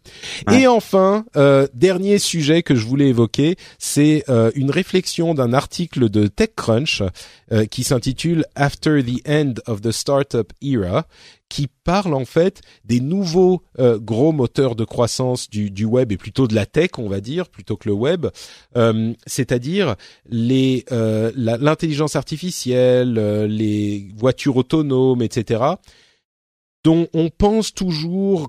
Et enfin, euh, dernier sujet que je voulais évoquer, c'est euh, une réflexion d'un article de TechCrunch euh, qui s'intitule After the End of the Startup Era, qui parle en fait des nouveaux euh, gros moteurs de croissance du, du web et plutôt de la tech, on va dire, plutôt que le web, euh, c'est-à-dire les euh, l'intelligence artificielle, euh, les voitures autonomes, etc., dont on pense toujours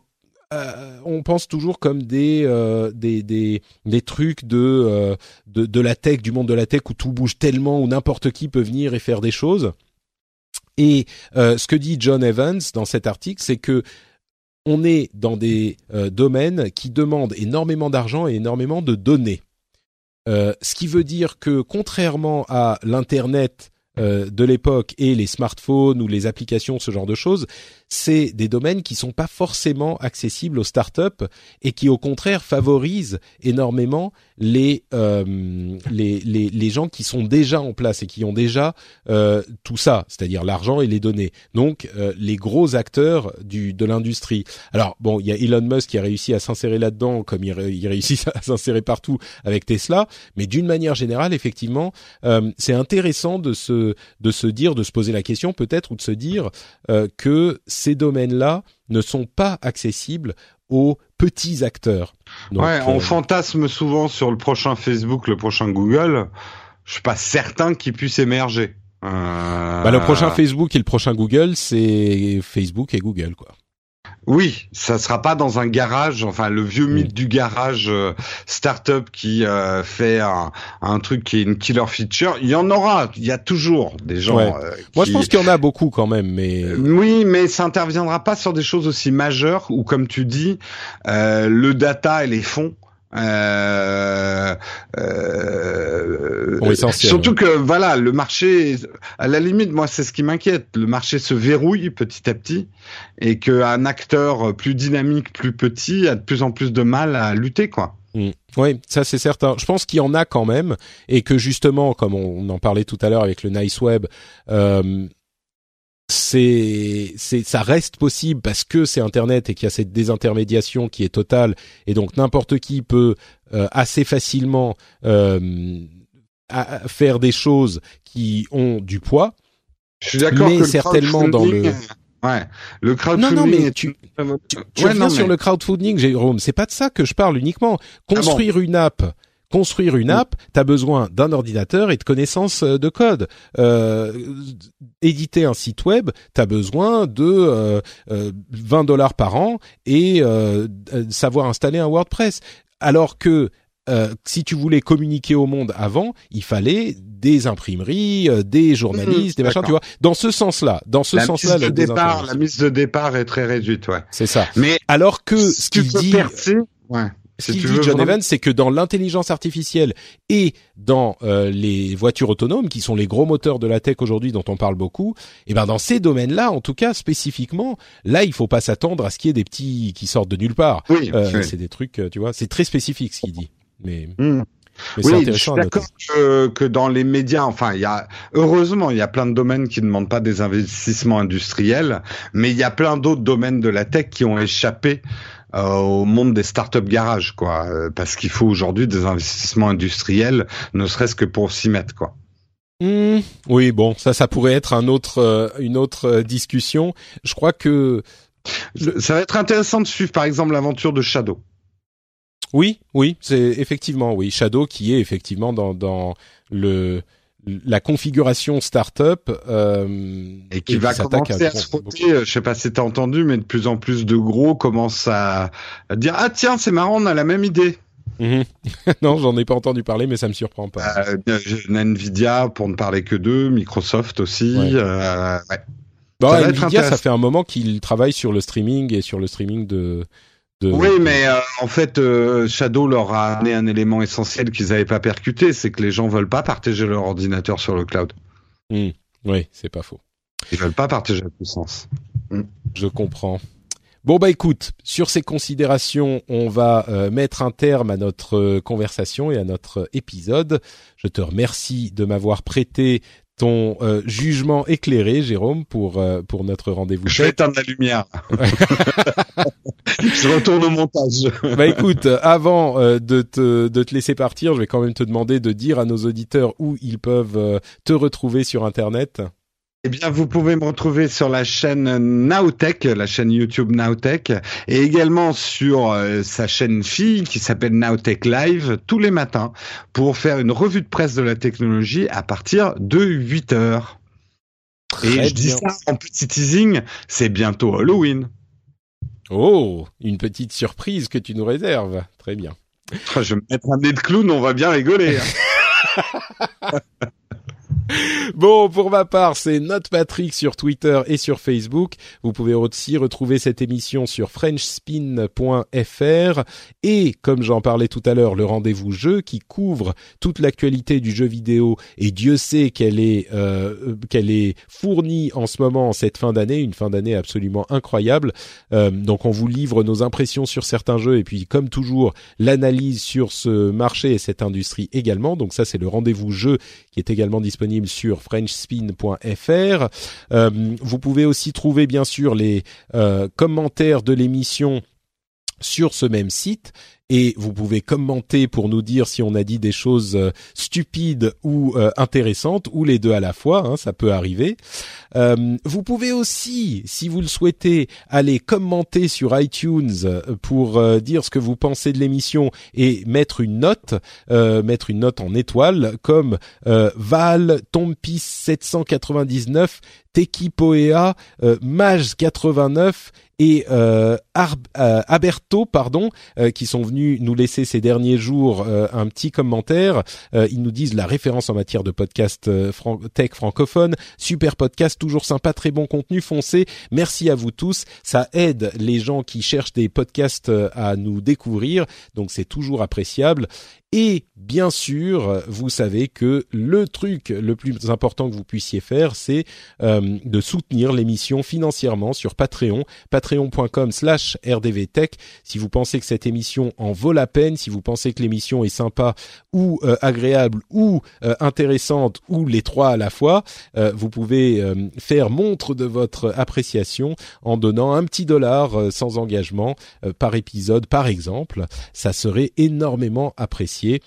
euh, on pense toujours comme des euh, des, des des trucs de, euh, de de la tech, du monde de la tech où tout bouge tellement où n'importe qui peut venir et faire des choses. Et euh, ce que dit John Evans dans cet article, c'est que on est dans des euh, domaines qui demandent énormément d'argent et énormément de données. Euh, ce qui veut dire que contrairement à l'internet de l'époque et les smartphones ou les applications, ce genre de choses, c'est des domaines qui sont pas forcément accessibles aux startups et qui au contraire favorisent énormément les euh, les, les les gens qui sont déjà en place et qui ont déjà euh, tout ça, c'est-à-dire l'argent et les données. Donc euh, les gros acteurs du de l'industrie. Alors bon, il y a Elon Musk qui a réussi à s'insérer là-dedans, comme il, il réussit à s'insérer partout avec Tesla, mais d'une manière générale, effectivement, euh, c'est intéressant de se de se dire, de se poser la question peut-être ou de se dire euh, que ces domaines-là ne sont pas accessibles aux petits acteurs. Donc, ouais, euh, on fantasme souvent sur le prochain Facebook, le prochain Google. Je suis pas certain qu'il puisse émerger. Euh, bah, le prochain Facebook et le prochain Google, c'est Facebook et Google, quoi. Oui, ça sera pas dans un garage, enfin le vieux Mm. mythe du garage euh, startup qui euh, fait un, un truc qui est une killer feature. Il y en aura, il y a toujours des gens. Ouais. euh, Moi, je pense qu'il y en a beaucoup quand même, mais Euh, Oui, mais ça interviendra pas sur des choses aussi majeures où, comme tu dis, euh, le data et les fonds. Euh, euh, Bon, surtout que voilà, le marché, à la limite, moi, c'est ce qui m'inquiète. Le marché se verrouille petit à petit et qu'un acteur plus dynamique, plus petit, a de plus en plus de mal à lutter, quoi. Mm. Oui, ça c'est certain. Je pense qu'il y en a quand même et que justement, comme on en parlait tout à l'heure avec le Nice Web, euh, c'est c'est ça reste possible parce que c'est Internet et qu'il y a cette désintermédiation qui est totale et donc n'importe qui peut euh, assez facilement euh, à- faire des choses qui ont du poids. Je suis d'accord Mais que le certainement dans le- crowdfunding- Ouais, le crowdfunding. Non, non, mais tu- Tu, tu Ouais, reviens non, sur le crowdfunding, Jérôme. C'est pas de ça que je parle uniquement. Construire une app, construire une app, tu as besoin d'un ordinateur et de connaissances de code. éditer un site web, tu as besoin de 20 dollars par an et savoir installer un WordPress. Alors que euh, si tu voulais communiquer au monde avant, il fallait des imprimeries, euh, des journalistes, des machins, tu vois. Dans ce sens-là, dans ce sens-là, la, départ, la mise de départ est très réduite, ouais. C'est ça. Mais alors que ce qu'il dit, ouais. Ce qu'il dit John Evans, c'est que dans l'intelligence artificielle et dans euh, les voitures autonomes, qui sont les gros moteurs de la tech aujourd'hui dont on parle beaucoup, et eh ben dans ces domaines-là, en tout cas spécifiquement, là il faut pas s'attendre à ce qu'il y ait des petits qui sortent de nulle part. Oui, C'est des trucs, tu vois, c'est très spécifique ce qu'il dit. Mais, hmm. oui, je suis d'accord que, que, dans les médias, enfin, il y a heureusement, il y a plein de domaines qui ne demandent pas des investissements industriels, mais il y a plein d'autres domaines de la tech qui ont échappé euh, au monde des startups garage, quoi, euh, parce qu'il faut aujourd'hui des investissements industriels, ne serait-ce que pour s'y mettre, quoi. Hmm. oui, bon, ça, ça pourrait être un autre, euh, une autre discussion. Je crois que ça va être intéressant de suivre, par exemple, l'aventure de Shadow. Oui, oui, c'est effectivement oui Shadow qui est effectivement dans dans le la configuration startup euh, et qui va commencer à, se frotter. Je sais pas si t'as entendu, mais de plus en plus de gros commencent à, dire ah tiens c'est marrant on a la même idée. Mhm. non, j'en ai pas entendu parler, mais ça me surprend pas. Euh, Nvidia, pour ne parler que d'eux, Microsoft aussi. Ouais. Euh, ouais. Bah, Nvidia, ça fait un moment qu'il travaille sur le streaming et sur le streaming de oui, mais euh, en fait, euh, Shadow leur a amené un élément essentiel qu'ils n'avaient pas percuté, c'est que les gens veulent pas partager leur ordinateur sur le cloud. Hmm. Oui, c'est pas faux. Ils veulent pas partager la puissance. Hmm. Je comprends. Bon bah écoute, sur ces considérations, on va euh, mettre un terme à notre conversation et à notre épisode. Je te remercie de m'avoir prêté ton euh, jugement éclairé, Jérôme, pour euh, pour notre rendez-vous. Je vais éteindre la lumière. je retourne au montage. bah écoute, avant euh, de te de te laisser partir, je vais quand même te demander de dire à nos auditeurs où ils peuvent te retrouver sur Internet. Eh bien, vous pouvez me retrouver sur la chaîne Nowtech, la chaîne YouTube Nowtech, et également sur euh, sa chaîne fille qui s'appelle Nowtech Live tous les matins pour faire une revue de presse de la technologie à partir de 8 heures. et je dis ça en petit teasing, c'est bientôt Halloween. Oh, une petite surprise que tu nous réserves. Très bien. Je vais me mettre un nez de clown, on va bien rigoler. Hein. Bon, pour ma part, c'est Note Patrick sur Twitter et sur Facebook. Vous pouvez aussi retrouver cette émission sur frenchspin.fr et, comme j'en parlais tout à l'heure, le rendez-vous jeu qui couvre toute l'actualité du jeu vidéo et Dieu sait qu'elle est euh, qu'elle est fournie en ce moment en cette fin d'année, une fin d'année absolument incroyable. Euh, donc on vous livre nos impressions sur certains jeux et puis comme toujours l'analyse sur ce marché et cette industrie également. Donc ça c'est le rendez-vous jeu qui est également disponible sur frenchspin.fr. Euh, vous pouvez aussi trouver bien sûr les euh, commentaires de l'émission sur ce même site et vous pouvez commenter pour nous dire si on a dit des choses euh, stupides ou euh, intéressantes ou les deux à la fois, hein, ça peut arriver. Euh, vous pouvez aussi, si vous le souhaitez, aller commenter sur iTunes pour dire ce que vous pensez de l'émission et mettre une note, mettre une note en étoile comme Val Tompis 799 Teki Poea, Mage 89 et euh, Aberto, pardon, qui sont venus nous laisser ces derniers jours euh, un petit commentaire. Euh, ils nous disent la référence en matière de podcast euh, tech francophone. Super podcast, toujours sympa, très bon contenu, foncé. Merci à vous tous. Ça aide les gens qui cherchent des podcasts à nous découvrir. Donc c'est toujours appréciable. Et bien sûr, vous savez que le truc le plus important que vous puissiez faire, c'est euh, de soutenir l'émission financièrement sur Patreon, patreon.com slash rdvtech. Si vous pensez que cette émission en vaut la peine, si vous pensez que l'émission est sympa ou euh, agréable ou euh, intéressante ou les trois à la fois, vous pouvez faire montre de votre appréciation en donnant un petit dollar sans engagement par épisode par exemple. Ça serait énormément apprécié.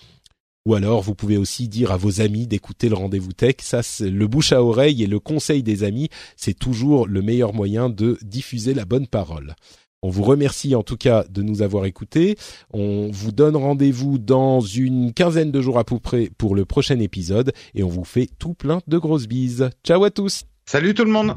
Ou alors, vous pouvez aussi dire à vos amis d'écouter le rendez-vous tech. Ça, c'est le bouche à oreille et le conseil des amis, c'est toujours le meilleur moyen de diffuser la bonne parole. On vous remercie en tout cas de nous avoir écoutés. On vous donne rendez-vous dans une quinzaine de jours à peu près pour le prochain épisode et on vous fait tout plein de grosses bises. Ciao à tous. Salut tout le monde.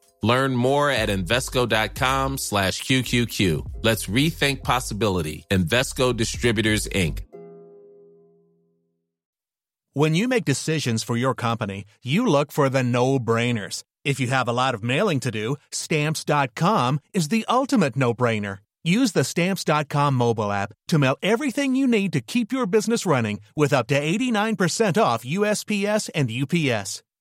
Learn more at Invesco.com slash QQQ. Let's rethink possibility. Invesco Distributors, Inc. When you make decisions for your company, you look for the no-brainers. If you have a lot of mailing to do, Stamps.com is the ultimate no-brainer. Use the Stamps.com mobile app to mail everything you need to keep your business running with up to 89% off USPS and UPS.